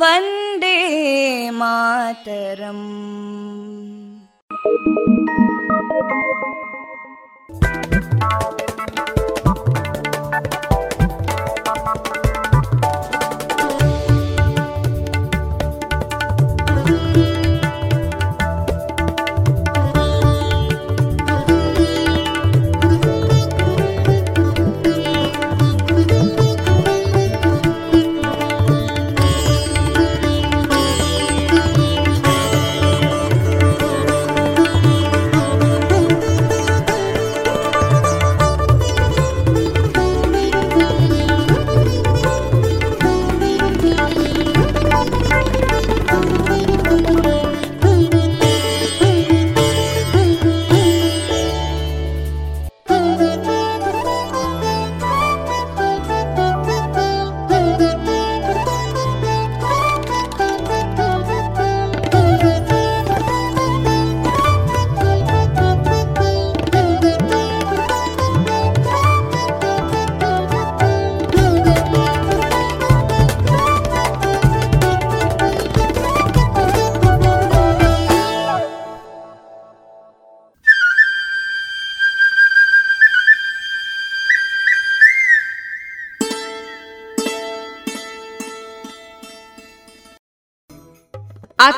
वन्दे मातरम्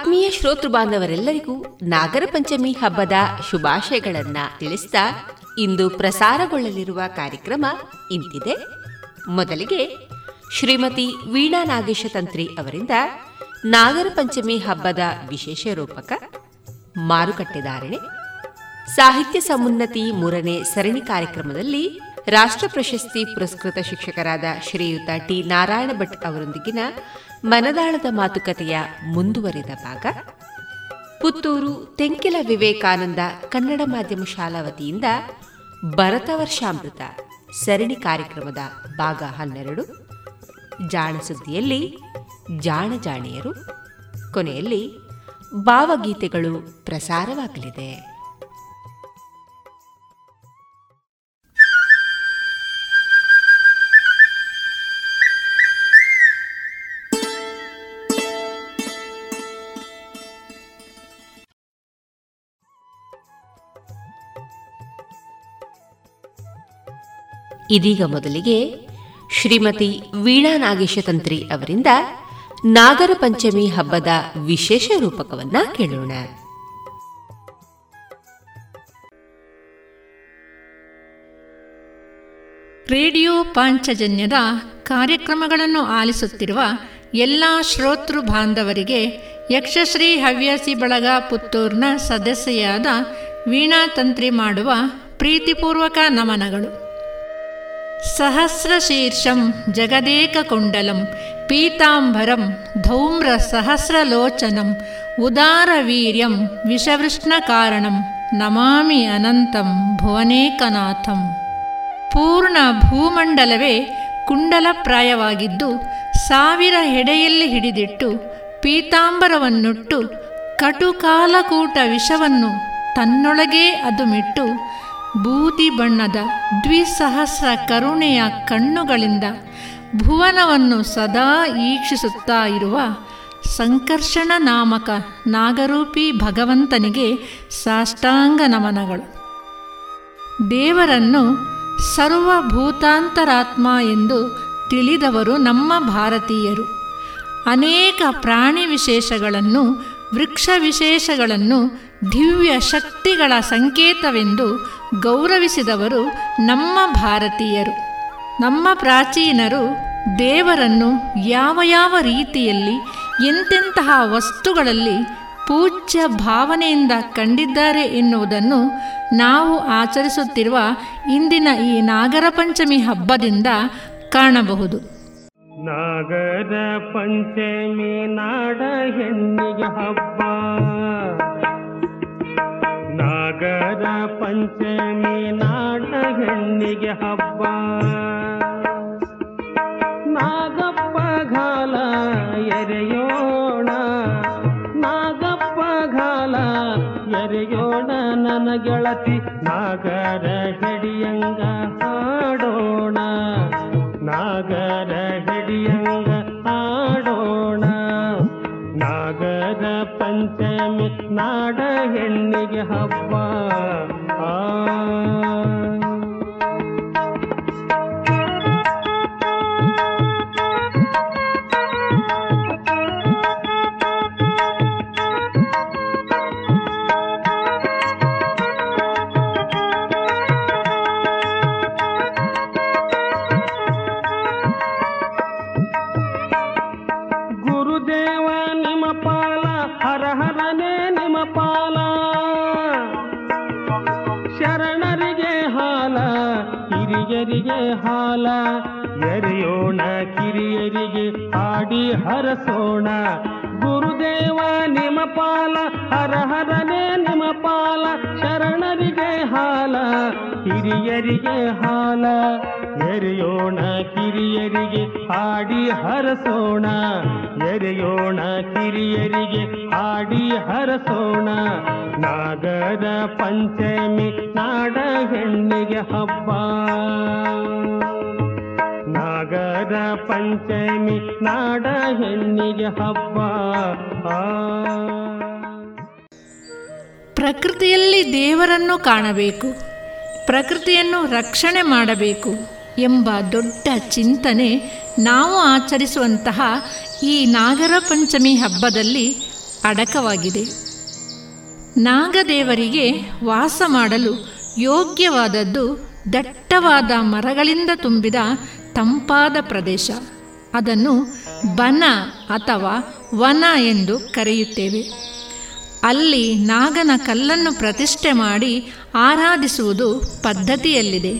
ಆತ್ಮೀಯ ಶ್ರೋತೃ ಬಾಂಧವರೆಲ್ಲರಿಗೂ ನಾಗರ ಪಂಚಮಿ ಹಬ್ಬದ ಶುಭಾಶಯಗಳನ್ನ ತಿಳಿಸಿದ ಇಂದು ಪ್ರಸಾರಗೊಳ್ಳಲಿರುವ ಕಾರ್ಯಕ್ರಮ ಇಂತಿದೆ. ಮೊದಲಿಗೆ ಶ್ರೀಮತಿ ವೀಣಾ ನಾಗೇಶ ತಂತ್ರಿ ಅವರಿಂದ ನಾಗರ ಪಂಚಮಿ ಹಬ್ಬದ ವಿಶೇಷ ರೂಪಕ ಮಾರುಕಟ್ಟೆದಾರಣೆ ಸಾಹಿತ್ಯ ಸಮುನ್ನತಿ ಮೂರನೇ ಸರಣಿ ಕಾರ್ಯಕ್ರಮದಲ್ಲಿ ರಾಷ್ಟ್ರ ಪ್ರಶಸ್ತಿ ಪುರಸ್ಕೃತ ಶಿಕ್ಷಕರಾದ ಶ್ರೀಯುತ ಟಿ ನಾರಾಯಣ ಭಟ್ ಅವರೊಂದಿಗಿನ ಮನದಾಳದ ಮಾತುಕತೆಯ ಮುಂದುವರಿದ ಭಾಗ. ಪುತ್ತೂರು ತೆಂಕಿಲ ವಿವೇಕಾನಂದ ಕನ್ನಡ ಮಾಧ್ಯಮ ಶಾಲಾ ವತಿಯಿಂದ ಭರತ ವರ್ಷಾಮೃತ ಸರಣಿ ಕಾರ್ಯಕ್ರಮದ ಭಾಗ ಹನ್ನೆರಡು. ಜಾಣ ಸುದ್ದಿಯಲ್ಲಿ ಜಾಣ ಜಾಣಿಯರು. ಕೊನೆಯಲ್ಲಿ ಭಾವಗೀತೆಗಳು ಪ್ರಸಾರವಾಗಲಿದೆ. ಇದೀಗ ಮೊದಲಿಗೆ ಶ್ರೀಮತಿ ವೀಣಾ ನಾಗೇಶ ತಂತ್ರಿ ಅವರಿಂದ ನಾಗರ ಪಂಚಮಿ ಹಬ್ಬದ ವಿಶೇಷ ರೂಪಕವನ್ನ ಕೇಳೋಣ. ರೇಡಿಯೋ ಪಾಂಚಜನ್ಯದ ಕಾರ್ಯಕ್ರಮಗಳನ್ನು ಆಲಿಸುತ್ತಿರುವ ಎಲ್ಲ ಶ್ರೋತೃ ಬಾಂಧವರಿಗೆ ಯಕ್ಷಶ್ರೀ ಹವ್ಯಾಸಿ ಬಳಗ ಪುತ್ತೂರ್ನ ಸದಸ್ಯೆಯಾದ ವೀಣಾ ತಂತ್ರಿ ಮಾಡುವ ಪ್ರೀತಿಪೂರ್ವಕ ನಮನಗಳು. ಸಹಸ್ರಶೀರ್ಷಂ, ಜಗದೇಕಕುಂಡಲಂ, ಪೀತಾಂಬರಂ, ಧೌಮ್ರಸಹಸ್ರಲೋಚನಂ, ಉದಾರವೀರ್ಯಂ, ವಿಷವೃಷ್ಣಕಾರಣಂ, ನಮಾಮಿ ಅನಂತಂ, ಭುವನೇಕನಾಥಂ. ಪೂರ್ಣ ಭೂಮಂಡಲವೇ ಕುಂಡಲಪ್ರಾಯವಾಗಿದ್ದು, ಸಾವಿರ ಹೆಡೆಯಲ್ಲಿ ಹಿಡಿದಿಟ್ಟು, ಪೀತಾಂಬರವನ್ನುಟ್ಟು, ಕಟುಕಾಲಕೂಟ ವಿಷವನ್ನು ತನ್ನೊಳಗೇ ಅದುಮಿಟ್ಟು ಬೂದಿ ಬಣ್ಣದ ದ್ವಿಸಹಸ್ರ ಕರುಣೆಯ ಕಣ್ಣುಗಳಿಂದ ಭುವನವನ್ನು ಸದಾ ಈಕ್ಷಿಸುತ್ತಾ ಇರುವ ಸಂಕರ್ಷಣ ನಾಮಕ ನಾಗರೂಪಿ ಭಗವಂತನಿಗೆ ಸಾಷ್ಟಾಂಗ ನಮನಗಳು. ದೇವರನ್ನು ಸರ್ವಭೂತಾಂತರಾತ್ಮ ಎಂದು ತಿಳಿದವರು ನಮ್ಮ ಭಾರತೀಯರು. ಅನೇಕ ಪ್ರಾಣಿ ವಿಶೇಷಗಳನ್ನು, ವೃಕ್ಷ ವಿಶೇಷಗಳನ್ನು ದಿವ್ಯ ಶಕ್ತಿಗಳ ಸಂಕೇತವೆಂದು ಗೌರವಿಸಿದವರು ನಮ್ಮ ಭಾರತೀಯರು. ನಮ್ಮ ಪ್ರಾಚೀನರು ದೇವರನ್ನು ಯಾವ ಯಾವ ರೀತಿಯಲ್ಲಿ, ಎಂತೆಂತಹ ವಸ್ತುಗಳಲ್ಲಿ ಪೂಜ್ಯ ಭಾವನೆಯಿಂದ ಕಂಡಿದ್ದಾರೆ ಎನ್ನುವುದನ್ನು ನಾವು ಆಚರಿಸುತ್ತಿರುವ ಇಂದಿನ ಈ ನಾಗರ ಪಂಚಮಿ ಹಬ್ಬದಿಂದ ಕಾಣಬಹುದು. ನಾಗರ ಪಂಚಮಿ ನಾಡ ಹೆಣ್ಣಿಗೆ ಹಬ್ಬ. ನಾಗರ ಪಂಚಮಿ ನಾಡ ಹೆಣ್ಣಿಗೆ ಹಬ್ಬ. ನಾಗಪ್ಪ ಘಾಲ ಎರೆಯೋಣ, ನಾಗಪ್ಪ ಘಾಲ ಎರೆಯೋಣ, ನನ್ನ ಗೆಳತಿ ನಾಗರ ಹೆಡಿಯಂಗ ಹಾಡೋಣ, ನಾಗರ ಹೆಡಿಯಂಗ ಹಾಡೋಣ. ಪಂಚಮಿ ನಾಡ ಹೆಣ್ಣಿಗೆ ಹಬ್ಬ. ಆ. ಹರಸೋಣ ಗುರುದೇವ ನಿಮಪಾಲ ಪಾಲ ಹರ ಹರನೇ ನಿಮಪಾಲ ಪಾಲ ಶರಣರಿಗೆ ಹಾಲ ಹಿರಿಯರಿಗೆ ಹಾಲ. ಎರೆಯೋಣ ಕಿರಿಯರಿಗೆ ಹಾಡಿ ಹರಸೋಣ. ಎರೆಯೋಣ ಕಿರಿಯರಿಗೆ ಹಾಡಿ ಹರಸೋಣ. ನಾಗದ ಪಂಚಮಿ ನಾಡ ಹೆಣ್ಣಿಗೆ ಹಬ್ಬ. ನಾಗರ ಪಂಚಮಿ ನಾಡ ಹೆಣ್ಣಿಗೆ ಹಬ್ಬ. ಪ್ರಕೃತಿಯಲ್ಲಿ ದೇವರನ್ನು ಕಾಣಬೇಕು, ಪ್ರಕೃತಿಯನ್ನು ರಕ್ಷಣೆ ಮಾಡಬೇಕು ಎಂಬ ದೊಡ್ಡ ಚಿಂತನೆ ನಾವು ಆಚರಿಸುವಂತಹ ಈ ನಾಗರ ಪಂಚಮಿ ಹಬ್ಬದಲ್ಲಿ ಅಡಕವಾಗಿದೆ. ನಾಗದೇವರಿಗೆ ವಾಸ ಮಾಡಲು ಯೋಗ್ಯವಾದದ್ದು ದಟ್ಟವಾದ ಮರಗಳಿಂದ ತುಂಬಿದ ತಂಪಾದ ಪ್ರದೇಶ. ಅದನ್ನು ಬನ ಅಥವಾ ವನ ಎಂದು ಕರೆಯುತ್ತೇವೆ. ಅಲ್ಲಿ ನಾಗನ ಕಲ್ಲನ್ನು ಪ್ರತಿಷ್ಠೆ ಮಾಡಿ ಆರಾಧಿಸುವುದು ಪದ್ಧತಿಯಲ್ಲಿದೆ.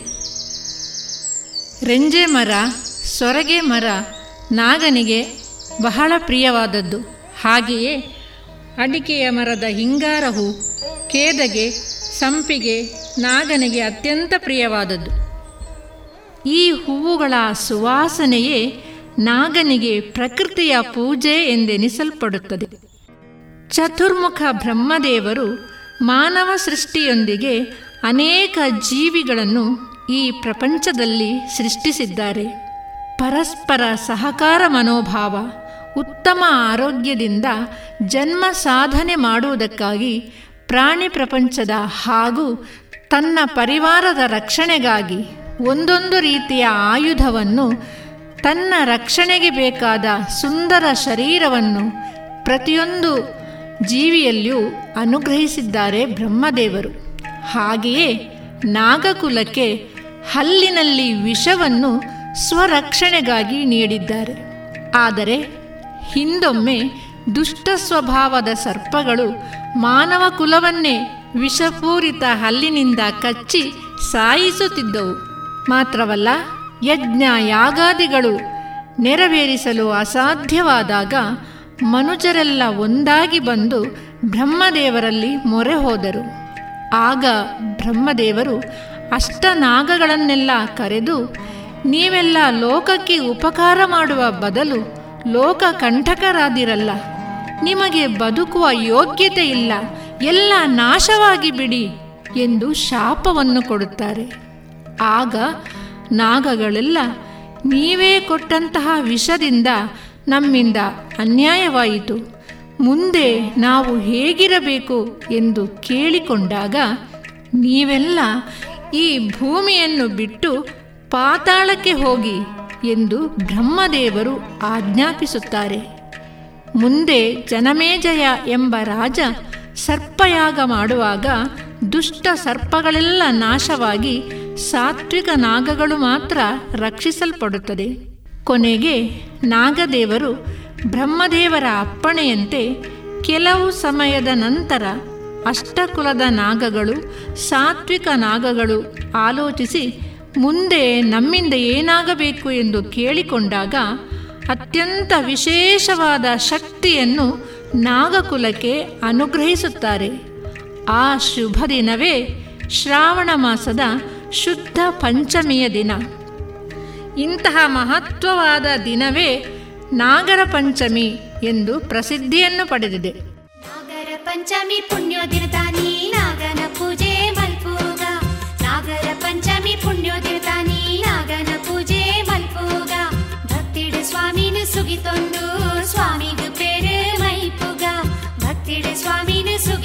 ರೆಂಜೆ ಮರ, ಸೊರಗೆ ಮರ ನಾಗನಿಗೆ ಬಹಳ ಪ್ರಿಯವಾದದ್ದು. ಹಾಗೆಯೇ ಅಡಿಕೆಯ ಮರದ ಹಿಂಗಾರ ಹೂ ಕೇದಗೆ, ಸಂಪಿಗೆ ನಾಗನಿಗೆ ಅತ್ಯಂತ ಪ್ರಿಯವಾದದ್ದು. ಈ ಹೂವುಗಳ ಸುವಾಸನೆಯೇ ನಾಗನಿಗೆ ಪ್ರಕೃತಿಯ ಪೂಜೆ ಎಂದೆನಿಸಲ್ಪಡುತ್ತದೆ. ಚತುರ್ಮುಖ ಬ್ರಹ್ಮದೇವರು ಮಾನವ ಸೃಷ್ಟಿಯೊಂದಿಗೆ ಅನೇಕ ಜೀವಿಗಳನ್ನು ಈ ಪ್ರಪಂಚದಲ್ಲಿ ಸೃಷ್ಟಿಸಿದ್ದಾರೆ. ಪರಸ್ಪರ ಸಹಕಾರ ಮನೋಭಾವ, ಉತ್ತಮ ಆರೋಗ್ಯದಿಂದ ಜನ್ಮ ಸಾಧನೆ ಮಾಡುವುದಕ್ಕಾಗಿ ಪ್ರಾಣಿ ಪ್ರಪಂಚದ ಹಾಗೂ ತನ್ನ ಪರಿವಾರದ ರಕ್ಷಣೆಗಾಗಿ ಒಂದೊಂದು ರೀತಿಯ ಆಯುಧವನ್ನು, ತನ್ನ ರಕ್ಷಣೆಗೆ ಬೇಕಾದ ಸುಂದರ ಶರೀರವನ್ನು ಪ್ರತಿಯೊಂದು ಜೀವಿಯಲ್ಲಿಯೂ ಅನುಗ್ರಹಿಸಿದ್ದಾರೆ ಬ್ರಹ್ಮದೇವರು. ಹಾಗೆಯೇ ನಾಗಕುಲಕ್ಕೆ ಹಲ್ಲಿನಲ್ಲಿ ವಿಷವನ್ನು ಸ್ವರಕ್ಷಣೆಗಾಗಿ ನೀಡಿದ್ದಾರೆ. ಆದರೆ ಹಿಂದೊಮ್ಮೆ ದುಷ್ಟ ಸ್ವಭಾವದ ಸರ್ಪಗಳು ಮಾನವ ಕುಲವನ್ನೇ ವಿಷಪೂರಿತ ಹಲ್ಲಿನಿಂದ ಕಚ್ಚಿ ಸಾಯಿಸುತ್ತಿದ್ದವು. ಮಾತ್ರವಲ್ಲ ಯಜ್ಞ ಯಾಗಾದಿಗಳು ನೆರವೇರಿಸಲು ಅಸಾಧ್ಯವಾದಾಗ ಮನುಜರೆಲ್ಲ ಒಂದಾಗಿ ಬಂದು ಬ್ರಹ್ಮದೇವರಲ್ಲಿ ಮೊರೆ ಹೋದರು. ಆಗ ಬ್ರಹ್ಮದೇವರು ಅಷ್ಟನಾಗಗಳನ್ನೆಲ್ಲ ಕರೆದು, ನೀವೆಲ್ಲ ಲೋಕಕ್ಕೆ ಉಪಕಾರ ಮಾಡುವ ಬದಲು ಲೋಕ ಕಂಠಕರಾದಿರಲ್ಲ ನಿಮಗೆ ಬದುಕುವ ಯೋಗ್ಯತೆ ಇಲ್ಲ, ಎಲ್ಲ ನಾಶವಾಗಿ ಬಿಡಿ ಎಂದು ಶಾಪವನ್ನು ಕೊಡುತ್ತಾರೆ. ಆಗ ನಾಗಗಳೆಲ್ಲ, ನೀವೇ ಕೊಟ್ಟಂತಹ ವಿಷದಿಂದ ನಮ್ಮಿಂದ ಅನ್ಯಾಯವಾಯಿತು. ಮುಂದೆ ನಾವು ಹೇಗಿರಬೇಕು? ಎಂದು ಕೇಳಿಕೊಂಡಾಗ, ನೀವೆಲ್ಲ ಈ ಭೂಮಿಯನ್ನು ಬಿಟ್ಟು ಪಾತಾಳಕ್ಕೆ ಹೋಗಿ ಎಂದು ಬ್ರಹ್ಮದೇವರು ಆಜ್ಞಾಪಿಸುತ್ತಾರೆ. ಮುಂದೆ ಜನಮೇಜಯ ಎಂಬ ರಾಜ ಸರ್ಪಯಾಗ ಮಾಡುವಾಗ ದುಷ್ಟ ಸರ್ಪಗಳೆಲ್ಲ ನಾಶವಾಗಿ ಸಾತ್ವಿಕ ನಾಗಗಳು ಮಾತ್ರ ರಕ್ಷಿಸಲ್ಪಡುತ್ತದೆ. ಕೊನೆಗೆ ನಾಗದೇವರು ಬ್ರಹ್ಮದೇವರ ಅಪ್ಪಣೆಯಂತೆ ಕೆಲವು ಸಮಯದ ನಂತರ ಅಷ್ಟಕುಲದ ನಾಗಗಳು, ಸಾತ್ವಿಕ ನಾಗಗಳು ಆಲೋಚಿಸಿ ಮುಂದೆ ನಮ್ಮಿಂದ ಏನಾಗಬೇಕು ಎಂದು ಕೇಳಿಕೊಂಡಾಗ ಅತ್ಯಂತ ವಿಶೇಷವಾದ ಶಕ್ತಿಯನ್ನು ನಾಗಕುಲಕ್ಕೆ ಅನುಗ್ರಹಿಸುತ್ತಾರೆ. ಆ ಶುಭ ದಿನವೇ ಶ್ರಾವಣ ಮಾಸದ ಶುದ್ಧ ಪಂಚಮಿಯ ದಿನ. ಇಂತಹ ಮಹತ್ವವಾದ ದಿನವೇ ನಾಗರ ಪಂಚಮಿ ಎಂದು ಪ್ರಸಿದ್ಧಿಯನ್ನು ಪಡೆದಿದೆ. ನಾಗರ ಪಂಚಮಿ ಪುಣ್ಯೋದಿರ್ತಾನಿ ನಾಗನ ಪೂಜೆ ಮಲ್ಪೋಗ. ನಾಗರ ಪಂಚಮಿ ಪುಣ್ಯೋದಿರ್ತಾನಿ ನಾಗನ ಪೂಜೆ ಮಲ್ಪೋಗ. ಭಕ್ತಿಡು ಸ್ವಾಮಿನ ಸುಗಿತೊಂದು ಸ್ವಾಮಿಗು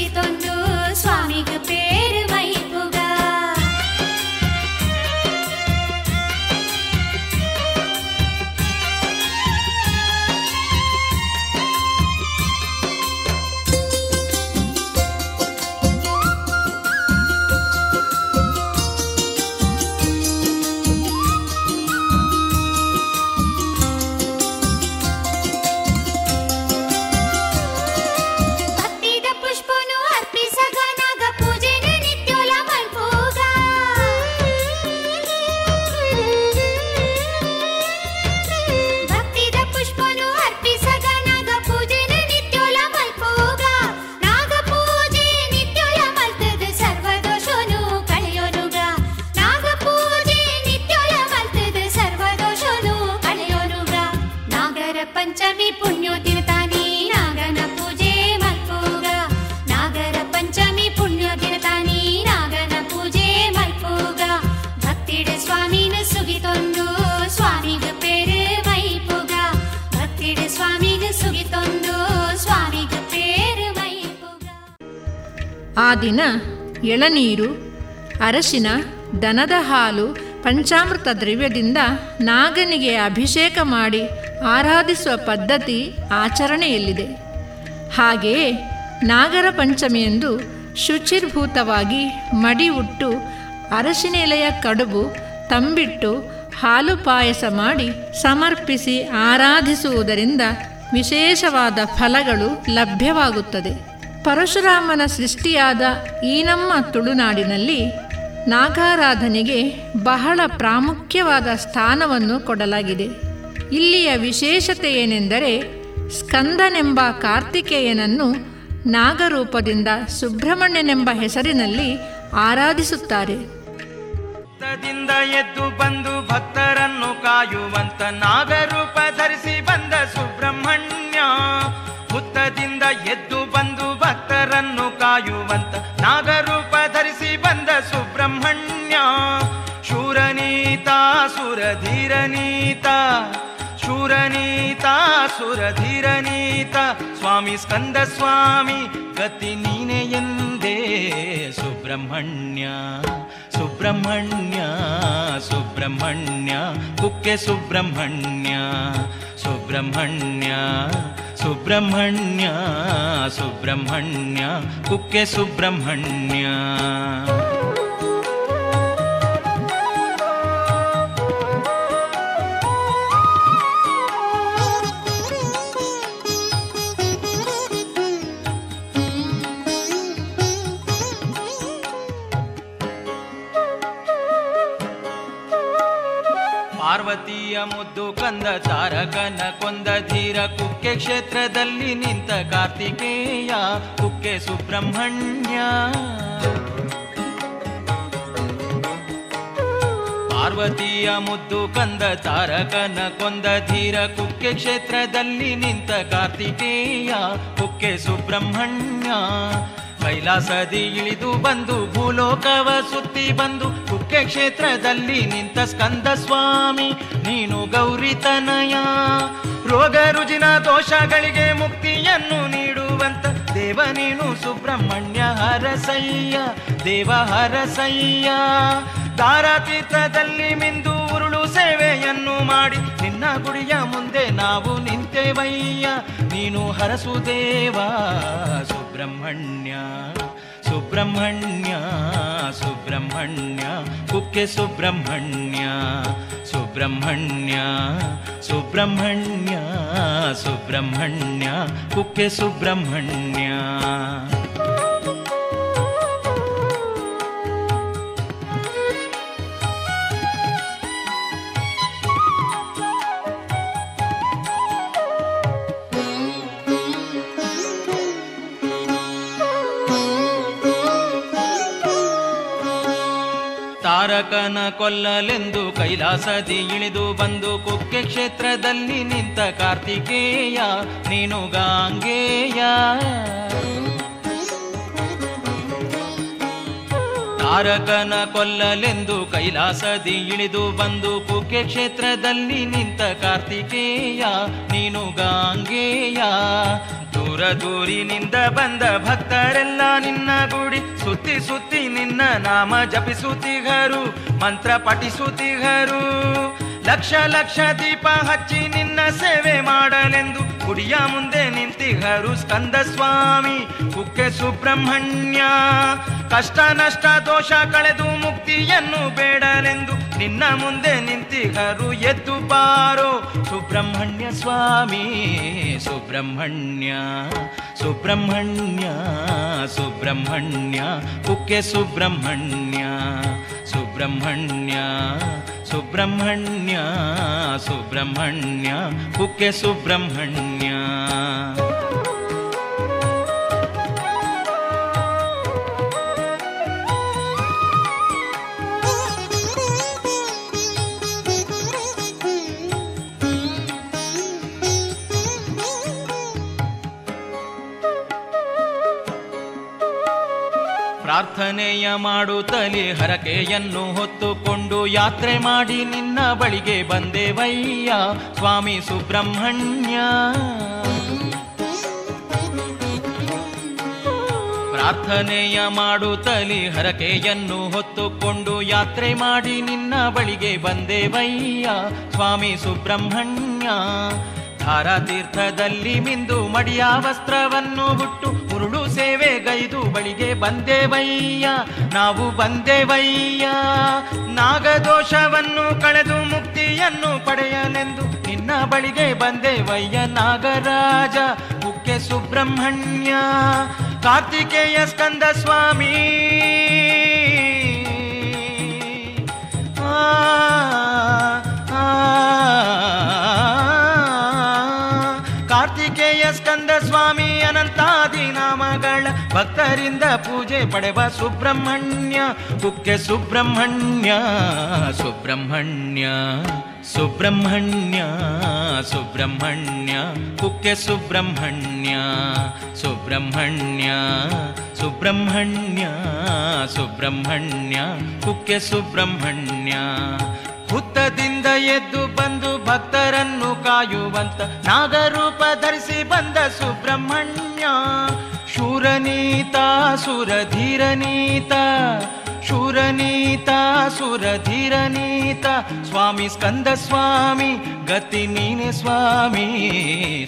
chiquito en ದಿನ ಎಳನೀರು ಅರಶಿನ ದನದ ಹಾಲು, ಪಂಚಾಮೃತ ದ್ರವ್ಯದಿಂದ ನಾಗನಿಗೆ ಅಭಿಷೇಕ ಮಾಡಿ ಆರಾಧಿಸುವ ಪದ್ಧತಿ ಆಚರಣೆಯಲ್ಲಿದೆ. ಹಾಗೆಯೇ ನಾಗರ ಪಂಚಮಿಯಂದು ಶುಚಿರ್ಭೂತವಾಗಿ ಮಡಿ ಉಟ್ಟು ಅರಶಿನೆಲೆಯ ಕಡುಬು, ತಂಬಿಟ್ಟು, ಹಾಲು ಪಾಯಸ ಮಾಡಿ ಸಮರ್ಪಿಸಿ ಆರಾಧಿಸುವುದರಿಂದ ವಿಶೇಷವಾದ ಫಲಗಳು ಲಭ್ಯವಾಗುತ್ತದೆ. ಪರಶುರಾಮನ ಸೃಷ್ಟಿಯಾದ ಈ ನಮ್ಮ ತುಳುನಾಡಿನಲ್ಲಿ ನಾಗಾರಾಧನೆಗೆ ಬಹಳ ಪ್ರಾಮುಖ್ಯವಾದ ಸ್ಥಾನವನ್ನು ಕೊಡಲಾಗಿದೆ. ಇಲ್ಲಿಯ ವಿಶೇಷತೆ ಏನೆಂದರೆ ಸ್ಕಂದನೆಂಬ ಕಾರ್ತಿಕೇಯನನ್ನು ನಾಗರೂಪದಿಂದ ಸುಬ್ರಹ್ಮಣ್ಯನೆಂಬ ಹೆಸರಿನಲ್ಲಿ ಆರಾಧಿಸುತ್ತಾರೆ. ದಿಂದ ಎದ್ದು ಬಂದು ಭಕ್ತರನ್ನು ಕಾಯುವಂತ ನಾಗರೂಪ ಧರಿಸಿ ಬಂದ ಸುಬ್ರಹ್ಮಣ್ಯ. ಹುತ್ತದಿಂದ ಎದ್ದು ಬಂದು ಭಕ್ತರನ್ನು ಕಾಯುವಂತ ನಾಗರೂಪ ಧರಿಸಿ ಬಂದ ಸುಬ್ರಹ್ಮಣ್ಯ. ಶೂರನೀತ, ಸುರಧೀರನೀತ ಶೂರನೀತ, ಸುರಧೀರನೀತ, ಸ್ವಾಮಿ ಸ್ಕಂದ ಸ್ವಾಮಿ, ಗತಿ ನೀನೆ ಎಂದೇ ಸುಬ್ರಹ್ಮಣ್ಯ ಸುಬ್ರಹ್ಮಣ್ಯ ಸುಬ್ರಹ್ಮಣ್ಯ ಕುಕ್ಕೆ ಸುಬ್ರಹ್ಮಣ್ಯ ಸುಬ್ರಹ್ಮಣ್ಯ ಸುಬ್ರಹ್ಮಣ್ಯ ಸುಬ್ರಹ್ಮಣ್ಯ ಕುಕ್ಕೆ ಸುಬ್ರಹ್ಮಣ್ಯ ಪಾರ್ವತಿಯ ಮುದ್ದು ಕಂದ ತಾರಕನ ಕೊಂದ ಧೀರ ಕುಕ್ಕೆ ಕ್ಷೇತ್ರದಲ್ಲಿ ನಿಂತ ಕಾರ್ತಿಕೇಯ, ಕುಕ್ಕೆ ಸುಬ್ರಹ್ಮಣ್ಯ. ಪಾರ್ವತಿಯ ಮುದ್ದು ಕಂದ ತಾರಕನ ಕೊಂದ ಧೀರ ಕುಕ್ಕೆ ಕ್ಷೇತ್ರದಲ್ಲಿ ನಿಂತ ಕಾರ್ತಿಕೇಯ, ಕುಕ್ಕೆ ಸುಬ್ರಹ್ಮಣ್ಯ. ಕೈಲಾಸದಿ ಇಳಿದು ಬಂದು, ಭೂಲೋಕವ ಸುತ್ತಿ ಬಂದು, ಕುಕ್ಕೆ ಕ್ಷೇತ್ರದಲ್ಲಿ ನಿಂತ ಸ್ಕಂದ ಸ್ವಾಮಿ, ನೀನು ಗೌರಿತನಯ ರೋಗ ರುಜಿನ ದೋಷಗಳಿಗೆ ಮುಕ್ತಿಯನ್ನು ನೀಡುವಂತ ದೇವ ನೀನು ಸುಬ್ರಹ್ಮಣ್ಯ ಹರಸಯ್ಯ, ದೇವ ಹರಸಯ್ಯ. ದಾರಾತೀರ್ಥದಲ್ಲಿ ಮಿಂದು ಉರುಳು ಸೇವೆಯನ್ನು ಮಾಡಿ ನಿನ್ನ ಗುಡಿಯ ಮುಂದೆ ನಾವು ನಿಂತೆವಯ್ಯ. ನೀನು ಹರಸು ದೇವ, ಸುಬ್ರಹ್ಮಣ್ಯ ಸುಬ್ರಹ್ಮಣ್ಯ ಸುಬ್ರಹ್ಮಣ್ಯ, ಕುಕ್ಕೆ ಸುಬ್ರಹ್ಮಣ್ಯ ಸುಬ್ರಹ್ಮಣ್ಯ ಸುಬ್ರಹ್ಮಣ್ಯ ಸುಬ್ರಹ್ಮಣ್ಯ, ಕುಕ್ಕೆ ಸುಬ್ರಹ್ಮಣ್ಯ. ತಾರಕನ ಕೊಲ್ಲಲೆಂದು ಕೈಲಾಸದಿ ಇಳಿದು ಬಂದು ಕುಕ್ಕೆ ಕ್ಷೇತ್ರದಲ್ಲಿ ನಿಂತ ಕಾರ್ತಿಕೇಯ ನೀನು ಗಾಂಗೇಯ. ತಾರಕನ ಕೊಲ್ಲಲೆಂದು ಕೈಲಾಸದಿ ಇಳಿದು ಬಂದು ಕುಕ್ಕೆ ಕ್ಷೇತ್ರದಲ್ಲಿ ನಿಂತ ಕಾರ್ತಿಕೇಯ, ನೀನು ಗಾಂಗೇಯ. ದೂರ ದೂರಿನಿಂದ ಬಂದ ಭಕ್ತರೆಲ್ಲ ನಿನ್ನ ಗುಡಿ ಸುತ್ತಿ ಸುತ್ತಿ ನಿನ್ನ ನಾಮ ಜಪಿಸುತ್ತಿಗರು, ಮಂತ್ರ ಪಠಿಸುತ್ತಿಗರು. ಲಕ್ಷ ಲಕ್ಷ ದೀಪ ಹಚ್ಚಿ ನಿನ್ನ ಸೇವೆ ಮಾಡಲೆಂದು ಗುಡಿಯ ಮುಂದೆ ನಿಂತಿಹರು ಸ್ಕಂದ ಸ್ವಾಮಿ ಕುಕ್ಕೆ ಸುಬ್ರಹ್ಮಣ್ಯ, ಕಷ್ಟ ನಷ್ಟ ದೋಷ ಕಳೆದು ಮುಕ್ತಿಯನ್ನು ಬೇಡಲೆಂದು ನಿನ್ನ ಮುಂದೆ ನಿಂತಿಹರು ಎದ್ದು ಬಾರೋ. ಸುಬ್ರಹ್ಮಣ್ಯ ಸ್ವಾಮಿ, ಸುಬ್ರಹ್ಮಣ್ಯ ಸುಬ್ರಹ್ಮಣ್ಯ ಸುಬ್ರಹ್ಮಣ್ಯ, ಕುಕ್ಕೆ ಸುಬ್ರಹ್ಮಣ್ಯ ಸುಬ್ರಹ್ಮಣ್ಯ. सुब्रह्मण्य सुब्रह्मण्य कुके सुब्रह्मण्य। ಪ್ರಾರ್ಥನೆಯ ಮಾಡುತ್ತಲೇ ಹರಕೆಯನ್ನು ಹೊತ್ತುಕೊಂಡು ಯಾತ್ರೆ ಮಾಡಿ ನಿನ್ನ ಬಳಿಗೆ ಬಂದೆವಯ್ಯ. ಸ್ವಾಮಿ ಸುಬ್ರಹ್ಮಣ್ಯ. ಪ್ರಾರ್ಥನೆಯ ಮಾಡುತ್ತಲಿ ಹರಕೆಯನ್ನು ಹೊತ್ತುಕೊಂಡು ಯಾತ್ರೆ ಮಾಡಿ ನಿನ್ನ ಬಳಿಗೆ ಬಂದೇವಯ್ಯ. ಸ್ವಾಮಿ ಸುಬ್ರಹ್ಮಣ್ಯ. ಧಾರಾತೀರ್ಥದಲ್ಲಿ ಮಿಂದು ಮಡಿಯ ವಸ್ತ್ರವನ್ನು ಹುಟ್ಟು ಉರುಳು ಸೇವೆ ಗೈದು ಬಳಿಗೆ ಬಂದೇವಯ್ಯ. ನಾವು ಬಂದೇವಯ್ಯ. ನಾಗದೋಷವನ್ನು ಕಳೆದು ಮುಕ್ತಿಯನ್ನು ಪಡೆಯನೆಂದು ನಿನ್ನ ಬಳಿಗೆ ಬಂದೇವಯ್ಯ ನಾಗರಾಜ. ಮುಖ್ಯ ಸುಬ್ರಹ್ಮಣ್ಯ. ಕಾರ್ತಿಕೇಯ ಸ್ಕಂದ ಸ್ವಾಮಿ. ಆ, ಸ್ವಾಮಿ ಅನಂತಾದಿ ನಾಮಗಳ ಭಕ್ತರಿಂದ ಪೂಜೆ ಪಡೆವ ಸುಬ್ರಹ್ಮಣ್ಯ ಕುಕ್ಕೆ ಸುಬ್ರಹ್ಮಣ್ಯ ಸುಬ್ರಹ್ಮಣ್ಯ ಸುಬ್ರಹ್ಮಣ್ಯ ಸುಬ್ರಹ್ಮಣ್ಯ ಕುಕ್ಕೆ ಸುಬ್ರಹ್ಮಣ್ಯ ಸುಬ್ರಹ್ಮಣ್ಯ ಸುಬ್ರಹ್ಮಣ್ಯ ಸುಬ್ರಹ್ಮಣ್ಯ ಕುಕ್ಕೆ ಸುಬ್ರಹ್ಮಣ್ಯ ಹುತ್ತದಿಂದ ಎದ್ದು ಬಂದು ಭಕ್ತರನ್ನು ಕಾಯುವಂತ ನಾಗರೂಪ ಧರಿಸಿ ಬಂದ ಸುಬ್ರಹ್ಮಣ್ಯ. ಶೂರನೀತ ಸುರಧೀರನೀತ सुरनीता सुरधिरनीता स्वामी स्कन्दस्वामी गतिनिस्वामी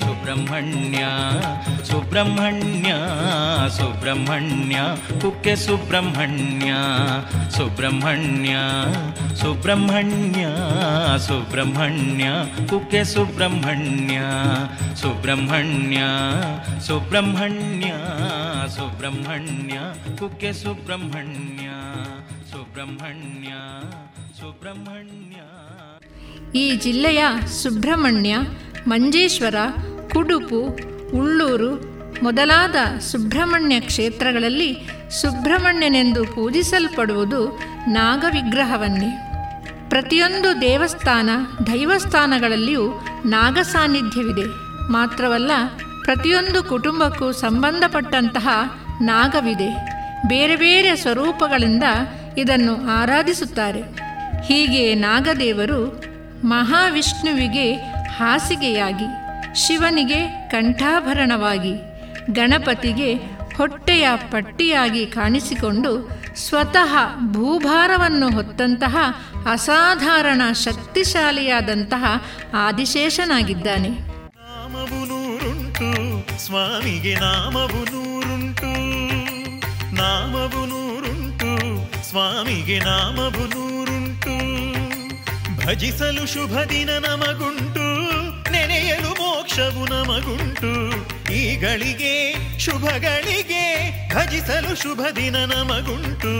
सुब्रह्मण्या सुब्रह्मण्या सुब्रह्मण्या कुके सुब्रह्मण्या सुब्रह्मण्या सुब्रह्मण्या सुब्रह्मण्या कुक्के सुब्रह्मण्या सुब्रह्मण्या सुब्रह्मण्या सुब्रह्मण्या कुक्के सुब्रह्मण्या। ಸುಬ್ರಹ್ಮಣ್ಯ ಸುಬ್ರಹ್ಮಣ್ಯ. ಈ ಜಿಲ್ಲೆಯ ಸುಬ್ರಹ್ಮಣ್ಯ, ಮಂಜೇಶ್ವರ, ಕುಡುಪು, ಉಳ್ಳೂರು ಮೊದಲಾದ ಸುಬ್ರಹ್ಮಣ್ಯ ಕ್ಷೇತ್ರಗಳಲ್ಲಿ ಸುಬ್ರಹ್ಮಣ್ಯನೆಂದು ಪೂಜಿಸಲ್ಪಡುವುದು ನಾಗವಿಗ್ರಹವನ್ನೇ. ಪ್ರತಿಯೊಂದು ದೇವಸ್ಥಾನ, ದೈವಸ್ಥಾನಗಳಲ್ಲಿಯೂ ನಾಗಸಾನ್ನಿಧ್ಯವಿದೆ. ಮಾತ್ರವಲ್ಲ, ಪ್ರತಿಯೊಂದು ಕುಟುಂಬಕ್ಕೂ ಸಂಬಂಧಪಟ್ಟಂತಹ ನಾಗವಿದೆ. ಬೇರೆ ಬೇರೆ ಸ್ವರೂಪಗಳಿಂದ ಇದನ್ನು ಆರಾಧಿಸುತ್ತಾರೆ. ಹೀಗೆ ನಾಗದೇವರು ಮಹಾವಿಷ್ಣುವಿಗೆ ಹಾಸಿಗೆಯಾಗಿ, ಶಿವನಿಗೆ ಕಂಠಾಭರಣವಾಗಿ, ಗಣಪತಿಗೆ ಹೊಟ್ಟೆಯ ಪಟ್ಟಿಯಾಗಿ ಕಾಣಿಸಿಕೊಂಡು ಸ್ವತಃ ಭೂಭಾರವನ್ನು ಹೊತ್ತಂತಹ ಅಸಾಧಾರಣ ಶಕ್ತಿಶಾಲಿಯಾದಂತಹ ಆದಿಶೇಷನಾಗಿದ್ದಾನೆ. ನಾಮವು ಸ್ವಾಮಿಗೆ ನಾಮವು ನಾಮವು ನೂರುಂಟು. ಸ್ವಾಮಿಗೆ ನಾಮವು ನೂರುಂಟು. ಭಜಿಸಲು ಶುಭ ದಿನ ನಮಗುಂಟು. ನೆನೆಯಲು ಮೋಕ್ಷವು ನಮಗುಂಟು. ಈಗಳಿಗೆ ಶುಭಗಳಿಗೆ ಭಜಿಸಲು ಶುಭ ದಿನ ನಮಗುಂಟು.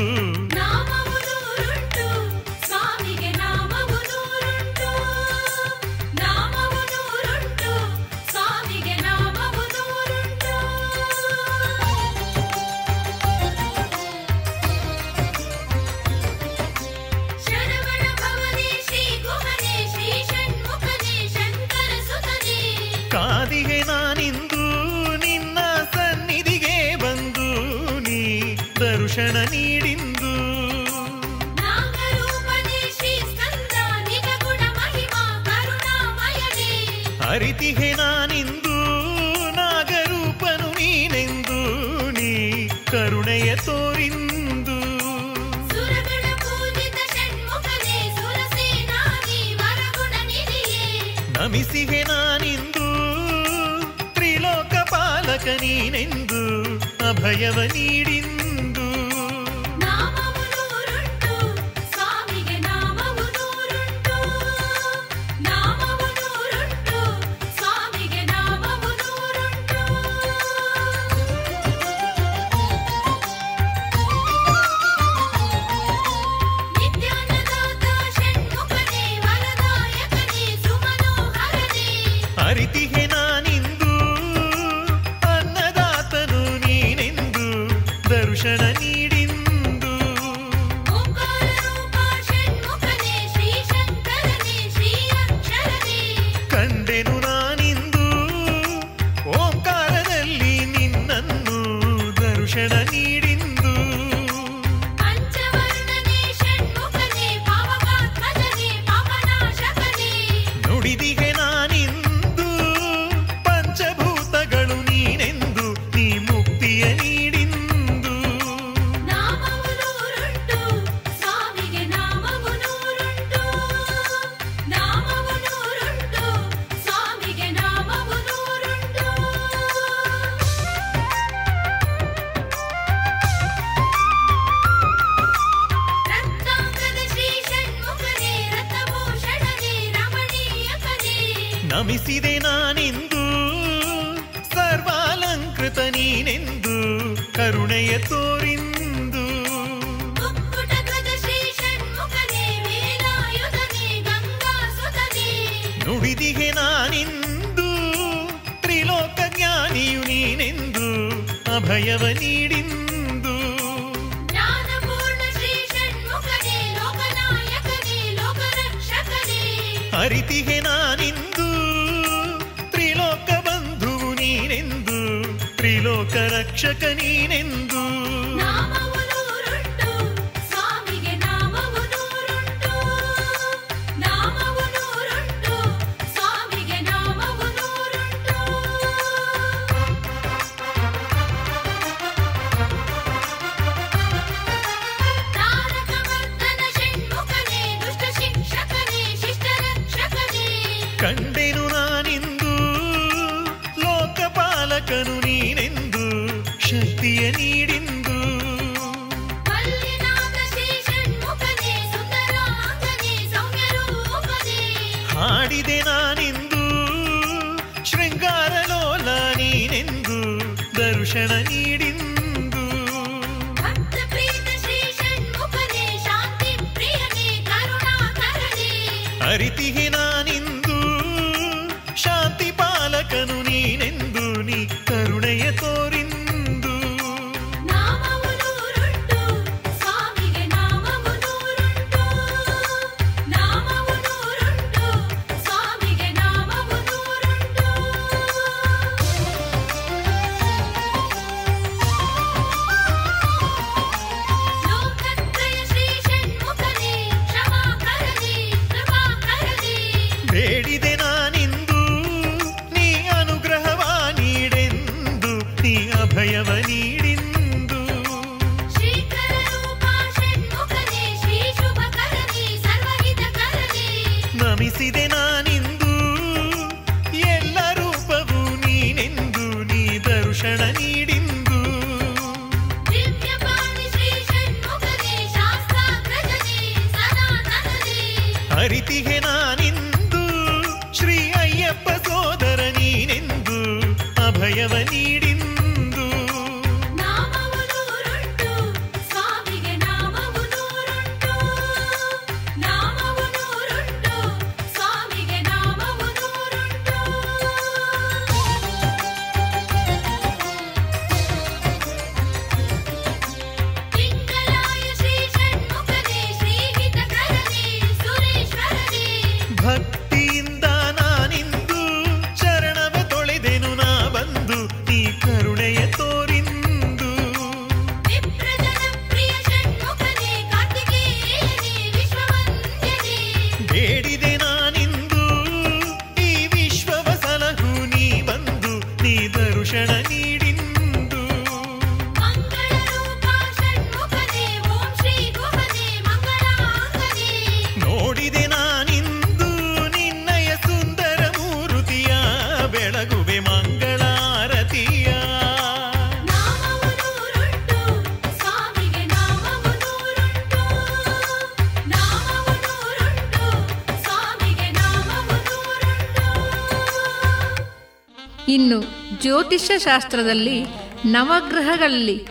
ಜ್ಯೋತಿಷ್ಯಶಾಸ್ತ್ರದಲ್ಲಿ ನವಗ್ರಹಗಳಲ್ಲಿ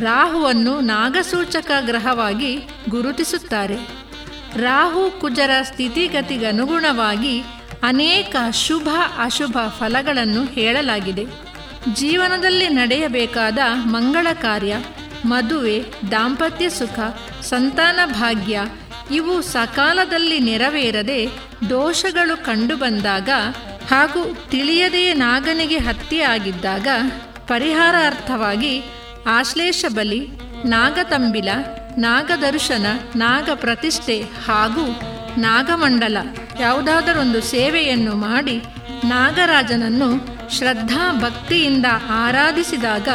ರಾಹುವನ್ನು ನಾಗಸೂಚಕ ಗ್ರಹವಾಗಿ ಗುರುತಿಸುತ್ತಾರೆ. ರಾಹು ಕುಜರ ಸ್ಥಿತಿಗತಿಗನುಗುಣವಾಗಿ ಅನೇಕ ಶುಭ ಅಶುಭ ಫಲಗಳನ್ನು ಹೇಳಲಾಗಿದೆ. ಜೀವನದಲ್ಲಿ ನಡೆಯಬೇಕಾದ ಮಂಗಳ ಕಾರ್ಯ, ಮದುವೆ, ದಾಂಪತ್ಯ ಸುಖ, ಸಂತಾನ ಭಾಗ್ಯ ಇವು ಸಕಾಲದಲ್ಲಿ ನೆರವೇರದೆ ದೋಷಗಳು ಕಂಡುಬಂದಾಗ ಹಾಗೂ ತಿಳಿಯದೆಯೇ ನಾಗನಿಗೆ ಹತ್ಯೆಯಾಗಿದ್ದಾಗ ಪರಿಹಾರಾರ್ಥವಾಗಿ ಆಶ್ಲೇಷ ಬಲಿ ನಾಗತಂಬಿಲ ನಾಗದರ್ಶನ ನಾಗ ಪ್ರತಿಷ್ಠೆ ಹಾಗೂ ನಾಗಮಂಡಲ ಯಾವುದಾದರೊಂದು ಸೇವೆಯನ್ನು ಮಾಡಿ ನಾಗರಾಜನನ್ನು ಶ್ರದ್ಧಾ ಭಕ್ತಿಯಿಂದ ಆರಾಧಿಸಿದಾಗ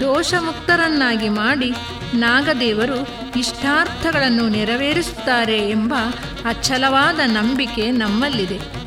ದೋಷಮುಕ್ತರನ್ನಾಗಿ ಮಾಡಿ ನಾಗದೇವರು ಇಷ್ಟಾರ್ಥಗಳನ್ನು ನೆರವೇರಿಸುತ್ತಾರೆ ಎಂಬ ಅಚ್ಚಲವಾದ ನಂಬಿಕೆ ನಮ್ಮಲ್ಲಿದೆ.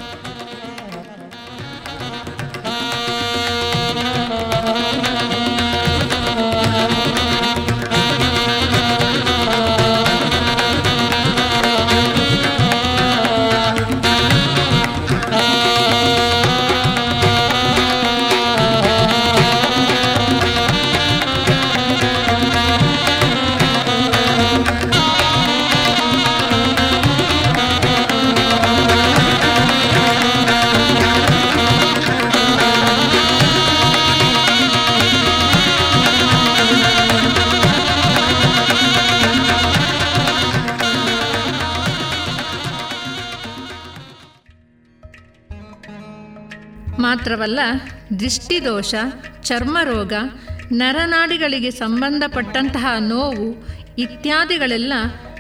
ಮಾತ್ರವಲ್ಲ, ದೃಷ್ಟಿದೋಷ, ಚರ್ಮರೋಗ, ನರನಾಡಿಗಳಿಗೆ ಸಂಬಂಧಪಟ್ಟಂತಹ ನೋವು ಇತ್ಯಾದಿಗಳೆಲ್ಲ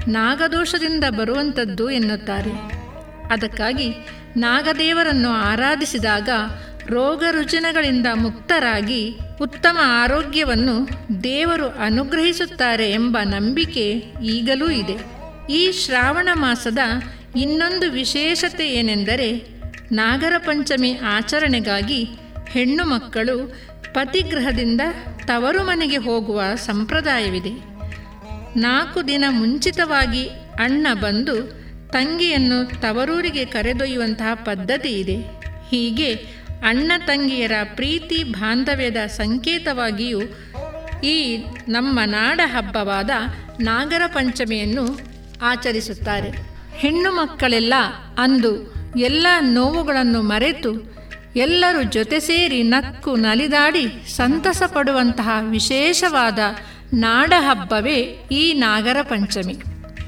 ನಾಗದೋಷದಿಂದ ಬರುವಂಥದ್ದು ಎನ್ನುತ್ತಾರೆ. ಅದಕ್ಕಾಗಿ ನಾಗದೇವರನ್ನು ಆರಾಧಿಸಿದಾಗ ರೋಗ ರುಜಿನಗಳಿಂದ ಮುಕ್ತರಾಗಿ ಉತ್ತಮ ಆರೋಗ್ಯವನ್ನು ದೇವರು ಅನುಗ್ರಹಿಸುತ್ತಾರೆ ಎಂಬ ನಂಬಿಕೆ ಈಗಲೂ ಇದೆ. ಈ ಶ್ರಾವಣ ಮಾಸದ ಇನ್ನೊಂದು ವಿಶೇಷತೆ ಏನೆಂದರೆ ನಾಗರ ಪಂಚಮಿ ಆಚರಣೆಗಾಗಿ ಹೆಣ್ಣು ಮಕ್ಕಳು ಪತಿಗೃಹದಿಂದ ತವರು ಮನೆಗೆ ಹೋಗುವ ಸಂಪ್ರದಾಯವಿದೆ. ನಾಲ್ಕು ದಿನ ಮುಂಚಿತವಾಗಿ ಅಣ್ಣ ಬಂದು ತಂಗಿಯನ್ನು ತವರೂರಿಗೆ ಕರೆದೊಯ್ಯುವಂತಹ ಪದ್ಧತಿ ಇದೆ. ಹೀಗೆ ಅಣ್ಣ ತಂಗಿಯರ ಪ್ರೀತಿ ಬಾಂಧವ್ಯದ ಸಂಕೇತವಾಗಿಯೂ ಈ ನಮ್ಮ ನಾಡ ಹಬ್ಬವಾದ ನಾಗರ ಪಂಚಮಿಯನ್ನು ಆಚರಿಸುತ್ತಾರೆ. ಹೆಣ್ಣು ಮಕ್ಕಳೆಲ್ಲ ಅಂದು ಎಲ್ಲ ನೋವುಗಳನ್ನು ಮರೆತು ಎಲ್ಲರೂ ಜೊತೆ ಸೇರಿ ನಕ್ಕು ನಲಿದಾಡಿ ಸಂತಸ ಪಡುವಂತಹ ವಿಶೇಷವಾದ ನಾಡಹಬ್ಬವೇ ಈ ನಾಗರ ಪಂಚಮಿ.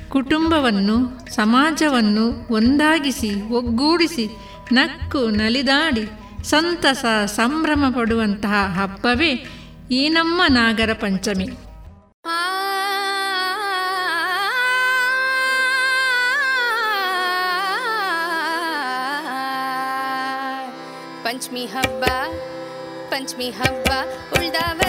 ಕುಟುಂಬವನ್ನು, ಸಮಾಜವನ್ನು ಒಂದಾಗಿಸಿ, ಒಗ್ಗೂಡಿಸಿ, ನಕ್ಕು ನಲಿದಾಡಿ ಸಂತಸ ಸಂಭ್ರಮ ಪಡುವಂತಹ ಹಬ್ಬವೇ ಈ ನಮ್ಮ ನಾಗರ ಪಂಚಮಿ. ಪಂಚಮಿ ಹಬ್ಬ ಪಂಚಮಿ ಹಬ್ಬ ಉಳ್ದವ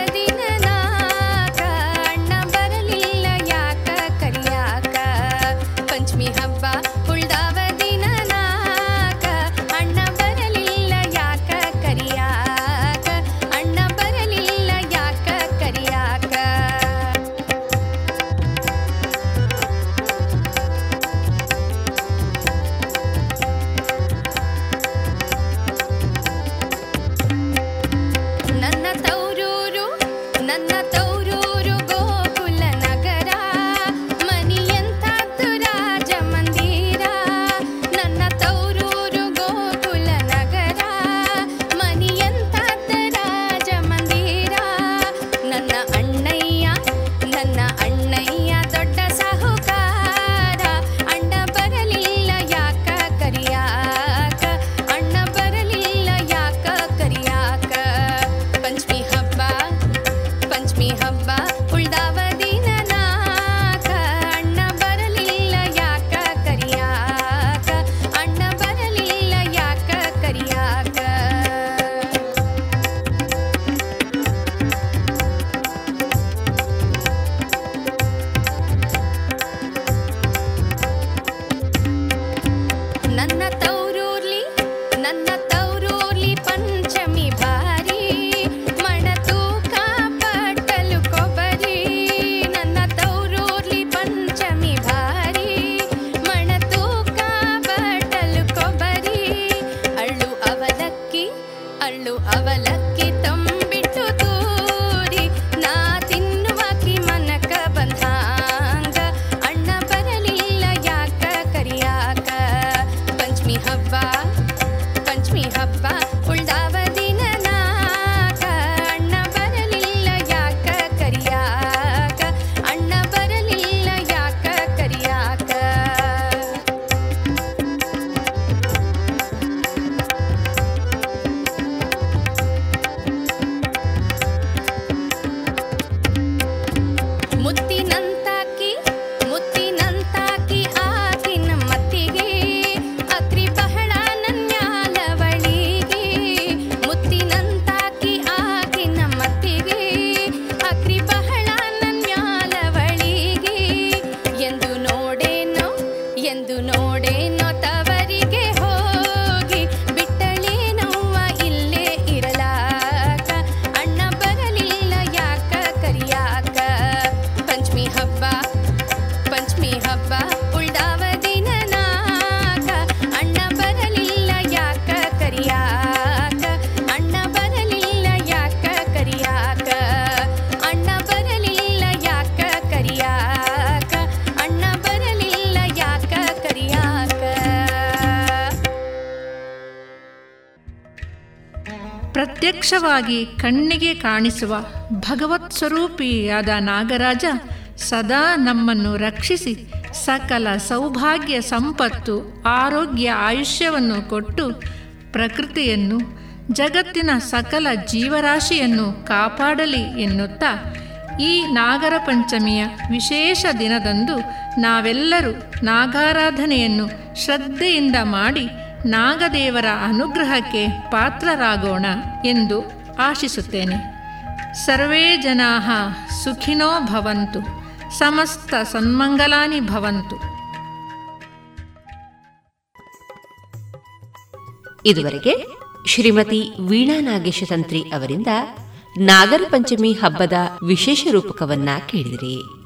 ಪ್ರತ್ಯಕ್ಷವಾಗಿ ಕಣ್ಣಿಗೆ ಕಾಣಿಸುವ ಭಗವತ್ ಸ್ವರೂಪಿಯಾದ ನಾಗರಾಜ ಸದಾ ನಮ್ಮನ್ನು ರಕ್ಷಿಸಿ ಸಕಲ ಸೌಭಾಗ್ಯ ಸಂಪತ್ತು ಆರೋಗ್ಯ ಆಯುಷ್ಯವನ್ನು ಕೊಟ್ಟು ಪ್ರಕೃತಿಯನ್ನು, ಜಗತ್ತಿನ ಸಕಲ ಜೀವರಾಶಿಯನ್ನು ಕಾಪಾಡಲಿ ಎನ್ನುತ್ತಾ ಈ ನಾಗರ ಪಂಚಮಿಯ ವಿಶೇಷ ದಿನದಂದು ನಾವೆಲ್ಲರೂ ನಾಗಾರಾಧನೆಯನ್ನು ಶ್ರದ್ಧೆಯಿಂದ ಮಾಡಿ ನಾಗದೇವರ ಅನುಗ್ರಹಕ್ಕೆ ಪಾತ್ರರಾಗೋಣ ಎಂದು ಆಶಿಸುತ್ತೇನೆ. ಸರ್ವೇ ಜನಾ ಸುಖಿನೋ ಭವಂತು, ಸಮಸ್ತ ಸನ್ಮಂಗಲಾನಿ ಭವಂತು. ಇದುವರೆಗೆ ಶ್ರೀಮತಿ ವೀಣಾ ನಾಗೇಶ ತಂತ್ರಿ ಅವರಿಂದ ನಾಗರ ಪಂಚಮಿ ಹಬ್ಬದ ವಿಶೇಷ ರೂಪಕವನ್ನ ಕೇಳಿದಿರಿ.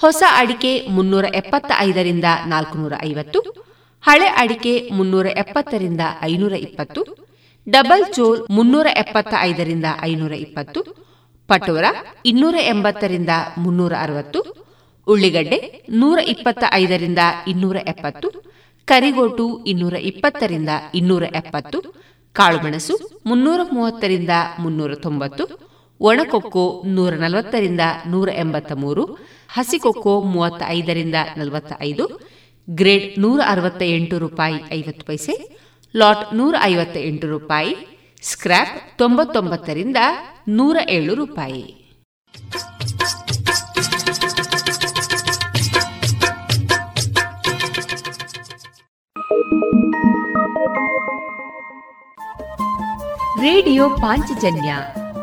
ಹೊಸ ಅಡಿಕೆ ಮುನ್ನೂರ ಎಪ್ಪತ್ತ ಐದರಿಂದ ನಾಲ್ಕುನೂರ ಐವತ್ತು ಹಳೆ ಅಡಿಕೆ ಮುನ್ನೂರ ಎಪ್ಪತ್ತರಿಂದ ಐನೂರ ಇಪ್ಪತ್ತು ಡಬಲ್ ಚೋಲ್ ಮುನ್ನೂರ ಎಪ್ಪತ್ತ ಐದರಿಂದ ಐನೂರ ಇಪ್ಪತ್ತು ಪಟೋರ ಇನ್ನೂರ ಎಂಬತ್ತರಿಂದ ಮುನ್ನೂರ ಅರವತ್ತು, ಉಳ್ಳಿಗಡ್ಡೆ ನೂರ ಇಪ್ಪತ್ತ ಐದರಿಂದ ಇನ್ನೂರ ಎಪ್ಪತ್ತು, ಕರಿಗೋಟು ಇನ್ನೂರ ಇಪ್ಪತ್ತರಿಂದ ಇನ್ನೂರ ಎಪ್ಪತ್ತು, ಕಾಳುಮೆಣಸು ಮುನ್ನೂರ ಮೂವತ್ತರಿಂದ ಮುನ್ನೂರ ತೊಂಬತ್ತು ಒಣಕೊಕ್ಕೋ ನೂರ ನಲವತ್ತರಿಂದ ನೂರ ಎಂಬತ್ತ ಮೂರು ಹಸಿಕೊಕ್ಕೋ ಮೂವತ್ತ ಐದರಿಂದ ನಲವತ್ತ ಐದು ಗ್ರೇಡ್ ನೂರ ಅರವತ್ತ ಎಂಟು ರೂಪಾಯಿ ಐವತ್ತು ಪೈಸೆ, ಲಾಟ್ ನೂರ ಐವತ್ತ ಎಂಟು ರೂಪಾಯಿ, ಸ್ಕ್ರ್ಯಾಪ್ ತೊಂಬತ್ತೊಂಬತ್ತರಿಂದ ನೂರ ಏಳು ರೂಪಾಯಿ. ರೇಡಿಯೋ ಪಾಂಚಜನ್ಯ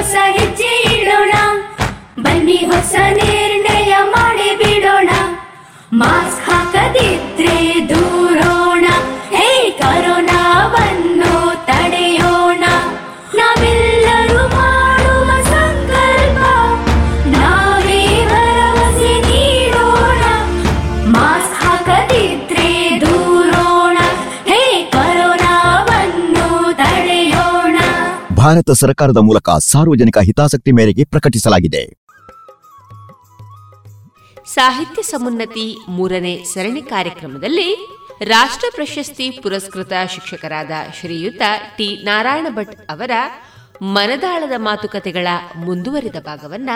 ಹೊಸ ಹೆಜ್ಜೆ ಇಡೋಣ. ಬನ್ನಿ ಹೊಸ ನಿರ್ಣಯ ಮಾಡಿ ಬಿಡೋಣ. ಮಾಸ್ಕ್ ಭಾರತ ಸರ್ಕಾರದ ಮೂಲಕ ಸಾರ್ವಜನಿಕ ಹಿತಾಸಕ್ತಿ ಮೇರೆಗೆ ಪ್ರಕಟಿಸಲಾಗಿದೆ. ಸಾಹಿತ್ಯ ಸಮುನ್ನತಿ ಮೂರನೇ ಸರಣಿ ಕಾರ್ಯಕ್ರಮದಲ್ಲಿ ರಾಷ್ಟ್ರ ಪ್ರಶಸ್ತಿ ಪುರಸ್ಕೃತ ಶಿಕ್ಷಕರಾದ ಶ್ರೀಯುತ ಟಿ ನಾರಾಯಣ ಭಟ್ ಅವರ ಮನದಾಳದ ಮಾತುಕತೆಗಳ ಮುಂದುವರಿದ ಭಾಗವನ್ನ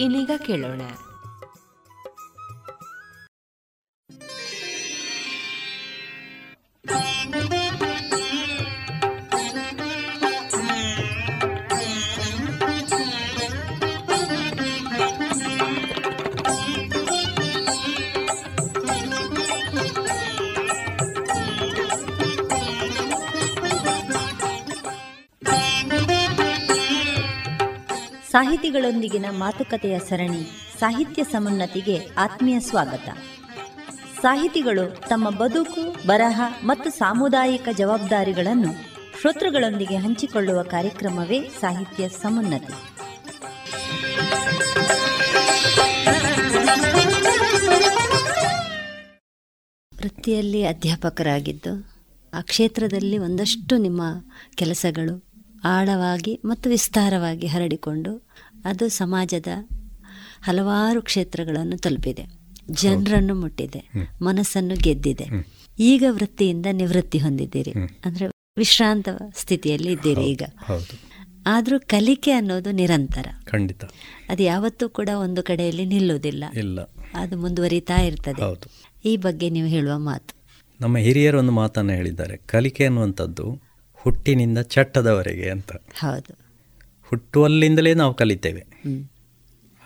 ಇನ್ನೀಗ ಕೇಳೋಣ. ಸಾಹಿತಿಗಳೊಂದಿಗಿನ ಮಾತುಕತೆಯ ಸರಣಿ ಸಾಹಿತ್ಯ ಸಮುನ್ನತಿಗೆ ಆತ್ಮೀಯ ಸ್ವಾಗತ. ಸಾಹಿತಿಗಳು ತಮ್ಮ ಬದುಕು, ಬರಹ ಮತ್ತು ಸಾಮುದಾಯಿಕ ಜವಾಬ್ದಾರಿಗಳನ್ನು ಶ್ರೋತೃಗಳೊಂದಿಗೆ ಹಂಚಿಕೊಳ್ಳುವ ಕಾರ್ಯಕ್ರಮವೇ ಸಾಹಿತ್ಯ ಸಮುನ್ನತಿ. ವೃತ್ತಿಯಲ್ಲಿ ಅಧ್ಯಾಪಕರಾಗಿದ್ದು ಆ ಕ್ಷೇತ್ರದಲ್ಲಿ ಒಂದಷ್ಟು ನಿಮ್ಮ ಕೆಲಸಗಳು ಆಳವಾಗಿ ಮತ್ತು ವಿಸ್ತಾರವಾಗಿ ಹರಡಿಕೊಂಡು ಅದು ಸಮಾಜದ ಹಲವಾರು ಕ್ಷೇತ್ರಗಳನ್ನು ತಲುಪಿದೆ. ಜನರನ್ನು ಮುಟ್ಟಿದೆ ಮನಸ್ಸನ್ನು ಗೆದ್ದಿದೆ. ಈಗ ವೃತ್ತಿಯಿಂದ ನಿವೃತ್ತಿ ಹೊಂದಿದ್ದೀರಿ. ಅಂದ್ರೆ ವಿಶ್ರಾಂತ ಸ್ಥಿತಿಯಲ್ಲಿ ಇದ್ದೀರಿ ಈಗ. ಆದರೂ ಕಲಿಕೆ ಅನ್ನೋದು ನಿರಂತರ. ಖಂಡಿತ. ಅದು ಯಾವತ್ತೂ ಕೂಡ ಒಂದು ಕಡೆಯಲ್ಲಿ ನಿಲ್ಲುವುದಿಲ್ಲ. ಇಲ್ಲ. ಅದು ಮುಂದುವರಿತಾ ಇರ್ತದೆ. ಈ ಬಗ್ಗೆ ನೀವು ಹೇಳುವ ಮಾತು. ನಮ್ಮ ಹಿರಿಯರು ಒಂದು ಮಾತನ್ನು ಹೇಳಿದ್ದಾರೆ. ಕಲಿಕೆ ಅನ್ನುವಂಥದ್ದು ಹುಟ್ಟಿನಿಂದ ಚಟ್ಟದವರೆಗೆ ಅಂತ. ಹೌದು. ಹುಟ್ಟುವಲ್ಲಿಂದಲೇ ನಾವು ಕಲಿತೇವೆ.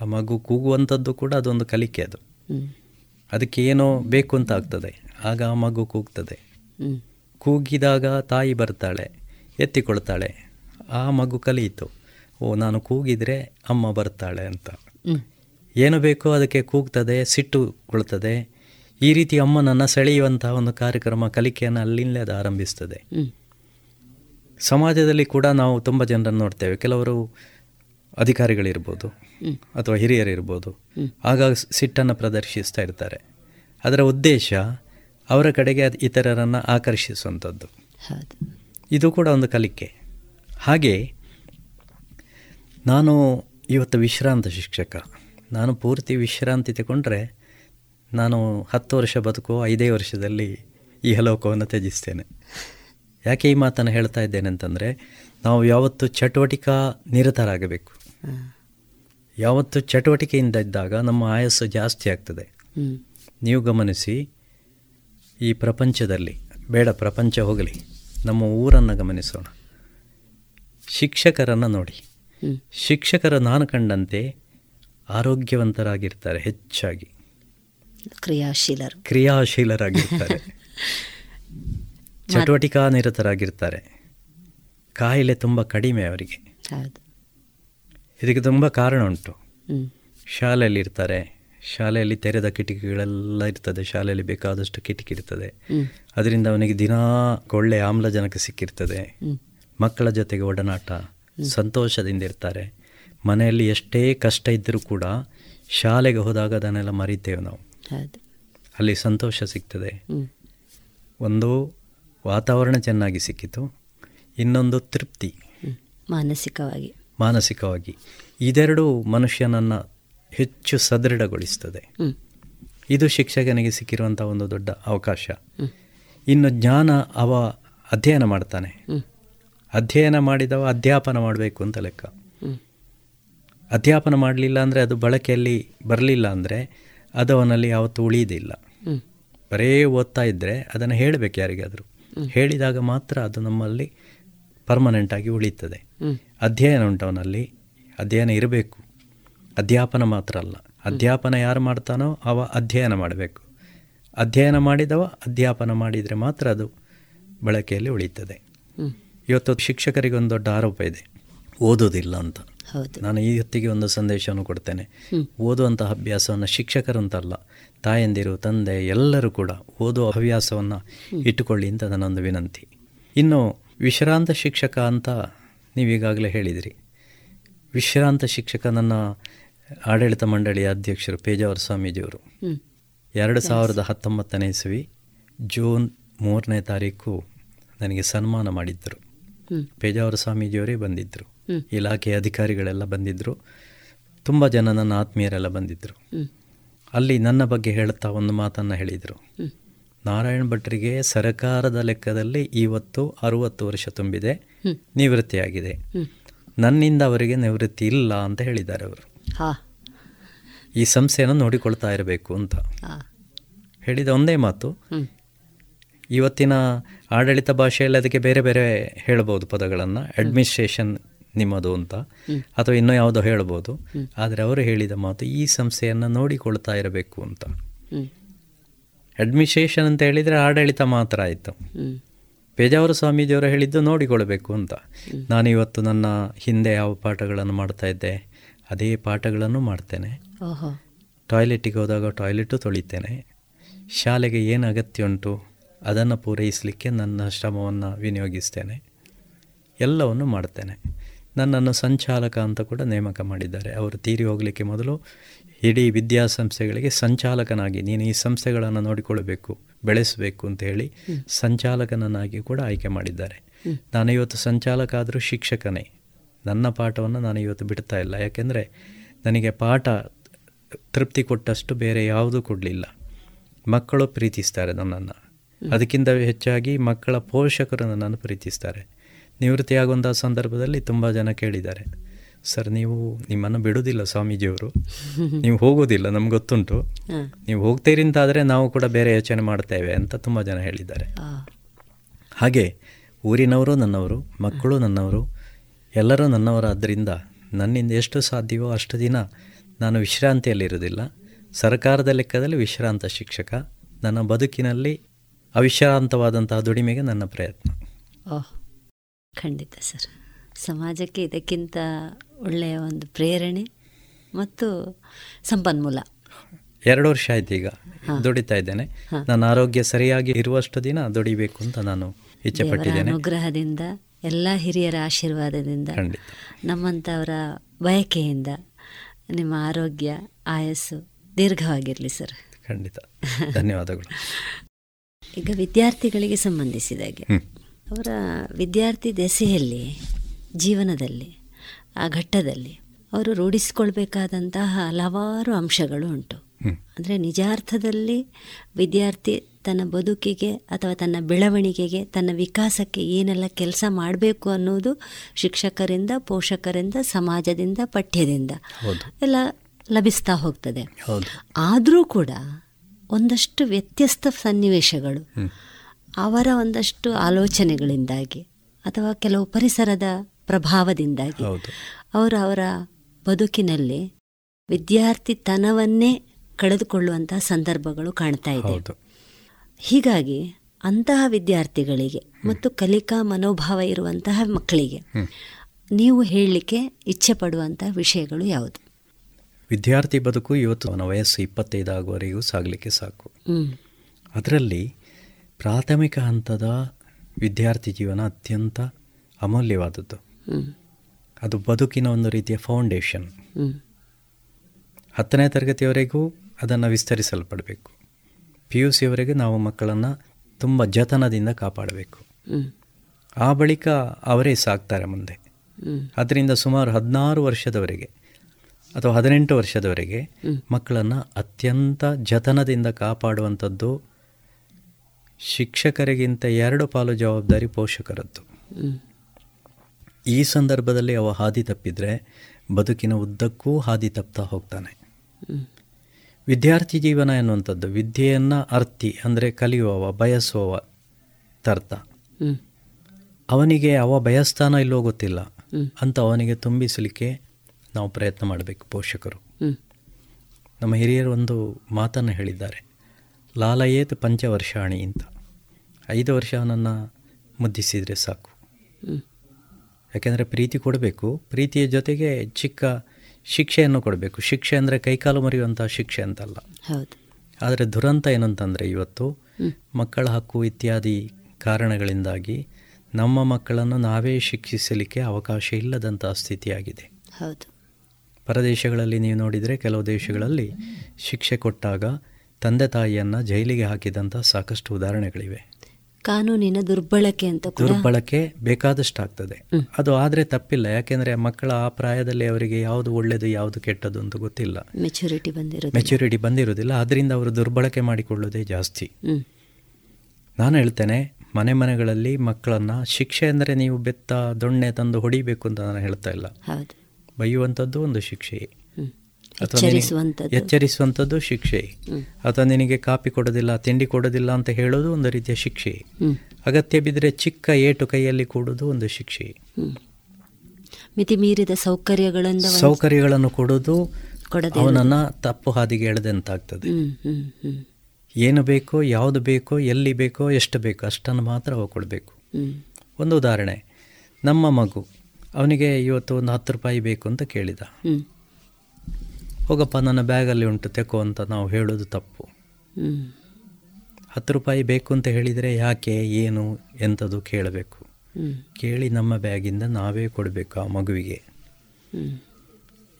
ಆ ಮಗು ಕೂಗುವಂಥದ್ದು ಕೂಡ ಅದೊಂದು ಕಲಿಕೆ ಅದು. ಅದಕ್ಕೆ ಏನೋ ಬೇಕು ಅಂತ ಆಗ್ತದೆ. ಆಗ ಆ ಮಗು ಕೂಗ್ತದೆ. ಕೂಗಿದಾಗ ತಾಯಿ ಬರ್ತಾಳೆ ಎತ್ತಿಕೊಳ್ತಾಳೆ. ಆ ಮಗು ಕಲಿಯಿತು. ಓ ನಾನು ಕೂಗಿದರೆ ಅಮ್ಮ ಬರ್ತಾಳೆ ಅಂತ. ಏನು ಬೇಕೋ ಅದಕ್ಕೆ ಕೂಗ್ತದೆ ಸಿಟ್ಟು ಸಿಟ್ಟುಗೊಳ್ತದೆ ಈ ರೀತಿ ಅಮ್ಮನನ್ನು ಸೆಳೆಯುವಂತಹ ಒಂದು ಕಾರ್ಯಕ್ರಮ ಕಲಿಕೆಯನ್ನು ಅಲ್ಲಿಂದಲೇ ಅದು ಆರಂಭಿಸ್ತದೆ. ಸಮಾಜದಲ್ಲಿ ಕೂಡ ನಾವು ತುಂಬ ಜನರನ್ನು ನೋಡ್ತೇವೆ. ಕೆಲವರು ಅಧಿಕಾರಿಗಳಿರ್ಬೋದು ಅಥವಾ ಹಿರಿಯರಿರ್ಬೋದು. ಆಗ ಆಗಾಗ ಸಿಟ್ಟನ್ನು ಪ್ರದರ್ಶಿಸ್ತಾ ಇರ್ತಾರೆ. ಅದರ ಉದ್ದೇಶ ಅವರ ಕಡೆಗೆ ಅದು ಇತರರನ್ನು ಆಕರ್ಷಿಸುವಂಥದ್ದು. ಇದು ಕೂಡ ಒಂದು ಕಲಿಕೆ. ಹಾಗೆ ನಾನು ಇವತ್ತು ವಿಶ್ರಾಂತ ಶಿಕ್ಷಕ. ನಾನು ಪೂರ್ತಿ ವಿಶ್ರಾಂತಿ ತಗೊಂಡ್ರೆ ನಾನು ಹತ್ತು ವರ್ಷ ಬದುಕುವ ಐದೇ ವರ್ಷದಲ್ಲಿ ಈ ಹಲೋಕವನ್ನು ತ್ಯಜಿಸ್ತೇನೆ. ಯಾಕೆ ಈ ಮಾತನ್ನು ಹೇಳ್ತಾ ಇದ್ದೇನೆ ಅಂತಂದರೆ ನಾವು ಯಾವತ್ತು ಚಟುವಟಿಕಾ ನಿರತರಾಗಬೇಕು. ಯಾವತ್ತು ಚಟುವಟಿಕೆಯಿಂದ ಇದ್ದಾಗ ನಮ್ಮ ಆಯಸ್ಸು ಜಾಸ್ತಿ ಆಗ್ತದೆ. ನೀವು ಗಮನಿಸಿ ಈ ಪ್ರಪಂಚದಲ್ಲಿ ಬೇಡ ಪ್ರಪಂಚ ಹೋಗಲಿ ನಮ್ಮ ಊರನ್ನು ಗಮನಿಸೋಣ. ಶಿಕ್ಷಕರನ್ನು ನೋಡಿ. ಶಿಕ್ಷಕರ ನಾನು ಕಂಡಂತೆ ಆರೋಗ್ಯವಂತರಾಗಿರ್ತಾರೆ ಹೆಚ್ಚಾಗಿ. ಕ್ರಿಯಾಶೀಲರು. ಕ್ರಿಯಾಶೀಲರಾಗಿರ್ತಾರೆ. ಚಟುವಟಿಕಾ ನಿರತರಾಗಿರ್ತಾರೆ ಕಾಯಿಲೆ ತುಂಬ ಕಡಿಮೆ ಅವರಿಗೆ. ಇದಕ್ಕೆ ತುಂಬ ಕಾರಣ ಉಂಟು. ಶಾಲೆಯಲ್ಲಿ ಇರ್ತಾರೆ ಶಾಲೆಯಲ್ಲಿ ತೆರೆದ ಕಿಟಕಿಗಳೆಲ್ಲ ಇರ್ತದೆ. ಶಾಲೆಯಲ್ಲಿ ಬೇಕಾದಷ್ಟು ಕಿಟಕಿ ಇರ್ತದೆ. ಅದರಿಂದ ಅವನಿಗೆ ದಿನಾ ಒಳ್ಳೆ ಆಮ್ಲಜನಕ ಸಿಕ್ಕಿರ್ತದೆ. ಮಕ್ಕಳ ಜೊತೆಗೆ ಒಡನಾಟ ಸಂತೋಷದಿಂದ ಇರ್ತಾರೆ. ಮನೆಯಲ್ಲಿ ಎಷ್ಟೇ ಕಷ್ಟ ಇದ್ದರೂ ಕೂಡ ಶಾಲೆಗೆ ಹೋದಾಗ ಅದನ್ನೆಲ್ಲ ಮರಿತೇವೆ ನಾವು. ಅಲ್ಲಿ ಸಂತೋಷ ಸಿಗ್ತದೆ. ಒಂದು ವಾತಾವರಣ ಚೆನ್ನಾಗಿ ಸಿಕ್ಕಿತು. ಇನ್ನೊಂದು ತೃಪ್ತಿ. ಮಾನಸಿಕವಾಗಿ. ಮಾನಸಿಕವಾಗಿ. ಇದೆರಡು ಮನುಷ್ಯನನ್ನು ಹೆಚ್ಚು ಸದೃಢಗೊಳಿಸ್ತದೆ. ಇದು ಶಿಕ್ಷಕನಿಗೆ ಸಿಕ್ಕಿರುವಂಥ ಒಂದು ದೊಡ್ಡ ಅವಕಾಶ. ಇನ್ನು ಜ್ಞಾನ ಅವ ಅಧ್ಯಯನ ಮಾಡ್ತಾನೆ. ಅಧ್ಯಯನ ಮಾಡಿದವ ಅಧ್ಯಾಪನ ಮಾಡಬೇಕು ಅಂತ ಲೆಕ್ಕ. ಅಧ್ಯಾಪನ ಮಾಡಲಿಲ್ಲ ಅಂದರೆ ಅದು ಬಳಕೆಯಲ್ಲಿ ಬರಲಿಲ್ಲ ಅಂದರೆ ಅದು ಅವನಲ್ಲಿ ಯಾವತ್ತೂ ಉಳಿಯೋದಿಲ್ಲ ಬರೇ ಓದ್ತಾ ಇದ್ದರೆ ಅದನ್ನು ಹೇಳಬೇಕು ಯಾರಿಗಾದರೂ. ಹೇಳಿದಾಗ ಮಾತ್ರ ಅದು ನಮ್ಮಲ್ಲಿ ಪರ್ಮನೆಂಟ್ ಆಗಿ ಉಳಿತದೆ ಅಧ್ಯಯನ ಉಂಟವನಲ್ಲಿ ಅಧ್ಯಯನ ಇರಬೇಕು. ಅಧ್ಯಾಪನ ಮಾತ್ರ ಅಲ್ಲ. ಅಧ್ಯಾಪನ ಯಾರು ಮಾಡ್ತಾನೋ ಅವ ಅಧ್ಯಯನ ಮಾಡಬೇಕು. ಅಧ್ಯಯನ ಮಾಡಿದವ ಅಧ್ಯಾಪನ ಮಾಡಿದರೆ ಮಾತ್ರ ಅದು ಬಳಕೆಯಲ್ಲಿ ಉಳಿತದೆ ಇವತ್ತು ಶಿಕ್ಷಕರಿಗೆ ಒಂದು ದೊಡ್ಡ ಆರೋಪ ಇದೆ. ಓದೋದಿಲ್ಲ ಅಂತ. ನಾನು ಈ ಹೊತ್ತಿಗೆ ಒಂದು ಸಂದೇಶವನ್ನು ಕೊಡ್ತೇನೆ. ಓದುವಂತಹ ಅಭ್ಯಾಸವನ್ನು ಶಿಕ್ಷಕರು ಅಂತಲ್ಲ ತಾಯಂದಿರು ತಂದೆ ಎಲ್ಲರೂ ಕೂಡ ಓದುವ ಹವ್ಯಾಸವನ್ನು ಇಟ್ಟುಕೊಳ್ಳಿ ಅಂತ ನನ್ನೊಂದು ವಿನಂತಿ. ಇನ್ನು ವಿಶ್ರಾಂತ ಶಿಕ್ಷಕ ಅಂತ ನೀವೀಗಾಗಲೇ ಹೇಳಿದಿರಿ. ವಿಶ್ರಾಂತ ಶಿಕ್ಷಕ ನನ್ನ ಆಡಳಿತ ಮಂಡಳಿಯ ಅಧ್ಯಕ್ಷರು ಪೇಜಾವರ ಸ್ವಾಮೀಜಿಯವರು. ಎರಡು ಸಾವಿರದ ಹತ್ತೊಂಬತ್ತನೇ ಇಸವಿ ಜೂನ್ ಮೂರನೇ ತಾರೀಕು ನನಗೆ ಸನ್ಮಾನ ಮಾಡಿದ್ದರು. ಪೇಜಾವರ ಸ್ವಾಮೀಜಿಯವರೇ ಬಂದಿದ್ದರು. ಇಲಾಖೆಯ ಅಧಿಕಾರಿಗಳೆಲ್ಲ ಬಂದಿದ್ದರು. ತುಂಬ ಜನ ನನ್ನ ಆತ್ಮೀಯರೆಲ್ಲ ಬಂದಿದ್ದರು. ಅಲ್ಲಿ ನನ್ನ ಬಗ್ಗೆ ಹೇಳ್ತಾ ಒಂದು ಮಾತನ್ನು ಹೇಳಿದರು. ನಾರಾಯಣ ಭಟ್ರಿಗೆ ಸರಕಾರದ ಲೆಕ್ಕದಲ್ಲಿ ಇವತ್ತು ಅರುವತ್ತು ವರ್ಷ ತುಂಬಿದೆ. ನಿವೃತ್ತಿಯಾಗಿದೆ. ನನ್ನಿಂದ ಅವರಿಗೆ ನಿವೃತ್ತಿ ಇಲ್ಲ ಅಂತ ಹೇಳಿದ್ದಾರೆ ಅವರು. ಈ ಸಂಸ್ಥೆಯನ್ನು ನೋಡಿಕೊಳ್ತಾ ಇರಬೇಕು ಅಂತ. ಹೇಳಿದ ಒಂದೇ ಮಾತು. ಇವತ್ತಿನ ಆಡಳಿತ ಭಾಷೆಯಲ್ಲಿ ಅದಕ್ಕೆ ಬೇರೆ ಬೇರೆ ಹೇಳಬಹುದು ಪದಗಳನ್ನು. ಅಡ್ಮಿನಿಸ್ಟ್ರೇಷನ್ ನಿಮ್ಮದು ಅಂತ. ಅಥವಾ ಇನ್ನೂ ಯಾವುದೋ ಹೇಳ್ಬೋದು. ಆದರೆ ಅವರು ಹೇಳಿದ ಮಾತು ಈ ಸಂಸ್ಥೆಯನ್ನು ನೋಡಿಕೊಳ್ತಾ ಇರಬೇಕು ಅಂತ. ಅಡ್ಮಿನಿಸ್ಟ್ರೇಷನ್ ಅಂತ ಹೇಳಿದರೆ ಆಡಳಿತ ಮಾತ್ರ ಆಯಿತು. ಪೇಜಾವರ ಸ್ವಾಮೀಜಿಯವರು ಹೇಳಿದ್ದು ನೋಡಿಕೊಳ್ಬೇಕು ಅಂತ. ನಾನು ಇವತ್ತು ನನ್ನ ಹಿಂದೆ ಯಾವ ಪಾಠಗಳನ್ನು ಮಾಡ್ತಾ ಇದ್ದೆ ಅದೇ ಪಾಠಗಳನ್ನು ಮಾಡ್ತೇನೆ. ಟಾಯ್ಲೆಟಿಗೆ ಹೋದಾಗ ಟಾಯ್ಲೆಟು ತೊಳಿತೇನೆ. ಶಾಲೆಗೆ ಏನು ಅಗತ್ಯ ಉಂಟು ಅದನ್ನು ಪೂರೈಸಲಿಕ್ಕೆ ನನ್ನ ಶ್ರಮವನ್ನು ವಿನಿಯೋಗಿಸ್ತೇನೆ. ಎಲ್ಲವನ್ನು ಮಾಡ್ತೇನೆ. ನನ್ನನ್ನು ಸಂಚಾಲಕ ಅಂತ ಕೂಡ ನೇಮಕ ಮಾಡಿದ್ದಾರೆ. ಅವರು ತೀರಿ ಹೋಗಲಿಕ್ಕೆ ಮೊದಲು ಇಡೀ ವಿದ್ಯಾಸಂಸ್ಥೆಗಳಿಗೆ ಸಂಚಾಲಕನಾಗಿ ನೀನು ಈ ಸಂಸ್ಥೆಗಳನ್ನು ನೋಡಿಕೊಳ್ಳಬೇಕು ಬೆಳೆಸಬೇಕು ಅಂತ ಹೇಳಿ ಸಂಚಾಲಕನನ್ನಾಗಿ ಕೂಡ ಆಯ್ಕೆ ಮಾಡಿದ್ದಾರೆ. ನಾನು ಇವತ್ತು ಸಂಚಾಲಕ ಆದರೂ ಶಿಕ್ಷಕನೇ. ನನ್ನ ಪಾಠವನ್ನು ನಾನು ಇವತ್ತು ಬಿಡ್ತಾ ಇಲ್ಲ. ಯಾಕೆಂದರೆ ನನಗೆ ಪಾಠ ತೃಪ್ತಿ ಕೊಟ್ಟಷ್ಟು ಬೇರೆ ಯಾವುದೂ ಕೊಡಲಿಲ್ಲ. ಮಕ್ಕಳು ಪ್ರೀತಿಸ್ತಾರೆ ನನ್ನನ್ನು. ಅದಕ್ಕಿಂತ ಹೆಚ್ಚಾಗಿ ಮಕ್ಕಳ ಪೋಷಕರು ನನ್ನನ್ನು ಪ್ರೀತಿಸ್ತಾರೆ. ನಿವೃತ್ತಿಯಾಗುವಂಥ ಸಂದರ್ಭದಲ್ಲಿ ತುಂಬ ಜನ ಕೇಳಿದ್ದಾರೆ ಸರ್ ನೀವು ನಿಮ್ಮನ್ನು ಬಿಡುವುದಿಲ್ಲ ಸ್ವಾಮೀಜಿಯವರು. ನೀವು ಹೋಗೋದಿಲ್ಲ ನಮ್ಗೆ ಗೊತ್ತುಂಟು. ನೀವು ಹೋಗ್ತೀರಿ ಅಂತಾದರೆ ನಾವು ಕೂಡ ಬೇರೆ ಯೋಚನೆ ಮಾಡ್ತೇವೆ ಅಂತ ತುಂಬ ಜನ ಹೇಳಿದ್ದಾರೆ. ಹಾಗೆ ಊರಿನವರು ನನ್ನವರು ಮಕ್ಕಳು ನನ್ನವರು ಎಲ್ಲರೂ ನನ್ನವರಾದ್ದರಿಂದ ನನ್ನಿಂದ ಎಷ್ಟು ಸಾಧ್ಯವೋ ಅಷ್ಟು ದಿನ ನಾನು ವಿಶ್ರಾಂತಿಯಲ್ಲಿರೋದಿಲ್ಲ ಸರ್ಕಾರದ ಲೆಕ್ಕದಲ್ಲಿ ವಿಶ್ರಾಂತ ಶಿಕ್ಷಕ ನನ್ನ ಬದುಕಿನಲ್ಲಿ ಅವಿಶ್ರಾಂತವಾದಂತಹ ದುಡಿಮೆಗೆ ನನ್ನ ಪ್ರಯತ್ನ. ಖಂಡಿತ ಸರ್. ಸಮಾಜಕ್ಕೆ ಇದಕ್ಕಿಂತ ಒಳ್ಳೆಯ ಒಂದು ಪ್ರೇರಣೆ ಮತ್ತು ಸಂಪನ್ಮೂಲ. ಎರಡು ವರ್ಷ ಆಯ್ತು ಈಗ ದುಡಿತಾ ಇದ್ದೇನೆ. ನನ್ನ ಆರೋಗ್ಯ ಸರಿಯಾಗಿ ಇರುವಷ್ಟು ದಿನ ದುಡಿಬೇಕು ಅಂತ ನಾನು ಇಚ್ಛೆ ಪಟ್ಟಿದ್ದೇನೆ. ಅನುಗ್ರಹದಿಂದ ಎಲ್ಲ ಹಿರಿಯರ ಆಶೀರ್ವಾದದಿಂದ. ನಮ್ಮಂಥವರ ಬಯಕೆಯಿಂದ ನಿಮ್ಮ ಆರೋಗ್ಯ ಆಯಸ್ಸು ದೀರ್ಘವಾಗಿರಲಿ ಸರ್. ಖಂಡಿತ. ಧನ್ಯವಾದಗಳು. ಈಗ ವಿದ್ಯಾರ್ಥಿಗಳಿಗೆ ಸಂಬಂಧಿಸಿದಾಗೆ. ಅವರ ವಿದ್ಯಾರ್ಥಿ ದೆಸೆಯಲ್ಲಿ ಜೀವನದಲ್ಲಿ ಆ ಘಟ್ಟದಲ್ಲಿ ಅವರು ರೂಢಿಸಿಕೊಳ್ಬೇಕಾದಂತಹ ಹಲವಾರು ಅಂಶಗಳು ಉಂಟು. ಅಂದರೆ ನಿಜಾರ್ಥದಲ್ಲಿ ವಿದ್ಯಾರ್ಥಿ ತನ್ನ ಬದುಕಿಗೆ ಅಥವಾ ತನ್ನ ಬೆಳವಣಿಗೆಗೆ ತನ್ನ ವಿಕಾಸಕ್ಕೆ ಏನೆಲ್ಲ ಕೆಲಸ ಮಾಡಬೇಕು ಅನ್ನೋದು ಶಿಕ್ಷಕರಿಂದ ಪೋಷಕರಿಂದ ಸಮಾಜದಿಂದ ಪಠ್ಯದಿಂದ ಎಲ್ಲ ಲಭಿಸ್ತಾ ಹೋಗ್ತದೆ ಆದರೂ ಕೂಡ ಒಂದಷ್ಟು ವ್ಯತ್ಯಸ್ತ ಸನ್ನಿವೇಶಗಳು. ಅವರ ಒಂದಷ್ಟು ಆಲೋಚನೆಗಳಿಂದಾಗಿ ಅಥವಾ ಕೆಲವು ಪರಿಸರದ ಪ್ರಭಾವದಿಂದಾಗಿ ಅವರು ಅವರ ಬದುಕಿನಲ್ಲಿ ವಿದ್ಯಾರ್ಥಿತನವನ್ನೇ ಕಳೆದುಕೊಳ್ಳುವಂತಹ ಸಂದರ್ಭಗಳು ಕಾಣ್ತಾ ಇದೆ. ಹೀಗಾಗಿ ಅಂತಹ ವಿದ್ಯಾರ್ಥಿಗಳಿಗೆ ಮತ್ತು ಕಲಿಕಾ ಮನೋಭಾವ ಇರುವಂತಹ ಮಕ್ಕಳಿಗೆ ನೀವು ಹೇಳಲಿಕ್ಕೆ ಇಚ್ಛೆ ಪಡುವಂತಹ ವಿಷಯಗಳು ಯಾವುದು? ವಿದ್ಯಾರ್ಥಿ ಬದುಕು ಇವತ್ತು ಅವನ ವಯಸ್ಸು ಇಪ್ಪತ್ತೈದು ಆಗುವವರೆಗೂ ಸಾಗಲಿಕ್ಕೆ ಸಾಕು. ಅದರಲ್ಲಿ ಪ್ರಾಥಮಿಕ ಹಂತದ ವಿದ್ಯಾರ್ಥಿ ಜೀವನ ಅತ್ಯಂತ ಅಮೂಲ್ಯವಾದದ್ದು. ಅದು ಬದುಕಿನ ಒಂದು ರೀತಿಯ ಫೌಂಡೇಶನ್ ಹತ್ತನೇ ತರಗತಿಯವರೆಗೂ ಅದನ್ನು ವಿಸ್ತರಿಸಲ್ಪಡಬೇಕು. ಪಿ ಯು ಸಿಯವರೆಗೆ ನಾವು ಮಕ್ಕಳನ್ನು ತುಂಬ ಜತನದಿಂದ ಕಾಪಾಡಬೇಕು. ಆ ಬಳಿಕ ಅವರೇ ಸಾಕ್ತಾರೆ ಮುಂದೆ. ಅದರಿಂದ ಸುಮಾರು ಹದಿನಾರು ವರ್ಷದವರೆಗೆ ಅಥವಾ ಹದಿನೆಂಟು ವರ್ಷದವರೆಗೆ ಮಕ್ಕಳನ್ನು ಅತ್ಯಂತ ಜತನದಿಂದ ಕಾಪಾಡುವಂಥದ್ದು ಶಿಕ್ಷಕರಿಗಿಂತ ಎರಡು ಪಾಲು ಜವಾಬ್ದಾರಿ ಪೋಷಕರದ್ದು. ಈ ಸಂದರ್ಭದಲ್ಲಿ ಅವ ಹಾದಿ ತಪ್ಪಿದರೆ ಬದುಕಿನ ಉದ್ದಕ್ಕೂ ಹಾದಿ ತಪ್ತಾ ಹೋಗ್ತಾನೆ. ವಿದ್ಯಾರ್ಥಿ ಜೀವನ ಎನ್ನುವಂಥದ್ದು ವಿದ್ಯೆಯನ್ನು ಅರ್ಥಿ ಅಂದರೆ ಕಲಿಯುವವ, ಬಯಸುವವ ತರ್ಥ. ಅವನಿಗೆ ಅವ ಬಯಸ್ತಾನ ಇಲ್ಲೋ ಗೊತ್ತಿಲ್ಲ. ಅಂತ ಅವನಿಗೆ ತುಂಬಿಸಲಿಕ್ಕೆ ನಾವು ಪ್ರಯತ್ನ ಮಾಡಬೇಕು ಪೋಷಕರು. ನಮ್ಮ ಹಿರಿಯರು ಒಂದು ಮಾತನ್ನು ಹೇಳಿದ್ದಾರೆ. ಲಾಲಯೇತ್ ಪಂಚವರ್ಷಾಣಿ ಅಂತ. ಐದು ವರ್ಷ ಅವನನ್ನು ಮುದ್ದಿಸಿದರೆ ಸಾಕು. ಯಾಕೆಂದರೆ ಪ್ರೀತಿ ಕೊಡಬೇಕು. ಪ್ರೀತಿಯ ಜೊತೆಗೆ ಚಿಕ್ಕ ಶಿಕ್ಷೆಯನ್ನು ಕೊಡಬೇಕು. ಶಿಕ್ಷೆ ಅಂದರೆ ಕೈಕಾಲು ಮರೆಯುವಂಥ ಶಿಕ್ಷೆ ಅಂತಲ್ಲ. ಹೌದು. ಆದರೆ ದುರಂತ ಏನಂತಂದರೆ ಇವತ್ತು ಮಕ್ಕಳ ಹಕ್ಕು ಇತ್ಯಾದಿ ಕಾರಣಗಳಿಂದಾಗಿ ನಮ್ಮ ಮಕ್ಕಳನ್ನು ನಾವೇ ಶಿಕ್ಷಿಸಲಿಕ್ಕೆ ಅವಕಾಶ ಇಲ್ಲದಂಥ ಸ್ಥಿತಿಯಾಗಿದೆ. ಹೌದು. ಪರದೇಶಗಳಲ್ಲಿ ನೀವು ನೋಡಿದರೆ ಕೆಲವು ದೇಶಗಳಲ್ಲಿ ಶಿಕ್ಷೆ ಕೊಟ್ಟಾಗ ತಂದೆ ತಾಯಿಯನ್ನು ಜೈಲಿಗೆ ಹಾಕಿದಂಥ ಸಾಕಷ್ಟು ಉದಾಹರಣೆಗಳಿವೆ. ಕಾನೂನಿನ ದುರ್ಬಳಕೆ ಅಂತ ದುರ್ಬಳಕೆ ಬೇಕಾದಷ್ಟು ಆಗ್ತದೆ ಅದು ಆದ್ರೆ ತಪ್ಪಿಲ್ಲ. ಯಾಕೆಂದ್ರೆ ಮಕ್ಕಳ ಆ ಪ್ರಾಯದಲ್ಲಿ ಅವರಿಗೆ ಯಾವುದು ಒಳ್ಳೇದು ಯಾವುದು ಕೆಟ್ಟದ್ದು ಅಂತ ಗೊತ್ತಿಲ್ಲ. ಮೆಚುರಿಟಿ ಬಂದಿರೋದು ಮೆಚುರಿಟಿ ಬಂದಿರೋದಿಲ್ಲ. ಅದರಿಂದ ಅವರು ದುರ್ಬಳಕೆ ಮಾಡಿಕೊಳ್ಳೋದೇ ಜಾಸ್ತಿ. ನಾನು ಹೇಳ್ತೇನೆ ಮನೆ ಮನೆಗಳಲ್ಲಿ ಮಕ್ಕಳನ್ನ ಶಿಕ್ಷೆ ಅಂದ್ರೆ ನೀವು ಬೆತ್ತ ದೊಣ್ಣೆ ತಂದು ಹೊಡಿಬೇಕು ಅಂತ ನಾನು ಹೇಳ್ತಾ ಇಲ್ಲ. ಬೈಯುವಂಥದ್ದು ಒಂದು ಶಿಕ್ಷೆ ಹ್ಮ್. ಅಥವಾ ನಿನಗೆ- ಎಚ್ಚರಿಸುವಂಥದ್ದು. ಶಿಕ್ಷೆ. ಅಥವಾ ನಿನಗೆ ಕಾಪಿ ಕೊಡೋದಿಲ್ಲ ತಿಂಡಿ ಕೊಡೋದಿಲ್ಲ ಅಂತ ಹೇಳೋದು ಒಂದು ರೀತಿಯ ಶಿಕ್ಷೆ. ಅಗತ್ಯ ಬಿದ್ದರೆ ಚಿಕ್ಕ ಏಟು ಕೈಯಲ್ಲಿ ಕೂಡೋದು ಒಂದು ಶಿಕ್ಷೆ. ಮಿತಿ ಮೀರಿದ ಸೌಕರ್ಯಗಳನ್ನು ಸೌಕರ್ಯಗಳನ್ನು ಕೊಡೋದು ಅವನನ್ನ ತಪ್ಪು ಹಾದಿಗೆ ಎಳೆದಂತಾಗ್ತದೆ. ಏನು ಬೇಕೋ ಯಾವುದು ಬೇಕೋ ಎಲ್ಲಿ ಬೇಕೋ ಎಷ್ಟು ಬೇಕೋ ಅಷ್ಟನ್ನು ಮಾತ್ರ ಅವ ಕೊಡಬೇಕು. ಒಂದು ಉದಾಹರಣೆ ನಮ್ಮ ಮಗು ಅವನಿಗೆ ಇವತ್ತು ಒಂದು ಹತ್ತು ರೂಪಾಯಿ ಬೇಕು ಅಂತ ಕೇಳಿದ. ಹೋಗಪ್ಪ, ನನ್ನ ಬ್ಯಾಗಲ್ಲಿ ಉಂಟು, ತೆಕೋ ಅಂತ ನಾವು ಹೇಳೋದು ತಪ್ಪು. ಹತ್ತು ರೂಪಾಯಿ ಬೇಕು ಅಂತ ಹೇಳಿದರೆ ಯಾಕೆ, ಏನು ಎಂಥದ್ದು ಕೇಳಬೇಕು. ಕೇಳಿ ನಮ್ಮ ಬ್ಯಾಗಿಂದ ನಾವೇ ಕೊಡಬೇಕು ಆ ಮಗುವಿಗೆ.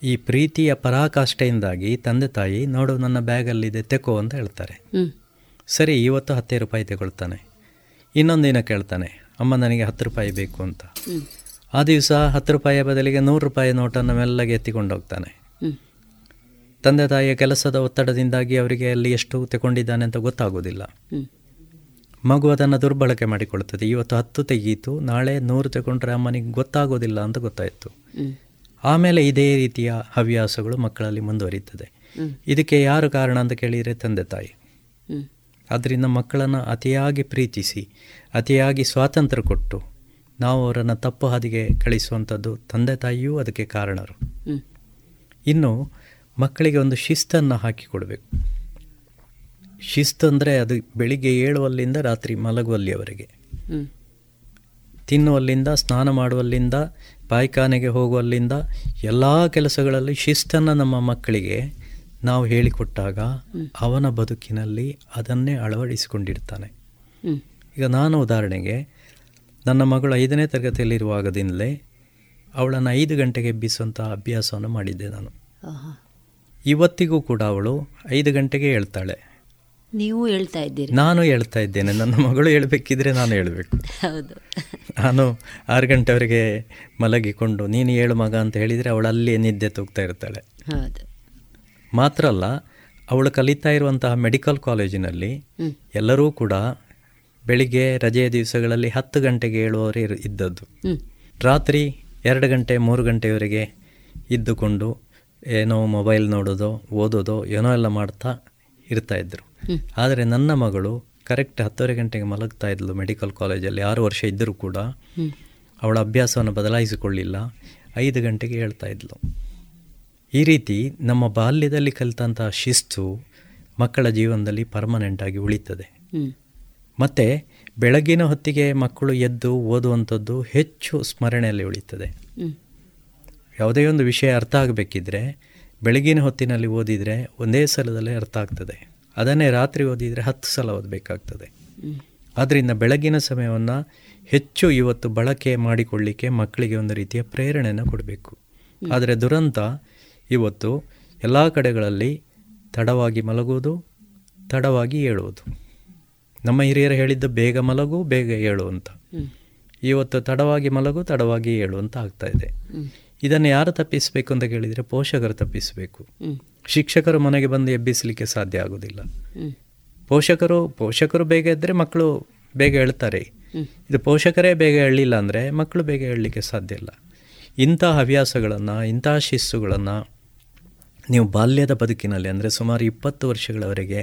ಈ ಪ್ರೀತಿಯ ಪರಾಕಾಷ್ಠೆಯಿಂದಾಗಿ ತಂದೆ ತಾಯಿ, ನೋಡು, ನನ್ನ ಬ್ಯಾಗಲ್ಲಿದೆ, ತೆಕೋ ಅಂತ ಹೇಳ್ತಾರೆ. ಸರಿ, ಇವತ್ತು ಹತ್ತೇ ರೂಪಾಯಿ ತಗೊಳ್ತಾನೆ. ಇನ್ನೊಂದಿನ ಕೇಳ್ತಾನೆ, ಅಮ್ಮ, ನನಗೆ ಹತ್ತು ರೂಪಾಯಿ ಬೇಕು ಅಂತ. ಆ ದಿವಸ ಹತ್ತು ರೂಪಾಯಿಯ ಬದಲಿಗೆ ನೂರು ರೂಪಾಯಿ ನೋಟನ್ನು ಮೆಲ್ಲಗೆ ಎತ್ತಿಕೊಂಡು ಹೋಗ್ತಾನೆ. ತಂದೆ ತಾಯಿಯ ಕೆಲಸದ ಒತ್ತಡದಿಂದಾಗಿ ಅವರಿಗೆ ಅಲ್ಲಿ ಎಷ್ಟು ತಗೊಂಡಿದ್ದಾನೆ ಅಂತ ಗೊತ್ತಾಗೋದಿಲ್ಲ. ಮಗು ಅದನ್ನು ದುರ್ಬಳಕೆ ಮಾಡಿಕೊಳ್ತದೆ ಇವತ್ತು ಹತ್ತು ತೆಗೀತು ನಾಳೆ ನೂರು ತಗೊಂಡ್ರೆ ಅಮ್ಮನಿಗೆ ಗೊತ್ತಾಗೋದಿಲ್ಲ ಅಂತ ಗೊತ್ತಾಯಿತು. ಆಮೇಲೆ ಇದೇ ರೀತಿಯ ಹವ್ಯಾಸಗಳು ಮಕ್ಕಳಲ್ಲಿ ಮುಂದುವರಿಯುತ್ತದೆ. ಇದಕ್ಕೆ ಯಾರು ಕಾರಣ ಅಂತ ಕೇಳಿದರೆ ತಂದೆ ತಾಯಿ ಅದರಿಂದ ಆದ್ದರಿಂದ ಮಕ್ಕಳನ್ನು ಅತಿಯಾಗಿ ಪ್ರೀತಿಸಿ ಅತಿಯಾಗಿ ಸ್ವಾತಂತ್ರ್ಯ ಕೊಟ್ಟು ನಾವು ಅವರನ್ನು ತಪ್ಪು ಹಾದಿಗೆ ಕಳಿಸುವಂಥದ್ದು ತಂದೆ ತಾಯಿಯೂ ಅದಕ್ಕೆ ಕಾರಣರು. ಇನ್ನು ಮಕ್ಕಳಿಗೆ ಒಂದು ಶಿಸ್ತನ್ನು ಹಾಕಿಕೊಡಬೇಕು ಶಿಸ್ತು ಅಂದರೆ ಅದು ಬೆಳಿಗ್ಗೆ ಏಳುವಲ್ಲಿಂದ ರಾತ್ರಿ ಮಲಗುವಲ್ಲಿಯವರೆಗೆ. ತಿನ್ನುವಲ್ಲಿಂದ ಸ್ನಾನ ಮಾಡುವಲ್ಲಿಂದ ಪಾಯ್ಖಾನೆಗೆ ಹೋಗುವಲ್ಲಿಂದ ಎಲ್ಲ ಕೆಲಸಗಳಲ್ಲಿ ಶಿಸ್ತನ್ನು ನಮ್ಮ ಮಕ್ಕಳಿಗೆ ನಾವು ಹೇಳಿಕೊಟ್ಟಾಗ ಅವನ ಬದುಕಿನಲ್ಲಿ ಅದನ್ನೇ ಅಳವಡಿಸಿಕೊಂಡಿರ್ತಾನೆ. ಈಗ ನಾನು ಉದಾಹರಣೆಗೆ ನನ್ನ ಮಗಳು ಐದನೇ ತರಗತಿಯಲ್ಲಿರುವಾಗದಿಂದಲೇ ಅವಳನ್ನು ಐದು ಗಂಟೆಗೆ ಎಬ್ಬಿಸುವಂಥ ಅಭ್ಯಾಸವನ್ನು ಮಾಡಿದ್ದೆ ನಾನು. ಇವತ್ತಿಗೂ ಕೂಡ ಅವಳು ಐದು ಗಂಟೆಗೆ ಹೇಳ್ತಾಳೆ. ನೀವು ಹೇಳ್ತಾ ಇದ್ದೀರಿ. ನಾನು ಹೇಳ್ತಾ ಇದ್ದೇನೆ. ನನ್ನ ಮಗಳು ಹೇಳಬೇಕಿದ್ರೆ ನಾನು ಹೇಳಬೇಕು. ಹೌದು. ನಾನು ಆರು ಗಂಟೆವರೆಗೆ ಮಲಗಿಕೊಂಡು ನೀನು ಏಳು ಮಗ ಅಂತ ಹೇಳಿದರೆ ಅವಳು ಅಲ್ಲಿಯೇ ನಿದ್ದೆ ತೂಗ್ತಾ ಇರ್ತಾಳೆ. ಹೌದು. ಮಾತ್ರ ಅಲ್ಲ ಅವಳು ಕಲಿತಾ ಇರುವಂತಹ ಮೆಡಿಕಲ್ ಕಾಲೇಜಿನಲ್ಲಿ ಎಲ್ಲರೂ ಕೂಡ ಬೆಳಿಗ್ಗೆ ರಜೆಯ ದಿವಸಗಳಲ್ಲಿ ಹತ್ತು ಗಂಟೆಗೆ ಏಳುವವರೆ ಇದ್ದದ್ದು. ರಾತ್ರಿ ಎರಡು ಗಂಟೆ ಮೂರು ಗಂಟೆವರೆಗೆ ಇದ್ದುಕೊಂಡು ಏನೋ ಮೊಬೈಲ್ ನೋಡೋದು ಓದೋದು ಏನೋ ಎಲ್ಲ ಮಾಡ್ತಾ ಇರ್ತಾ ಇದ್ರು. ಆದರೆ ನನ್ನ ಮಗಳು ಕರೆಕ್ಟ್ ಹತ್ತುವರೆ ಗಂಟೆಗೆ ಮಲಗ್ತಾ ಇದ್ಲು ಮೆಡಿಕಲ್ ಕಾಲೇಜಲ್ಲಿ ಆರು ವರ್ಷ ಇದ್ದರೂ ಕೂಡ ಅವಳ ಅಭ್ಯಾಸವನ್ನು ಬದಲಾಯಿಸಿಕೊಳ್ಳಿಲ್ಲ. ಐದು ಗಂಟೆಗೆ ಹೇಳ್ತಾ ಇದ್ಲು. ಈ ರೀತಿ ನಮ್ಮ ಬಾಲ್ಯದಲ್ಲಿ ಕಲಿತಂಥ ಶಿಸ್ತು ಮಕ್ಕಳ ಜೀವನದಲ್ಲಿ ಪರ್ಮನೆಂಟಾಗಿ ಉಳಿತದೆ. ಮತ್ತು ಬೆಳಗಿನ ಹೊತ್ತಿಗೆ ಮಕ್ಕಳು ಎದ್ದು ಓದುವಂಥದ್ದು ಹೆಚ್ಚು ಸ್ಮರಣೆಯಲ್ಲಿ ಉಳಿತದೆ. ಯಾವುದೇ ಒಂದು ವಿಷಯ ಅರ್ಥ ಆಗಬೇಕಿದ್ರೆ ಬೆಳಗಿನ ಹೊತ್ತಿನಲ್ಲಿ ಓದಿದರೆ ಒಂದೇ ಸಲದಲ್ಲೇ ಅರ್ಥ ಆಗ್ತದೆ. ಅದನ್ನೇ ರಾತ್ರಿ ಓದಿದರೆ ಹತ್ತು ಸಲ ಓದಬೇಕಾಗ್ತದೆ. ಆದ್ದರಿಂದ ಬೆಳಗಿನ ಸಮಯವನ್ನು ಹೆಚ್ಚು ಇವತ್ತು ಬಳಕೆ ಮಾಡಿಕೊಳ್ಳಿಕ್ಕೆ ಮಕ್ಕಳಿಗೆ ಒಂದು ರೀತಿಯ ಪ್ರೇರಣೆಯನ್ನು ಕೊಡಬೇಕು. ಆದರೆ ದುರಂತ ಇವತ್ತು ಎಲ್ಲ ಕಡೆಗಳಲ್ಲಿ ತಡವಾಗಿ ಮಲಗುವುದು ತಡವಾಗಿ ಏಳುವುದು. ನಮ್ಮ ಹಿರಿಯರು ಹೇಳಿದ್ದು ಬೇಗ ಮಲಗು ಬೇಗ ಏಳು ಅಂತ. ಇವತ್ತು ತಡವಾಗಿ ಮಲಗು ತಡವಾಗಿ ಏಳು ಅಂತ ಆಗ್ತಾ ಇದೆ. ಇದನ್ನು ಯಾರು ತಪ್ಪಿಸಬೇಕು ಅಂತ ಕೇಳಿದರೆ ಪೋಷಕರು ತಪ್ಪಿಸಬೇಕು. ಶಿಕ್ಷಕರು ಮನೆಗೆ ಬಂದು ಎಬ್ಬಿಸಲಿಕ್ಕೆ ಸಾಧ್ಯ ಆಗೋದಿಲ್ಲ ಪೋಷಕರು ಪೋಷಕರು ಬೇಗ ಇದ್ದರೆ ಮಕ್ಕಳು ಬೇಗ ಹೇಳ್ತಾರೆ ಇದು ಪೋಷಕರೇ ಬೇಗ ಹೇಳಲಿಲ್ಲ ಅಂದರೆ ಮಕ್ಕಳು ಬೇಗ ಹೇಳಲಿಕ್ಕೆ ಸಾಧ್ಯ ಇಲ್ಲ ಇಂಥ ಹವ್ಯಾಸಗಳನ್ನು, ಇಂಥ ಶಿಸ್ಸುಗಳನ್ನು ನೀವು ಬಾಲ್ಯದ ಬದುಕಿನಲ್ಲಿ ಅಂದರೆ ಸುಮಾರು ಇಪ್ಪತ್ತು ವರ್ಷಗಳವರೆಗೆ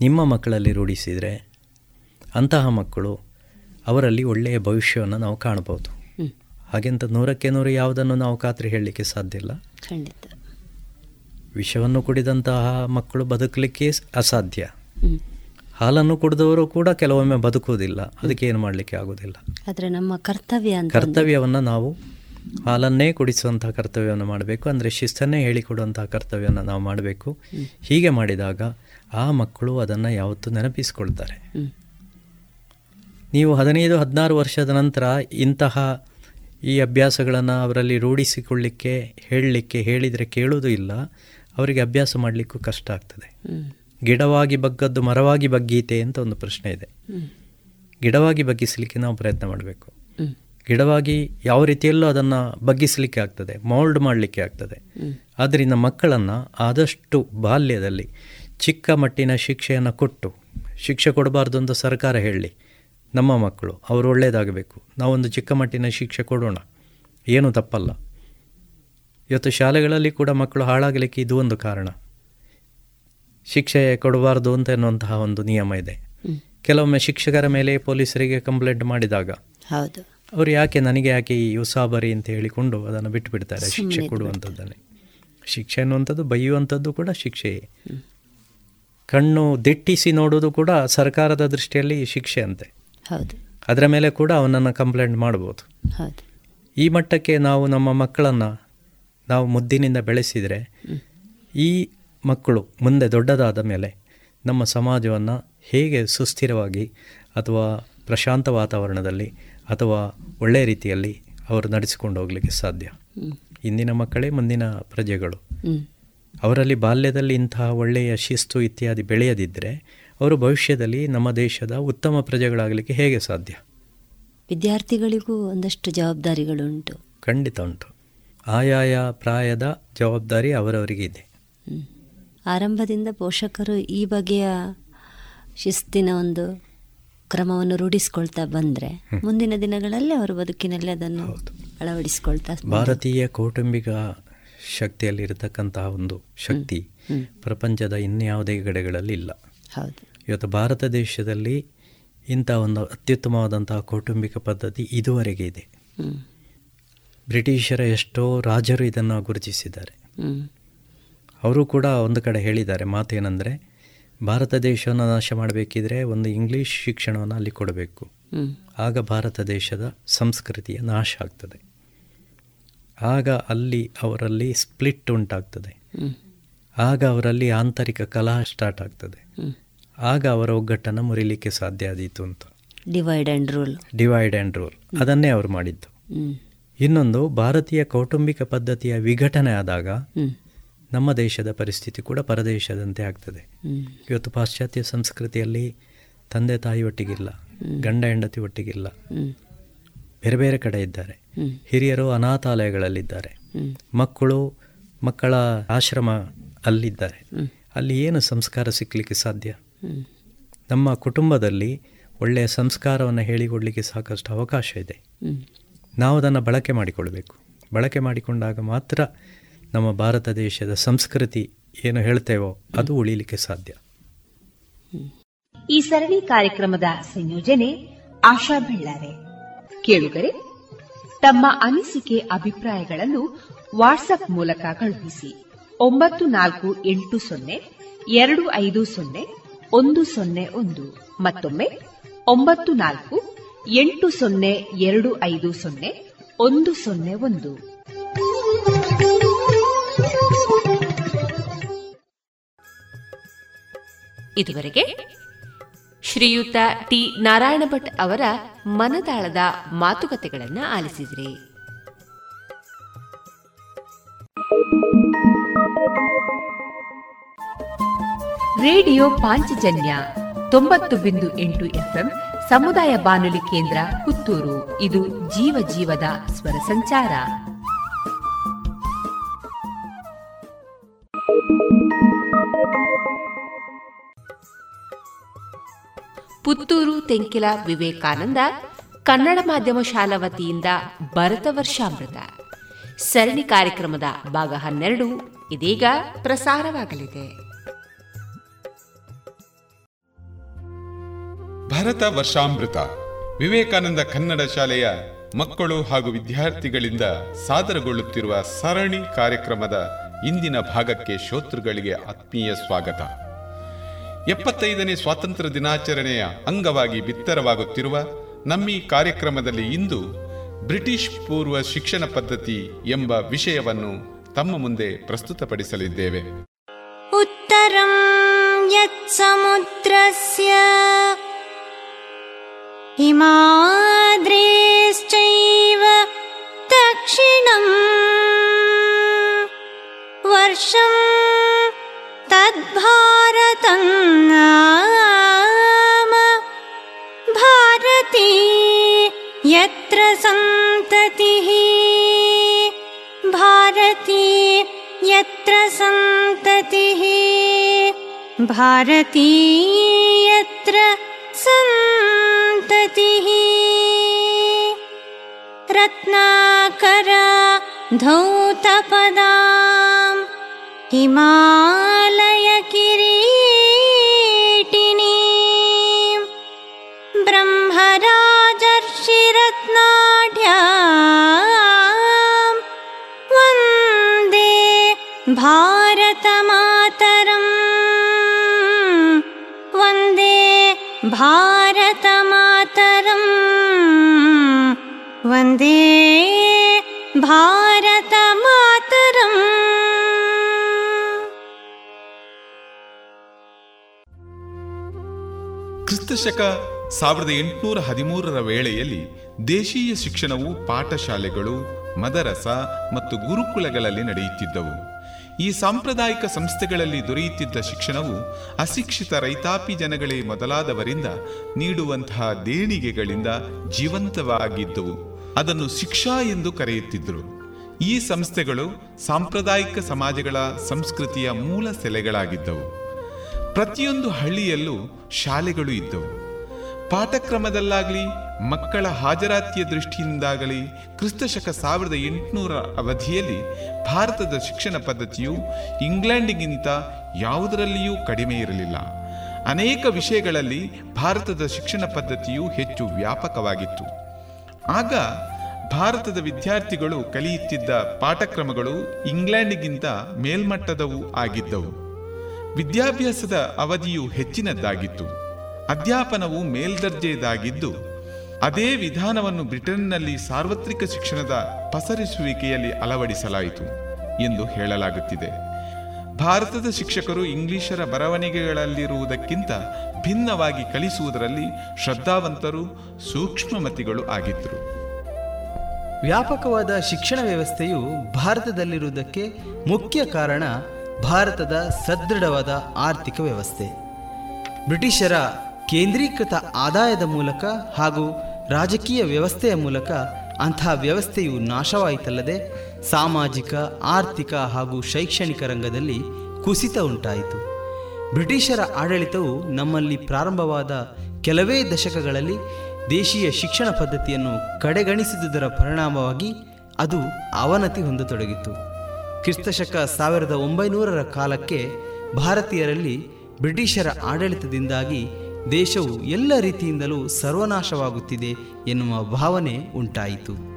ನಿಮ್ಮ ಮಕ್ಕಳಲ್ಲಿ ರೂಢಿಸಿದರೆ ಅಂತಹ ಮಕ್ಕಳು ಅವರಲ್ಲಿ ಒಳ್ಳೆಯ ಭವಿಷ್ಯವನ್ನು ನಾವು ಕಾಣ್ಬೋದು. ಹಾಗೆಂತ ನೂರಕ್ಕೆ ನೂರು ಯಾವುದನ್ನು ನಾವು ಖಾತ್ರಿ ಹೇಳಲಿಕ್ಕೆ ಸಾಧ್ಯ ಇಲ್ಲ. ಖಂಡಿತ. ವಿಷವನ್ನು ಕುಡಿದಂತಹ ಮಕ್ಕಳು ಬದುಕಲಿಕ್ಕೆ ಅಸಾಧ್ಯ. ಹಾಲನ್ನು ಕುಡಿದವರು ಕೂಡ ಕೆಲವೊಮ್ಮೆ ಬದುಕುವುದಿಲ್ಲ. ಅದಕ್ಕೆ ಏನು ಮಾಡಲಿಕ್ಕೆ ಆಗೋದಿಲ್ಲ. ಆದರೆ ನಮ್ಮ ಕರ್ತವ್ಯ ಕರ್ತವ್ಯವನ್ನು ನಾವು ಹಾಲನ್ನೇ ಕುಡಿಸುವಂತಹ ಕರ್ತವ್ಯವನ್ನು ಮಾಡಬೇಕು. ಅಂದರೆ ಶಿಸ್ತನ್ನೇ ಹೇಳಿಕೊಡುವಂತಹ ಕರ್ತವ್ಯವನ್ನು ನಾವು ಮಾಡಬೇಕು. ಹೀಗೆ ಮಾಡಿದಾಗ ಆ ಮಕ್ಕಳು ಅದನ್ನು ಯಾವತ್ತೂ ನೆನಪಿಸಿಕೊಳ್ತಾರೆ. ನೀವು ಹದಿನೈದು ಹದಿನಾರು ವರ್ಷದ ನಂತರ ಇಂತಹ ಈ ಅಭ್ಯಾಸಗಳನ್ನು ಅವರಲ್ಲಿ ರೂಢಿಸಿಕೊಳ್ಳಿಕ್ಕೆ ಹೇಳಲಿಕ್ಕೆ ಹೇಳಿದರೆ ಕೇಳೋದು ಇಲ್ಲ ಅವರಿಗೆ ಅಭ್ಯಾಸ ಮಾಡಲಿಕ್ಕೂ ಕಷ್ಟ ಆಗ್ತದೆ. ಗಿಡವಾಗಿ ಬಗ್ಗದ್ದು ಮರವಾಗಿ ಬಗ್ಗೀತೆ ಅಂತ ಒಂದು ಪ್ರಶ್ನೆ ಇದೆ. ಗಿಡವಾಗಿ ಬಗ್ಗಿಸಲಿಕ್ಕೆ ನಾವು ಪ್ರಯತ್ನ ಮಾಡಬೇಕು. ಗಿಡವಾಗಿ ಯಾವ ರೀತಿಯಲ್ಲೂ ಅದನ್ನು ಬಗ್ಗಿಸಲಿಕ್ಕೆ ಆಗ್ತದೆ ಮೌಲ್ಡ್ ಮಾಡಲಿಕ್ಕೆ ಆಗ್ತದೆ. ಆದ್ದರಿಂದ ಮಕ್ಕಳನ್ನು ಆದಷ್ಟು ಬಾಲ್ಯದಲ್ಲಿ ಚಿಕ್ಕ ಮಟ್ಟಿನ ಶಿಕ್ಷೆಯನ್ನು ಕೊಟ್ಟು ಶಿಕ್ಷೆ ಕೊಡಬಾರ್ದು ಅಂತ ಸರ್ಕಾರ ಹೇಳಲಿ ನಮ್ಮ ಮಕ್ಕಳು ಅವರು ಒಳ್ಳೆಯದಾಗಬೇಕು ನಾವೊಂದು ಚಿಕ್ಕ ಮಟ್ಟಿನ ಶಿಕ್ಷೆ ಕೊಡೋಣ. ಏನೂ ತಪ್ಪಲ್ಲ. ಇವತ್ತು ಶಾಲೆಗಳಲ್ಲಿ ಕೂಡ ಮಕ್ಕಳು ಹಾಳಾಗಲಿಕ್ಕೆ ಇದು ಒಂದು ಕಾರಣ. ಶಿಕ್ಷೆ ಕೊಡಬಾರ್ದು ಅಂತ ಎನ್ನುವಂತಹ ಒಂದು ನಿಯಮ ಇದೆ. ಕೆಲವೊಮ್ಮೆ ಶಿಕ್ಷಕರ ಮೇಲೆ ಪೊಲೀಸರಿಗೆ ಕಂಪ್ಲೇಂಟ್ ಮಾಡಿದಾಗ ಹೌದು. ಅವರು ಯಾಕೆ ನನಗೆ ಯಾಕೆ ಈ ಉಸಾಬರಿ ಅಂತ ಹೇಳಿಕೊಂಡು ಅದನ್ನು ಬಿಟ್ಟು ಬಿಡ್ತಾರೆ ಶಿಕ್ಷೆ ಕೊಡುವಂಥದ್ದನ್ನೇ. ಶಿಕ್ಷೆ ಅನ್ನುವಂಥದ್ದು ಬೈಯುವಂಥದ್ದು ಕೂಡ ಶಿಕ್ಷೆಯೇ ಕಣ್ಣು ದಿಟ್ಟಿಸಿ ನೋಡೋದು ಕೂಡ ಸರ್ಕಾರದ ದೃಷ್ಟಿಯಲ್ಲಿ ಶಿಕ್ಷೆ ಅಂತೆ. ಹೌದು. ಅದರ ಮೇಲೆ ಕೂಡ ಅವನನ್ನು ಕಂಪ್ಲೇಂಟ್ ಮಾಡ್ಬೋದು. ಹೌದು. ಈ ಮಟ್ಟಕ್ಕೆ ನಾವು ನಮ್ಮ ಮಕ್ಕಳನ್ನು ನಾವು ಮುದ್ದಿನಿಂದ ಬೆಳೆಸಿದರೆ ಈ ಮಕ್ಕಳು ಮುಂದೆ ದೊಡ್ಡದಾದ ಮೇಲೆ ನಮ್ಮ ಸಮಾಜವನ್ನು ಹೇಗೆ ಸುಸ್ಥಿರವಾಗಿ ಅಥವಾ ಪ್ರಶಾಂತ ವಾತಾವರಣದಲ್ಲಿ ಅಥವಾ ಒಳ್ಳೆಯ ರೀತಿಯಲ್ಲಿ ಅವರು ನಡೆಸಿಕೊಂಡು ಹೋಗಲಿಕ್ಕೆ ಸಾಧ್ಯ. ಇಂದಿನ ಮಕ್ಕಳೇ ಮುಂದಿನ ಪ್ರಜೆಗಳು. ಅವರಲ್ಲಿ ಬಾಲ್ಯದಲ್ಲಿ ಇಂತಹ ಒಳ್ಳೆಯ ಶಿಸ್ತು ಇತ್ಯಾದಿ ಬೆಳೆಯದಿದ್ದರೆ ಅವರು ಭವಿಷ್ಯದಲ್ಲಿ ನಮ್ಮ ದೇಶದ ಉತ್ತಮ ಪ್ರಜೆಗಳಾಗಲಿಕ್ಕೆ ಹೇಗೆ ಸಾಧ್ಯ? ವಿದ್ಯಾರ್ಥಿಗಳಿಗೂ ಒಂದಷ್ಟು ಜವಾಬ್ದಾರಿಗಳುಂಟು. ಖಂಡಿತ ಉಂಟು. ಆಯಾಯ ಪ್ರಾಯದ ಜವಾಬ್ದಾರಿ ಅವರವರಿಗೆ ಇದೆ. ಆರಂಭದಿಂದ ಪೋಷಕರು ಈ ಬಗೆಯ ಶಿಸ್ತಿನ ಒಂದು ಕ್ರಮವನ್ನು ರೂಢಿಸಿಕೊಳ್ತಾ ಬಂದರೆ ಮುಂದಿನ ದಿನಗಳಲ್ಲಿ ಅವರ ಬದುಕಿನಲ್ಲಿ ಅದನ್ನು ಅಳವಡಿಸಿಕೊಳ್ತಾ ಭಾರತೀಯ ಕೌಟುಂಬಿಕ ಶಕ್ತಿಯಲ್ಲಿರತಕ್ಕಂತಹ ಒಂದು ಶಕ್ತಿ ಪ್ರಪಂಚದ ಇನ್ಯಾವುದೇ ಕಡೆಗಳಲ್ಲಿ ಇಲ್ಲ ಹೌದು. ಇವತ್ತು ಭಾರತ ದೇಶದಲ್ಲಿ ಇಂಥ ಒಂದು ಅತ್ಯುತ್ತಮವಾದಂತಹ ಕೌಟುಂಬಿಕ ಪದ್ಧತಿ ಇದುವರೆಗೆ ಇದೆ. ಬ್ರಿಟಿಷರ ಎಷ್ಟೋ ರಾಜರು ಇದನ್ನು ಗುರುತಿಸಿದ್ದಾರೆ. ಅವರು ಕೂಡ ಒಂದು ಕಡೆ ಹೇಳಿದ್ದಾರೆ ಮಾತೇನೆಂದರೆ ಭಾರತ ದೇಶವನ್ನು ನಾಶ ಮಾಡಬೇಕಿದ್ರೆ ಒಂದು ಇಂಗ್ಲೀಷ್ ಶಿಕ್ಷಣವನ್ನು ಅಲ್ಲಿ ಕೊಡಬೇಕು. ಆಗ ಭಾರತ ದೇಶದ ಸಂಸ್ಕೃತಿಯ ನಾಶ ಆಗ್ತದೆ. ಆಗ ಅಲ್ಲಿ ಅವರಲ್ಲಿ ಸ್ಪ್ಲಿಟ್ ಉಂಟಾಗ್ತದೆ. ಆಗ ಅವರಲ್ಲಿ ಆಂತರಿಕ ಕಲಹ ಸ್ಟಾರ್ಟ್ ಆಗ್ತದೆ. ಆಗ ಅವರ ಒಗ್ಗಟ್ಟನ್ನು ಮುರಿಲಿಕ್ಕೆ ಸಾಧ್ಯ ಆದೀತು ಅಂತ. Divide and rule divide and rule ಅದನ್ನೇ ಅವರು ಮಾಡಿದ್ದು. ಇನ್ನೊಂದು ಭಾರತೀಯ ಕೌಟುಂಬಿಕ ಪದ್ಧತಿಯ ವಿಘಟನೆ ಆದಾಗ ನಮ್ಮ ದೇಶದ ಪರಿಸ್ಥಿತಿ ಕೂಡ ಪರದೇಶದಂತೆ ಆಗ್ತದೆ. ಇವತ್ತು ಪಾಶ್ಚಾತ್ಯ ಸಂಸ್ಕೃತಿಯಲ್ಲಿ ತಂದೆ ತಾಯಿ ಒಟ್ಟಿಗಿಲ್ಲ ಗಂಡ ಹೆಂಡತಿ ಒಟ್ಟಿಗಿಲ್ಲ. ಬೇರೆ ಬೇರೆ ಕಡೆ ಇದ್ದಾರೆ. ಹಿರಿಯರು ಅನಾಥಾಲಯಗಳಲ್ಲಿದ್ದಾರೆ. ಮಕ್ಕಳು ಮಕ್ಕಳ ಆಶ್ರಮ ಅಲ್ಲಿದ್ದಾರೆ. ಅಲ್ಲಿ ಏನು ಸಂಸ್ಕಾರ ಸಿಕ್ಕಲಿಕ್ಕೆ ಸಾಧ್ಯ. ನಮ್ಮ ಕುಟುಂಬದಲ್ಲಿ ಒಳ್ಳೆಯ ಸಂಸ್ಕಾರವನ್ನು ಹೇಳಿಕೊಡಲಿಕ್ಕೆ ಸಾಕಷ್ಟು ಅವಕಾಶ ಇದೆ. ನಾವು ಅದನ್ನು ಬಳಕೆ ಮಾಡಿಕೊಳ್ಬೇಕು. ಬಳಕೆ ಮಾಡಿಕೊಂಡಾಗ ಮಾತ್ರ ನಮ್ಮ ಭಾರತ ದೇಶದ ಸಂಸ್ಕೃತಿ ಏನು ಹೇಳ್ತೇವೋ ಅದು ಉಳಿಲಿಕ್ಕೆ ಸಾಧ್ಯ. ಈ ಸರಣಿ ಕಾರ್ಯಕ್ರಮದ ಸಂಯೋಜನೆ ಆಶಾ ಬೆಳ್ಳಾರೆ. ಕೇಳುಗರೆ, ತಮ್ಮ ಅನಿಸಿಕೆ ಅಭಿಪ್ರಾಯಗಳನ್ನು ವಾಟ್ಸ್ಆಪ್ ಮೂಲಕ ಕಳುಹಿಸಿ. ಒಂಬತ್ತು ನಾಲ್ಕು ಎಂಟು ಸೊನ್ನೆ, ಎರಡು ಐದು ಸೊನ್ನೆ ಒಂದು ಸೊನ್ನೆ ಒಂದು. ಮತ್ತೊಮ್ಮೆ ಒಂಬತ್ತು ನಾಲ್ಕು. ಎಂಟು ಸೊನ್ನೆ ಎರಡು ಐದು ಸೊನ್ನೆ. ಒಂದು ಸೊನ್ನೆ ಒಂದು. ಇದುವರೆಗೆ ಶ್ರೀಯುತ ಟಿ ನಾರಾಯಣ ಭಟ್ ಅವರ ಮನದಾಳದ ಮಾತುಕತೆಗಳನ್ನು ಆಲಿಸಿದ್ರಿ. ರೇಡಿಯೋ ಪಾಂಚಜನ್ಯ ತೊಂಬತ್ತು ಬಿಂದು ಎಂಟು ಎಫ್ಎಂ ಸಮುದಾಯ ಬಾನುಲಿ ಕೇಂದ್ರ ಪುತ್ತೂರು. ಇದು ಜೀವ ಜೀವದ ಸ್ವರ ಸಂಚಾರ. ಪುತ್ತೂರು ತೆಂಕಿಲ ವಿವೇಕಾನಂದ ಕನ್ನಡ ಮಾಧ್ಯಮ ಶಾಲಾ ವತಿಯಿಂದ ಭರತ ವರ್ಷಾಮೃತ. ಸರಣಿ ಕಾರ್ಯಕ್ರಮದ ಭಾಗ ಹನ್ನೆರಡು ಇದೀಗ ಪ್ರಸಾರವಾಗಲಿದೆ. ಭರತ ವರ್ಷಾಮೃತ. ವಿವೇಕಾನಂದ ಕನ್ನಡ ಶಾಲೆಯ ಮಕ್ಕಳು ಹಾಗೂ ವಿದ್ಯಾರ್ಥಿಗಳಿಂದ ಸಾದರಗೊಳ್ಳುತ್ತಿರುವ ಸರಣಿ ಕಾರ್ಯಕ್ರಮದ ಇಂದಿನ ಭಾಗಕ್ಕೆ ಶ್ರೋತೃಗಳಿಗೆ ಆತ್ಮೀಯ ಸ್ವಾಗತ. ಎಪ್ಪತ್ತೈದನೇ ಸ್ವಾತಂತ್ರ್ಯ ದಿನಾಚರಣೆಯ ಅಂಗವಾಗಿ ಬಿತ್ತರವಾಗುತ್ತಿರುವ ನಮ್ಮ ಈ ಕಾರ್ಯಕ್ರಮದಲ್ಲಿ ಇಂದು ಬ್ರಿಟಿಷ್ ಪೂರ್ವ ಶಿಕ್ಷಣ ಪದ್ಧತಿ ಎಂಬ ವಿಷಯವನ್ನು ತಮ್ಮ ಮುಂದೆ ಪ್ರಸ್ತುತಪಡಿಸಲಿದ್ದೇವೆ. ಉತ್ತರಂ ಯತ್ ಸಮುದ್ರಸ್ಯ हिमाद्रेश्चैव दक्षिणम्। वर्षं तद्भारतं नाम। भारती यत्र सन्ततिः। भारती यत्र सन्ततिः। भारती यत्र गतिः रत्नाकरा धौतपदािमालय किरीटिनी। वन्दे भारतमातरम्। वन्दे भा ವಂದೇ ಭಾರತ ಮಾತರಂ ಕ್ರಿಸ್ತಶಕ ಸಾವಿರದ ಎಂಟುನೂರ ಹದಿಮೂರರ ವೇಳೆಯಲ್ಲಿ ದೇಶೀಯ ಶಿಕ್ಷಣವು ಪಾಠಶಾಲೆಗಳು, ಮದರಸ ಮತ್ತು ಗುರುಕುಲಗಳಲ್ಲಿ ನಡೆಯುತ್ತಿದ್ದವು. ಈ ಸಾಂಪ್ರದಾಯಿಕ ಸಂಸ್ಥೆಗಳಲ್ಲಿ ದೊರೆಯುತ್ತಿದ್ದ ಶಿಕ್ಷಣವು ಅಶಿಕ್ಷಿತ ರೈತಾಪಿ ಜನಗಳೇ ಮೊದಲಾದವರಿಂದ ನೀಡುವಂತಹ ದೇಣಿಗೆಗಳಿಂದ ಜೀವಂತವಾಗಿದ್ದವು. ಅದನ್ನು ಶಿಕ್ಷಾ ಎಂದು ಕರೆಯುತ್ತಿದ್ದರು. ಈ ಸಂಸ್ಥೆಗಳು ಸಾಂಪ್ರದಾಯಿಕ ಸಮಾಜಗಳ ಸಂಸ್ಕೃತಿಯ ಮೂಲ ಸೆಲೆಗಳಾಗಿದ್ದವು. ಪ್ರತಿಯೊಂದು ಹಳ್ಳಿಯಲ್ಲೂ ಶಾಲೆಗಳು ಇದ್ದವು. ಪಾಠಕ್ರಮದಲ್ಲಾಗಲಿ, ಮಕ್ಕಳ ಹಾಜರಾತಿಯ ದೃಷ್ಟಿಯಿಂದಾಗಲಿ, ಕ್ರಿಸ್ತಶಕ ಸಾವಿರದ ಎಂಟುನೂರ ಅವಧಿಯಲ್ಲಿ ಭಾರತದ ಶಿಕ್ಷಣ ಪದ್ಧತಿಯು ಇಂಗ್ಲೆಂಡಿಗಿಂತ ಯಾವುದರಲ್ಲಿಯೂ ಕಡಿಮೆ ಇರಲಿಲ್ಲ. ಅನೇಕ ವಿಷಯಗಳಲ್ಲಿ ಭಾರತದ ಶಿಕ್ಷಣ ಪದ್ಧತಿಯು ಹೆಚ್ಚು ವ್ಯಾಪಕವಾಗಿತ್ತು. ಆಗ ಭಾರತದ ವಿದ್ಯಾರ್ಥಿಗಳು ಕಲಿಯುತ್ತಿದ್ದ ಪಾಠಕ್ರಮಗಳು ಇಂಗ್ಲೆಂಡ್ಗಿಂತ ಮೇಲ್ಮಟ್ಟದವು ಆಗಿದ್ದವು. ವಿದ್ಯಾಭ್ಯಾಸದ ಅವಧಿಯು ಹೆಚ್ಚಿನದ್ದಾಗಿತ್ತು. ಅಧ್ಯಾಪನವು ಮೇಲ್ದರ್ಜೆಯದಾಗಿದ್ದು, ಅದೇ ವಿಧಾನವನ್ನು ಬ್ರಿಟನ್ನಲ್ಲಿ ಸಾರ್ವತ್ರಿಕ ಶಿಕ್ಷಣದ ಪಸರಿಸುವಿಕೆಯಲ್ಲಿ ಅಳವಡಿಸಲಾಯಿತು ಎಂದು ಹೇಳಲಾಗುತ್ತಿದೆ. ಭಾರತದ ಶಿಕ್ಷಕರು ಇಂಗ್ಲಿಷರ ಬರವಣಿಗೆಗಳಲ್ಲಿರುವುದಕ್ಕಿಂತ ಭಿನ್ನವಾಗಿ ಕಲಿಸುವುದರಲ್ಲಿ ಶ್ರದ್ಧಾವಂತರು, ಸೂಕ್ಷ್ಮಮತಿಗಳು ಆಗಿದ್ದರು ವ್ಯಾಪಕವಾದ ಶಿಕ್ಷಣ ವ್ಯವಸ್ಥೆಯು ಭಾರತದಲ್ಲಿರುವುದಕ್ಕೆ ಮುಖ್ಯ ಕಾರಣ ಭಾರತದ ಸದೃಢವಾದ ಆರ್ಥಿಕ ವ್ಯವಸ್ಥೆ. ಬ್ರಿಟಿಷರ ಕೇಂದ್ರೀಕೃತ ಆದಾಯದ ಮೂಲಕ ಹಾಗೂ ರಾಜಕೀಯ ವ್ಯವಸ್ಥೆಯ ಮೂಲಕ ಅಂತಹ ವ್ಯವಸ್ಥೆಯು ನಾಶವಾಯಿತಲ್ಲದೆ ಸಾಮಾಜಿಕ, ಆರ್ಥಿಕ ಹಾಗೂ ಶೈಕ್ಷಣಿಕ ರಂಗದಲ್ಲಿ ಕುಸಿತ ಉಂಟಾಯಿತು. ಬ್ರಿಟಿಷರ ಆಡಳಿತವು ನಮ್ಮಲ್ಲಿ ಪ್ರಾರಂಭವಾದ ಕೆಲವೇ ದಶಕಗಳಲ್ಲಿ ದೇಶೀಯ ಶಿಕ್ಷಣ ಪದ್ಧತಿಯನ್ನು ಕಡೆಗಣಿಸಿದುದರ ಪರಿಣಾಮವಾಗಿ ಅದು ಅವನತಿ ಹೊಂದತೊಡಗಿತು. ಕ್ರಿಸ್ತಶಕ ಸಾವಿರದ ಒಂಬೈನೂರರ ಕಾಲಕ್ಕೆ ಭಾರತೀಯರಲ್ಲಿ ಬ್ರಿಟಿಷರ ಆಡಳಿತದಿಂದಾಗಿ ದೇಶವು ಎಲ್ಲ ರೀತಿಯಿಂದಲೂ ಸರ್ವನಾಶವಾಗುತ್ತಿದೆ ಎನ್ನುವ ಭಾವನೆ ಉಂಟಾಯಿತು.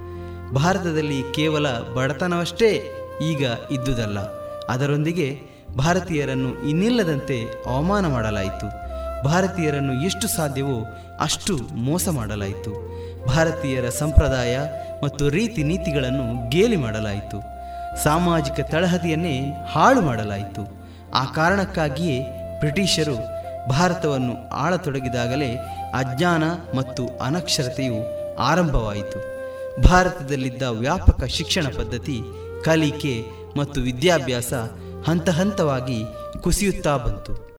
ಭಾರತದಲ್ಲಿ ಕೇವಲ ಬಡತನವಷ್ಟೇ ಈಗ ಇದ್ದುದಲ್ಲ. ಅದರೊಂದಿಗೆ ಭಾರತೀಯರನ್ನು ಇನ್ನಿಲ್ಲದಂತೆ ಅವಮಾನ ಮಾಡಲಾಯಿತು. ಭಾರತೀಯರನ್ನು ಎಷ್ಟು ಸಾಧ್ಯವೋ ಅಷ್ಟು ಮೋಸ ಮಾಡಲಾಯಿತು. ಭಾರತೀಯರ ಸಂಪ್ರದಾಯ ಮತ್ತು ರೀತಿ ನೀತಿಗಳನ್ನು ಗೇಲಿ ಮಾಡಲಾಯಿತು. ಸಾಮಾಜಿಕ ತಳಹದಿಯನ್ನೇ ಹಾಳು ಮಾಡಲಾಯಿತು. ಆ ಕಾರಣಕ್ಕಾಗಿಯೇ ಬ್ರಿಟಿಷರು ಭಾರತವನ್ನು ಆಳತೊಡಗಿದಾಗಲೇ ಅಜ್ಞಾನ ಮತ್ತು ಅನಕ್ಷರತೆಯು ಆರಂಭವಾಯಿತು. ಭಾರತದಲ್ಲಿದ್ದ ವ್ಯಾಪಕ ಶಿಕ್ಷಣ ಪದ್ಧತಿ ಕಲಿಕೆ ಮತ್ತು ವಿದ್ಯಾಭ್ಯಾಸ ಹಂತ ಹಂತವಾಗಿ ಕುಸಿಯುತ್ತಾ ಬಂತು.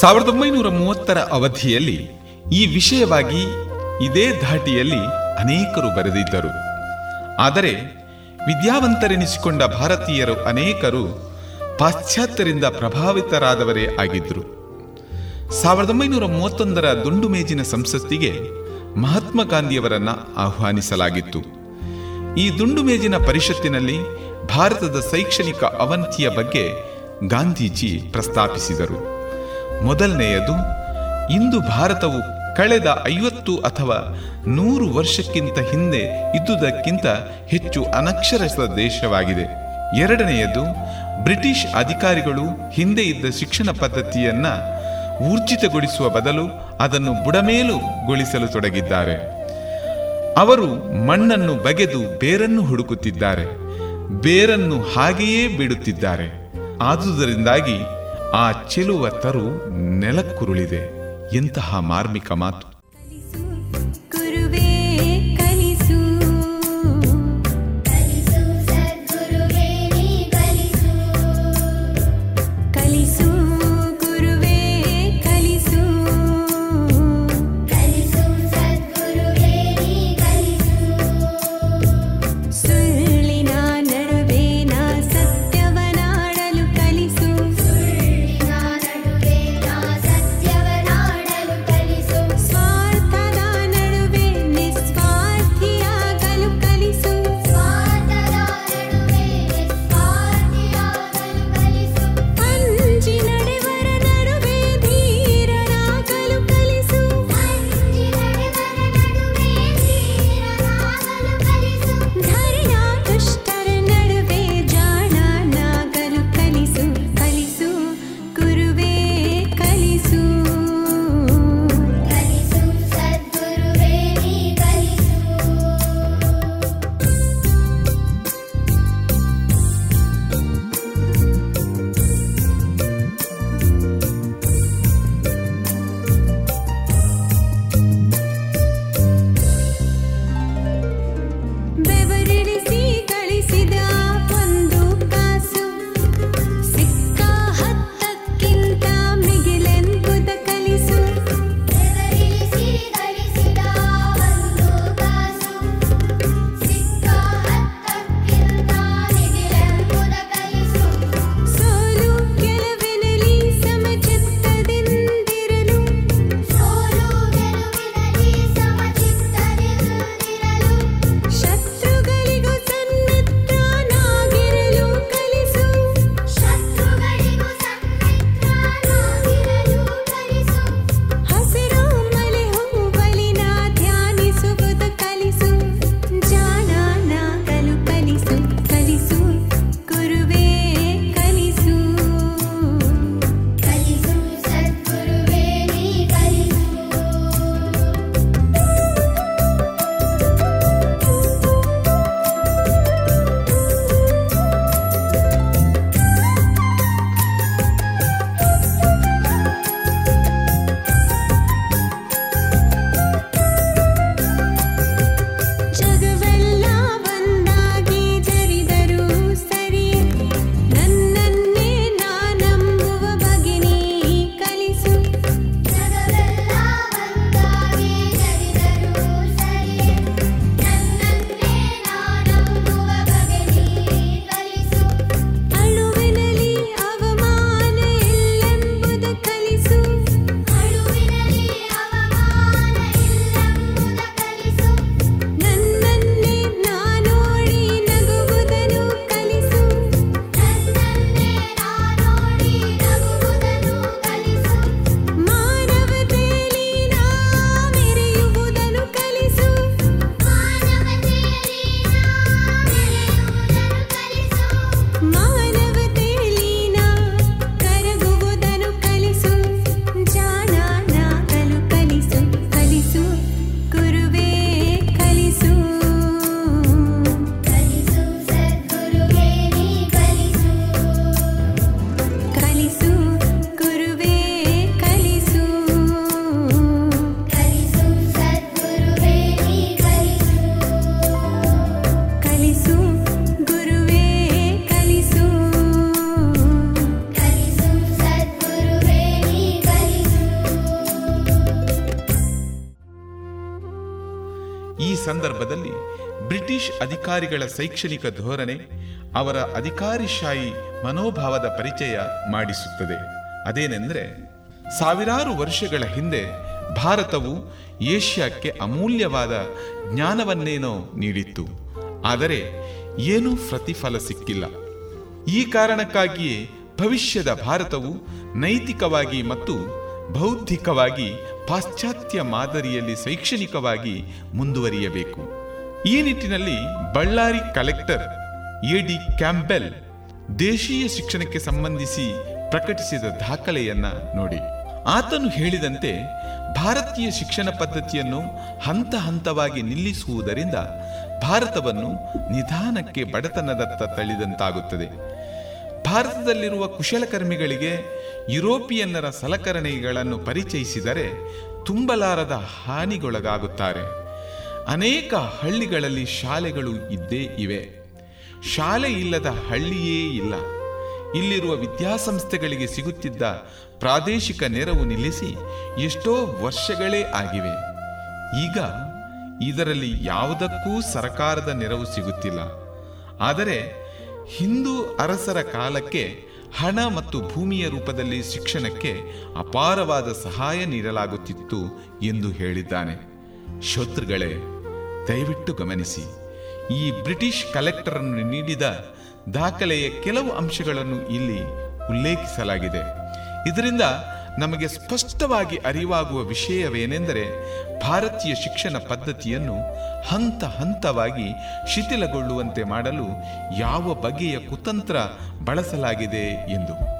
ಸಾವಿರದ ಒಂಬೈನೂರ ಮೂವತ್ತರ ಅವಧಿಯಲ್ಲಿ ಈ ವಿಷಯವಾಗಿ ಇದೇ ಧಾಟಿಯಲ್ಲಿ ಅನೇಕರು ಬರೆದಿದ್ದರು. ಆದರೆ ವಿದ್ಯಾವಂತರೆನಿಸಿಕೊಂಡ ಭಾರತೀಯರು ಅನೇಕರು ಪಾಶ್ಚಾತ್ಯರಿಂದ ಪ್ರಭಾವಿತರಾದವರೇ ಆಗಿದ್ದರು. ಸಾವಿರದ ಒಂಬೈನೂರ ಮೂವತ್ತೊಂದರ ದುಂಡು ಮೇಜಿನ ಸಂಸತ್ತಿಗೆ ಮಹಾತ್ಮ ಗಾಂಧಿಯವರನ್ನು ಆಹ್ವಾನಿಸಲಾಗಿತ್ತು. ಈ ದುಂಡು ಮೇಜಿನ ಪರಿಷತ್ತಿನಲ್ಲಿ ಭಾರತದ ಶೈಕ್ಷಣಿಕ ಅವಂತಿಯ ಬಗ್ಗೆ ಗಾಂಧೀಜಿ ಪ್ರಸ್ತಾಪಿಸಿದರು. ಮೊದಲನೆಯದು, ಇಂದು ಭಾರತವು ಕಳೆದ ಐವತ್ತು ಅಥವಾ ನೂರು ವರ್ಷಕ್ಕಿಂತ ಹಿಂದೆ ಇದ್ದುದಕ್ಕಿಂತ ಹೆಚ್ಚು ಅನಕ್ಷರಸ್ಥ ದೇಶವಾಗಿದೆ. ಎರಡನೆಯದು, ಬ್ರಿಟಿಷ್ ಅಧಿಕಾರಿಗಳು ಹಿಂದೆ ಇದ್ದ ಶಿಕ್ಷಣ ಪದ್ಧತಿಯನ್ನ ಊರ್ಜಿತಗೊಳಿಸುವ ಬದಲು ಅದನ್ನು ಬುಡಮೇಲುಗೊಳಿಸಲು ತೊಡಗಿದ್ದಾರೆ. ಅವರು ಮಣ್ಣನ್ನು ಬಗೆದು ಬೇರನ್ನು ಹುಡುಕುತ್ತಿದ್ದಾರೆ. ಬೇರನ್ನು ಹಾಗೆಯೇ ಬಿಡುತ್ತಿದ್ದಾರೆ. ಆದುದರಿಂದಾಗಿ ಆ ಚೆಲುವ ತರು ನೆಲಕ್ಕುರುಳಿದೆ. ಎಂತಹ ಮಾರ್ಮಿಕ ಮಾತು. ಅಧಿಕಾರಿಗಳ ಶೈಕ್ಷಣಿಕ ಧೋರಣೆ ಅವರ ಅಧಿಕಾರಿಶಾಹಿ ಮನೋಭಾವದ ಪರಿಚಯ ಮಾಡಿಸುತ್ತದೆ. ಅದೇನೆಂದರೆ, ಸಾವಿರಾರು ವರ್ಷಗಳ ಹಿಂದೆ ಭಾರತವು ಏಷ್ಯಾಕ್ಕೆ ಅಮೂಲ್ಯವಾದ ಜ್ಞಾನವನ್ನೇನೋ ನೀಡಿತ್ತು. ಆದರೆ ಏನೂ ಪ್ರತಿಫಲ ಸಿಕ್ಕಿಲ್ಲ. ಈ ಕಾರಣಕ್ಕಾಗಿಯೇ ಭವಿಷ್ಯದ ಭಾರತವು ನೈತಿಕವಾಗಿ ಮತ್ತು ಬೌದ್ಧಿಕವಾಗಿ ಪಾಶ್ಚಾತ್ಯ ಮಾದರಿಯಲ್ಲಿ ಶೈಕ್ಷಣಿಕವಾಗಿ ಮುಂದುವರಿಯಬೇಕು. ಈ ನಿಟ್ಟಿನಲ್ಲಿ Bellary collector A D Campbell ದೇಶೀಯ ಶಿಕ್ಷಣಕ್ಕೆ ಸಂಬಂಧಿಸಿ ಪ್ರಕಟಿಸಿದ ದಾಖಲೆಯನ್ನ ನೋಡಿ. ಆತನು ಹೇಳಿದಂತೆ ಭಾರತೀಯ ಶಿಕ್ಷಣ ಪದ್ಧತಿಯನ್ನು ಹಂತ ಹಂತವಾಗಿ ನಿಲ್ಲಿಸುವುದರಿಂದ ಭಾರತವನ್ನು ನಿಧಾನಕ್ಕೆ ಬಡತನದತ್ತ ತಳ್ಳಿದಂತಾಗುತ್ತದೆ. ಭಾರತದಲ್ಲಿರುವ ಕುಶಲಕರ್ಮಿಗಳಿಗೆ ಯುರೋಪಿಯನ್ನರ ಸಲಕರಣೆಗಳನ್ನು ಪರಿಚಯಿಸಿದರೆ ತುಂಬಲಾರದ ಹಾನಿಗೊಳಗಾಗುತ್ತಾರೆ. ಅನೇಕ ಹಳ್ಳಿಗಳಲ್ಲಿ ಶಾಲೆಗಳು ಇದ್ದೇ ಇವೆ. ಶಾಲೆ ಇಲ್ಲದ ಹಳ್ಳಿಯೇ ಇಲ್ಲ. ಇಲ್ಲಿರುವ ವಿದ್ಯಾಸಂಸ್ಥೆಗಳಿಗೆ ಸಿಗುತ್ತಿದ್ದ ಪ್ರಾದೇಶಿಕ ನೆರವು ನಿಲ್ಲಿಸಿ ಎಷ್ಟೋ ವರ್ಷಗಳೇ ಆಗಿವೆ. ಈಗ ಇದರಲ್ಲಿ ಯಾವುದಕ್ಕೂ ಸರಕಾರದ ನೆರವು ಸಿಗುತ್ತಿಲ್ಲ. ಆದರೆ ಹಿಂದೂ ಅರಸರ ಕಾಲಕ್ಕೆ ಹಣ ಮತ್ತು ಭೂಮಿಯ ರೂಪದಲ್ಲಿ ಶಿಕ್ಷಣಕ್ಕೆ ಅಪಾರವಾದ ಸಹಾಯ ನೀಡಲಾಗುತ್ತಿತ್ತು ಎಂದು ಹೇಳಿದ್ದಾನೆ. ಶೋತೃಗಳೇ ದಯವಿಟ್ಟು ಗಮನಿಸಿ, ಈ ಬ್ರಿಟಿಷ್ ಕಲೆಕ್ಟರನ್ನು ನೀಡಿದ ದಾಖಲೆಯ ಕೆಲವು ಅಂಶಗಳನ್ನು ಇಲ್ಲಿ ಉಲ್ಲೇಖಿಸಲಾಗಿದೆ. ಇದರಿಂದ ನಮಗೆ ಸ್ಪಷ್ಟವಾಗಿ ಅರಿವಾಗುವ ವಿಷಯವೇನೆಂದರೆ, ಭಾರತೀಯ ಶಿಕ್ಷಣ ಪದ್ಧತಿಯನ್ನು ಹಂತ ಹಂತವಾಗಿ ಶಿಥಿಲಗೊಳ್ಳುವಂತೆ ಮಾಡಲು ಯಾವ ಬಗೆಯ ಕುತಂತ್ರ ಬಳಸಲಾಗಿದೆ ಎಂದು.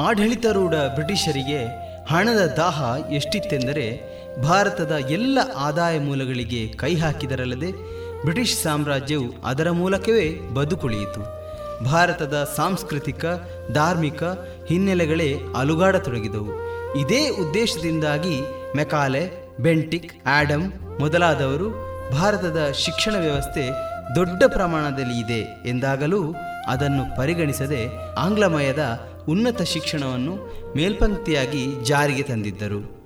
ಆಡಳಿತಾರೂಢ ಬ್ರಿಟಿಷರಿಗೆ ಹಣದ ದಾಹ ಎಷ್ಟಿತ್ತೆಂದರೆ ಭಾರತದ ಎಲ್ಲ ಆದಾಯ ಮೂಲಗಳಿಗೆ ಕೈ ಹಾಕಿದರಲ್ಲದೆ ಬ್ರಿಟಿಷ್ ಸಾಮ್ರಾಜ್ಯವು ಅದರ ಮೂಲಕವೇ ಬದುಕುಳಿಯಿತು. ಭಾರತದ ಸಾಂಸ್ಕೃತಿಕ, ಧಾರ್ಮಿಕ ಹಿನ್ನೆಲೆಗಳೇ ಅಲುಗಾಡತೊಡಗಿದವು. ಇದೇ ಉದ್ದೇಶದಿಂದಾಗಿ ಮೆಕಾಲೆ, ಬೆಂಟಿಕ್ ಆಡಮ್ ಮೊದಲಾದವರು ಭಾರತದ ಶಿಕ್ಷಣ ವ್ಯವಸ್ಥೆ ದೊಡ್ಡ ಪ್ರಮಾಣದಲ್ಲಿ ಇದೆ ಎಂದಾಗಲೂ ಅದನ್ನು ಪರಿಗಣಿಸದೆ ಆಂಗ್ಲಮಯದ ಉನ್ನತ ಶಿಕ್ಷಣವನ್ನು ಮೇಲ್ಪಂಕ್ತಿಯಾಗಿ ಜಾರಿಗೆ ತಂದಿದ್ದರು.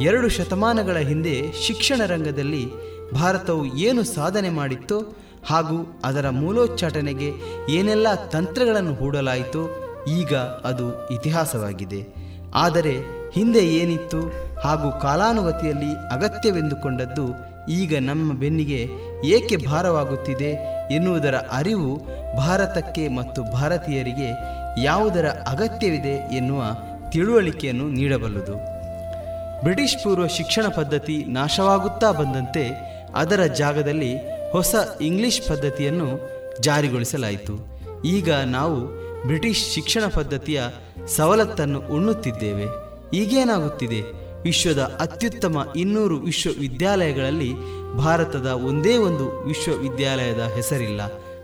ಎರಡು ಶತಮಾನಗಳ ಹಿಂದೆ ಶಿಕ್ಷಣ ರಂಗದಲ್ಲಿ ಭಾರತವು ಏನು ಸಾಧನೆ ಮಾಡಿತ್ತು ಹಾಗೂ ಅದರ ಮೂಲೋಚ್ಚಾಟನೆಗೆ ಏನೆಲ್ಲ ತಂತ್ರಗಳನ್ನು ಹೂಡಲಾಯಿತು ಈಗ ಅದು ಇತಿಹಾಸವಾಗಿದೆ. ಆದರೆ ಹಿಂದೆ ಏನಿತ್ತು ಹಾಗೂ ಕಾಲಾನುಗತಿಯಲ್ಲಿ ಅಗತ್ಯವೆಂದುಕೊಂಡದ್ದು ಈಗ ನಮ್ಮ ಬೆನ್ನಿಗೆ ಏಕೆ ಭಾರವಾಗುತ್ತಿದೆ ಎನ್ನುವುದರ ಅರಿವು ಭಾರತಕ್ಕೆ ಮತ್ತು ಭಾರತೀಯರಿಗೆ ಯಾವುದರ ಅಗತ್ಯವಿದೆ ಎನ್ನುವ ತಿಳುವಳಿಕೆಯನ್ನು ನೀಡಬಲ್ಲದು. ಬ್ರಿಟಿಷ್ ಪೂರ್ವ ಶಿಕ್ಷಣ ಪದ್ಧತಿ ನಾಶವಾಗುತ್ತಾ ಬಂದಂತೆ ಅದರ ಜಾಗದಲ್ಲಿ ಹೊಸ ಇಂಗ್ಲಿಷ್ ಪದ್ಧತಿಯನ್ನು ಜಾರಿಗೊಳಿಸಲಾಯಿತು. ಈಗ ನಾವು ಬ್ರಿಟಿಷ್ ಶಿಕ್ಷಣ ಪದ್ಧತಿಯ ಸವಲತ್ತನ್ನು ಉಣ್ಣುತ್ತಿದ್ದೇವೆ. ಈಗೇನಾಗುತ್ತಿದೆ? ವಿಶ್ವದ ಅತ್ಯುತ್ತಮ ಇನ್ನೂರು ವಿಶ್ವವಿದ್ಯಾಲಯಗಳಲ್ಲಿ ಭಾರತದ ಒಂದೇ ಒಂದು ವಿಶ್ವವಿದ್ಯಾಲಯದ ಹೆಸರಿಲ್ಲ.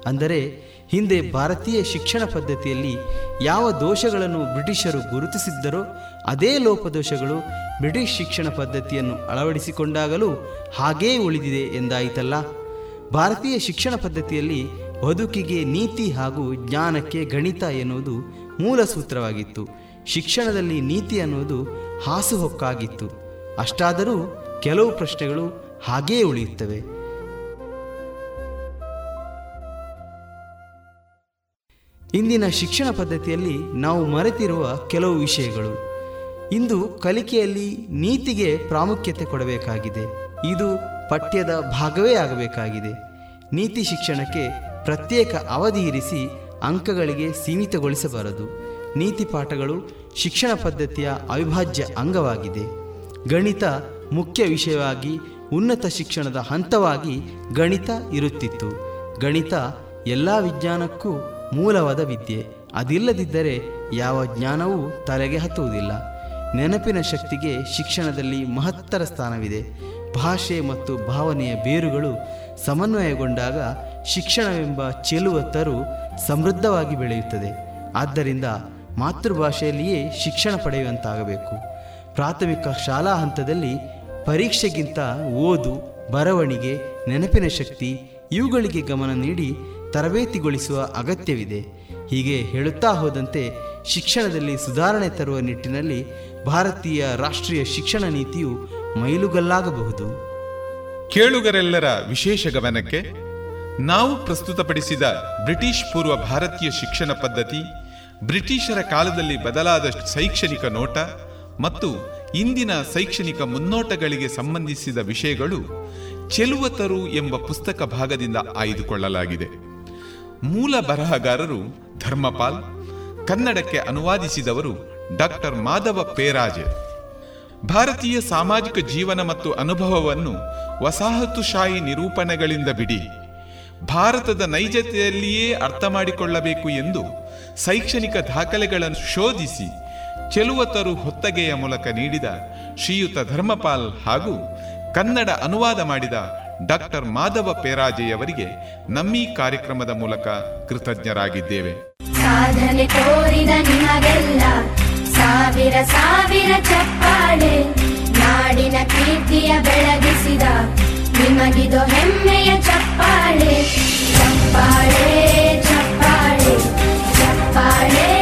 ಅಂದರೆ ಹಿಂದೆ ಭಾರತೀಯ ಶಿಕ್ಷಣ ಪದ್ಧತಿಯಲ್ಲಿ ಯಾವ ದೋಷಗಳನ್ನು ಬ್ರಿಟಿಷರು ಗುರುತಿಸಿದ್ದರೋ ಅದೇ ಲೋಪದೋಷಗಳು ಬ್ರಿಟಿಷ್ ಶಿಕ್ಷಣ ಪದ್ಧತಿಯನ್ನು ಅಳವಡಿಸಿಕೊಂಡಾಗಲೂ ಹಾಗೇ ಉಳಿದಿದೆ ಎಂದಾಯಿತಲ್ಲ. ಭಾರತೀಯ ಶಿಕ್ಷಣ ಪದ್ಧತಿಯಲ್ಲಿ ಬದುಕಿಗೆ ನೀತಿ ಹಾಗೂ ಜ್ಞಾನಕ್ಕೆ ಗಣಿತ ಎನ್ನುವುದು ಮೂಲ ಸೂತ್ರವಾಗಿತ್ತು. ಶಿಕ್ಷಣದಲ್ಲಿ ನೀತಿ ಅನ್ನುವುದು ಹಾಸುಹೊಕ್ಕಾಗಿತ್ತು. ಅಷ್ಟಾದರೂ ಕೆಲವು ಪ್ರಶ್ನೆಗಳು ಹಾಗೇ ಉಳಿಯುತ್ತವೆ. ಇಂದಿನ ಶಿಕ್ಷಣ ಪದ್ಧತಿಯಲ್ಲಿ ನಾವು ಮರೆತಿರುವ ಕೆಲವು ವಿಷಯಗಳು. ಇಂದು ಕಲಿಕೆಯಲ್ಲಿ ನೀತಿಗೆ ಪ್ರಾಮುಖ್ಯತೆ ಕೊಡಬೇಕಾಗಿದೆ. ಇದು ಪಠ್ಯದ ಭಾಗವೇ ಆಗಬೇಕಾಗಿದೆ. ನೀತಿ ಶಿಕ್ಷಣಕ್ಕೆ ಪ್ರತ್ಯೇಕ ಅವಧಿ ಇರಿಸಿ ಅಂಕಗಳಿಗೆ ಸೀಮಿತಗೊಳಿಸಬಾರದು. ನೀತಿ ಪಾಠಗಳು ಶಿಕ್ಷಣ ಪದ್ಧತಿಯ ಅವಿಭಾಜ್ಯ ಅಂಗವಾಗಿದೆ. ಗಣಿತ ಮುಖ್ಯ ವಿಷಯವಾಗಿ ಉನ್ನತ ಶಿಕ್ಷಣದ ಹಂತವಾಗಿ ಗಣಿತ ಇರುತ್ತಿತ್ತು. ಗಣಿತ ಎಲ್ಲ ವಿಜ್ಞಾನಕ್ಕೂ ಮೂಲವಾದ ವಿದ್ಯೆ. ಅದಿಲ್ಲದಿದ್ದರೆ ಯಾವ ಜ್ಞಾನವೂ ತಲೆಗೆ ಹತ್ತುವುದಿಲ್ಲ. ನೆನಪಿನ ಶಕ್ತಿಗೆ ಶಿಕ್ಷಣದಲ್ಲಿ ಮಹತ್ತರ ಸ್ಥಾನವಿದೆ. ಭಾಷೆ ಮತ್ತು ಭಾವನೆಯ ಬೇರುಗಳು ಸಮನ್ವಯಗೊಂಡಾಗ ಶಿಕ್ಷಣವೆಂಬ ಚೆಲುವ ತರು ಸಮೃದ್ಧವಾಗಿ ಬೆಳೆಯುತ್ತದೆ. ಆದ್ದರಿಂದ ಮಾತೃಭಾಷೆಯಲ್ಲಿಯೇ ಶಿಕ್ಷಣ ಪಡೆಯುವಂತಾಗಬೇಕು. ಪ್ರಾಥಮಿಕ ಶಾಲಾ ಹಂತದಲ್ಲಿ ಪರೀಕ್ಷೆಗಿಂತ ಓದು, ಬರವಣಿಗೆ, ನೆನಪಿನ ಶಕ್ತಿ ಇವುಗಳಿಗೆ ಗಮನ ನೀಡಿ ತರಬೇತಿಗೊಳಿಸುವ ಅಗತ್ಯವಿದೆ. ಹೀಗೆ ಹೇಳುತ್ತಾ ಹೋದಂತೆ ಶಿಕ್ಷಣದಲ್ಲಿ ಸುಧಾರಣೆ ತರುವ ನಿಟ್ಟಿನಲ್ಲಿ ಭಾರತೀಯ ರಾಷ್ಟ್ರೀಯ ಶಿಕ್ಷಣ ನೀತಿಯು ಮೈಲುಗಲ್ಲಾಗಬಹುದು. ಕೇಳುಗರೆಲ್ಲರ ವಿಶೇಷ ಗಮನಕ್ಕೆ ನಾವು ಪ್ರಸ್ತುತಪಡಿಸಿದ ಬ್ರಿಟಿಷ್ ಪೂರ್ವ ಭಾರತೀಯ ಶಿಕ್ಷಣ ಪದ್ಧತಿ, ಬ್ರಿಟಿಷರ ಕಾಲದಲ್ಲಿ ಬದಲಾದ ಶೈಕ್ಷಣಿಕ ನೋಟ ಮತ್ತು ಇಂದಿನ ಶೈಕ್ಷಣಿಕ ಮುನ್ನೋಟಗಳಿಗೆ ಸಂಬಂಧಿಸಿದ ವಿಷಯಗಳು ಚೆಲುವತರು ಎಂಬ ಪುಸ್ತಕ ಭಾಗದಿಂದ ಆಯ್ದುಕೊಳ್ಳಲಾಗಿದೆ. ಮೂಲ ಬರಹಗಾರರು ಧರ್ಮಪಾಲ್, ಕನ್ನಡಕ್ಕೆ ಅನುವಾದಿಸಿದವರು ಡಾಕ್ಟರ್ ಮಾಧವ ಪೇರಾಜೆ. ಭಾರತೀಯ ಸಾಮಾಜಿಕ ಜೀವನ ಮತ್ತು ಅನುಭವವನ್ನು ವಸಾಹತುಶಾಹಿ ನಿರೂಪಣೆಗಳಿಂದ ಬಿಡಿ. ಭಾರತದ ನೈಜತೆಯಲ್ಲಿಯೇ ಅರ್ಥ ಮಾಡಿಕೊಳ್ಳಬೇಕು ಎಂದು ಶೈಕ್ಷಣಿಕ ದಾಖಲೆಗಳನ್ನು ಶೋಧಿಸಿ ಚೆಲುವತರು ಹೊತ್ತಗೆಯ ಮೂಲಕ ನೀಡಿದ ಶ್ರೀಯುತ ಧರ್ಮಪಾಲ್ ಹಾಗೂ ಕನ್ನಡ ಅನುವಾದ ಮಾಡಿದ ಡಾಕ್ಟರ್ ಮಾಧವ ಪೇರಾಜೆಯವರಿಗೆ ನಮ್ಮೀ ಕಾರ್ಯಕ್ರಮದ ಮೂಲಕ ಕೃತಜ್ಞರಾಗಿದ್ದೇವೆ. ಸಾಧನೆ ತೋರಿದ ನಿಮಗೆಲ್ಲ ಸಾವಿರ ಸಾವಿರ ಚಪ್ಪಾಳೆ, ನಾಡಿನ ಕೀರ್ತಿಯ ಬೆಳಗಿಸಿದ ನಿಮಗಿದು ಹೆಮ್ಮೆಯ ಚಪ್ಪಾಳೆ. ಚಪ್ಪಾಳೆ ಚಪ್ಪಾಳೆ ಚಪ್ಪಾಳೆ. ಚಪ್ಪಾಳೆ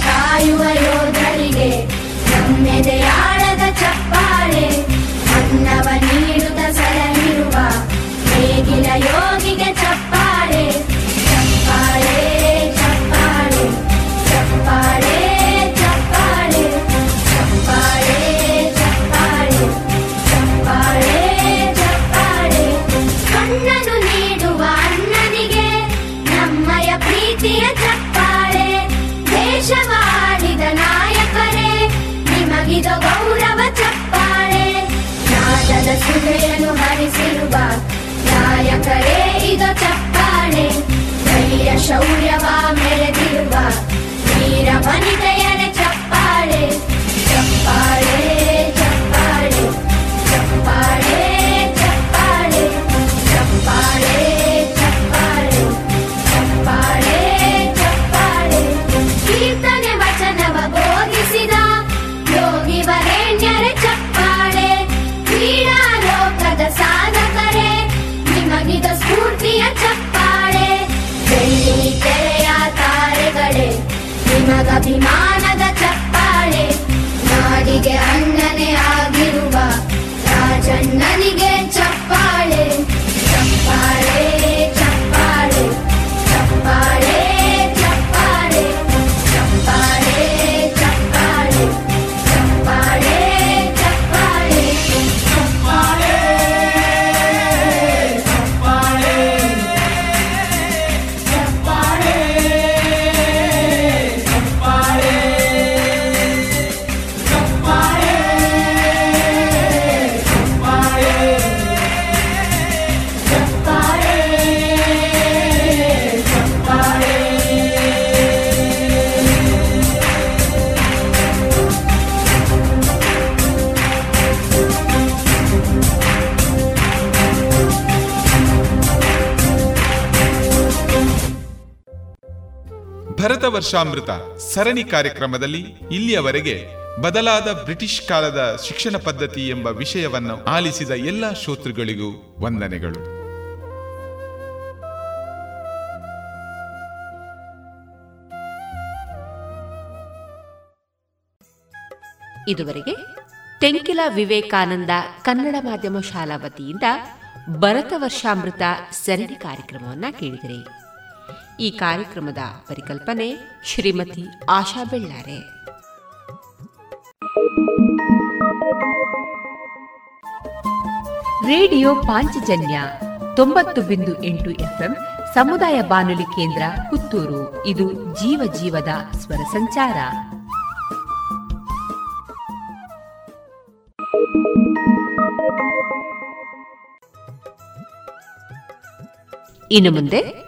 ಕಾಯುವ ಯೋಧರಿಗೆ ನಮ್ಮೆದೆಯಾಳದ My. ವರ್ಷಾಮೃತ ಸರಣಿ ಕಾರ್ಯಕ್ರಮದಲ್ಲಿ ಇಲ್ಲಿಯವರೆಗೆ ಬದಲಾದ ಬ್ರಿಟಿಷ್ ಕಾಲದ ಶಿಕ್ಷಣ ಪದ್ಧತಿ ಎಂಬ ವಿಷಯವನ್ನು ಆಲಿಸಿದ ಎಲ್ಲ ಶ್ರೋತೃಗಳಿಗೂ ವಂದನೆಗಳು. ಇದುವರೆಗೆ ತೆಂಕಿಲ ವಿವೇಕಾನಂದ ಕನ್ನಡ ಮಾಧ್ಯಮ ಶಾಲಾ ವತಿಯಿಂದ ಭರತ ವರ್ಷಾಮೃತ ಸರಣಿ ಕಾರ್ಯಕ್ರಮವನ್ನು ಕೇಳಿದಿರಿ. ಈ ಕಾರ್ಯಕ್ರಮದ ಪರಿಕಲ್ಪನೆ ಶ್ರೀಮತಿ ಆಶಾ ಬೆಳ್ಳಾರೆ. ರೇಡಿಯೋ ಪಾಂಚಜನ್ಯ ತೊಂಬತ್ತು ಬಿಂದು ಎಂಟು ಎಫ್ಎಂ ಸಮುದಾಯ ಬಾನುಲಿ ಕೇಂದ್ರ ಪುತ್ತೂರು. ಇದು ಜೀವ ಜೀವದ ಸ್ವರ ಸಂಚಾರ. ಇನ್ನು ಮುಂದೆ